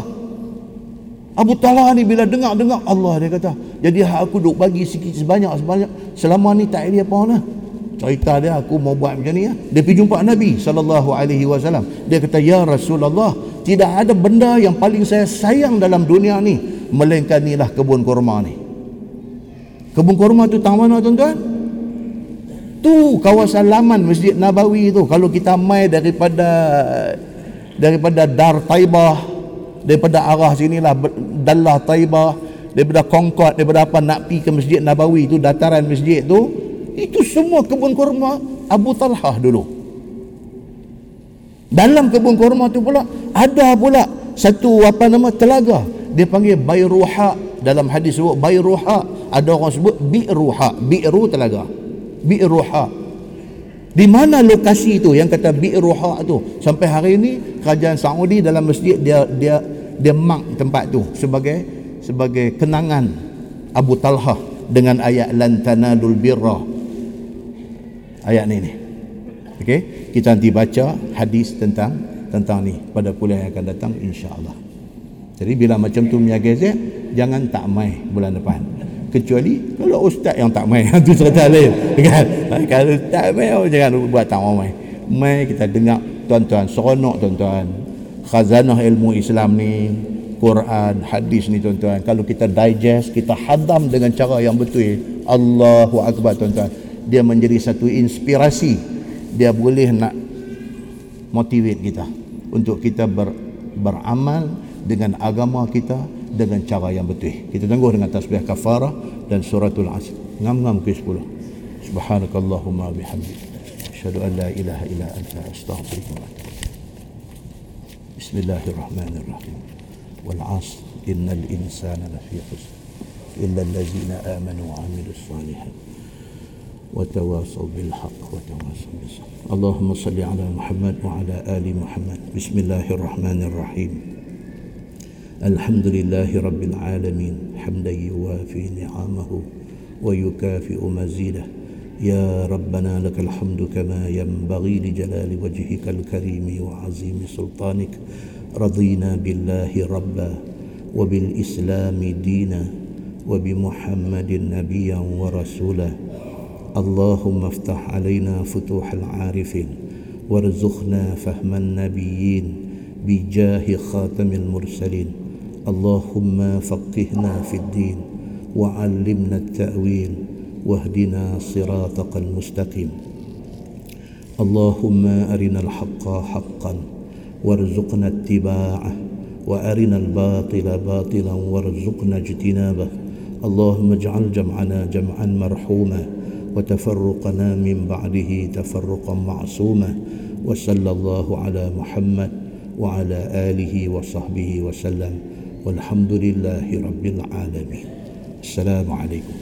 Abu Talha ni bila dengar-dengar Allah dia kata jadi hak aku duk bagi sikit sebanyak sebanyak selama ni tak ada apa lah. Cerita dia aku mau buat macam ni ya. dia pergi jumpa Nabi wasallam. Dia kata ya Rasulullah tidak ada benda yang paling saya sayang dalam dunia ni melainkan inilah kebun kurma ni. Kebun kurma tu tang mana tuan-tuan tu kawasan laman masjid Nabawi tu. Kalau kita mai daripada daripada Dar Taibah daripada arah sinilah Dallah Taibah daripada Concord daripada apa nak pergi ke Masjid Nabawi tu dataran masjid tu itu semua kebun kurma Abu Talhah dulu. Dalam kebun kurma tu pula ada pula satu apa nama telaga. Dia panggil Bayruha. Dalam hadis sebut Bayruha. Ada orang sebut Bi'ruha. Bi'ru telaga Bi'ruha. Di mana lokasi itu? Yang kata Bi'ruha tu. Sampai hari ini kerajaan Saudi dalam masjid dia dia dia mark tempat tu sebagai sebagai kenangan Abu Talha dengan ayat lan tanalul birra. Ayat ni ni. Okey? Kita nanti baca hadis tentang tentang ni pada kuliah yang akan datang insya-Allah jadi bila macam tu Mia Gezet jangan tak mai bulan depan kecuali kalau ustaz yang tak mai itu cerita lain kan? Kalau tak mai oh, jangan buat tak mau mai mai kita dengar. Tuan-tuan seronok tuan-tuan. Khazanah ilmu Islam ni Quran, hadis ni tuan-tuan. Kalau kita digest, kita hadam dengan cara yang betul. Allahu Akbar tuan-tuan. Dia menjadi satu inspirasi. Dia boleh nak motivate kita untuk kita ber, beramal dengan agama kita dengan cara yang betul kita tunggu dengan tasbih kafarah dan suratul asr ngam-ngam ke 10 subhanakallahumma bihamdik asyhadu an la ilaha illa anta astaghfiruka wa atubu bismillahirrahmanirrahim والعصر إن الإنسان لفي خسر إلا الذين آمنوا وعملوا الصالحات وتواصوا بالحق وتواصوا بالصبر اللهم صل على محمد وعلى آل محمد بسم الله الرحمن الرحيم الحمد لله رب العالمين حمدا يوافي نعمه ويكافئ مزيده. يا ربنا لك الحمد كما ينبغي لجلال وجهك الكريم وعظيم سلطانك. رضينا بالله ربا وبالإسلام دينا وبمحمد نبيا ورسولا. اللهم افتح علينا فتوح العارفين وارزقنا فهم النبيين بجاه خاتم المرسلين. اللهم فقهنا في الدين وعلمنا التأويل واهدنا صراطك المستقيم. اللهم أرنا الحق حقا وارزقنا اتباعه وأرنا الباطل باطلا وارزقنا اجتنابه. اللهم اجعل جمعنا جمعا مرحوما وتفرقنا من بعده تفرقا معصوما. وصلى الله على محمد وعلى آله وصحبه وسلم. والحمد لله رب العالمين. السلام عليكم.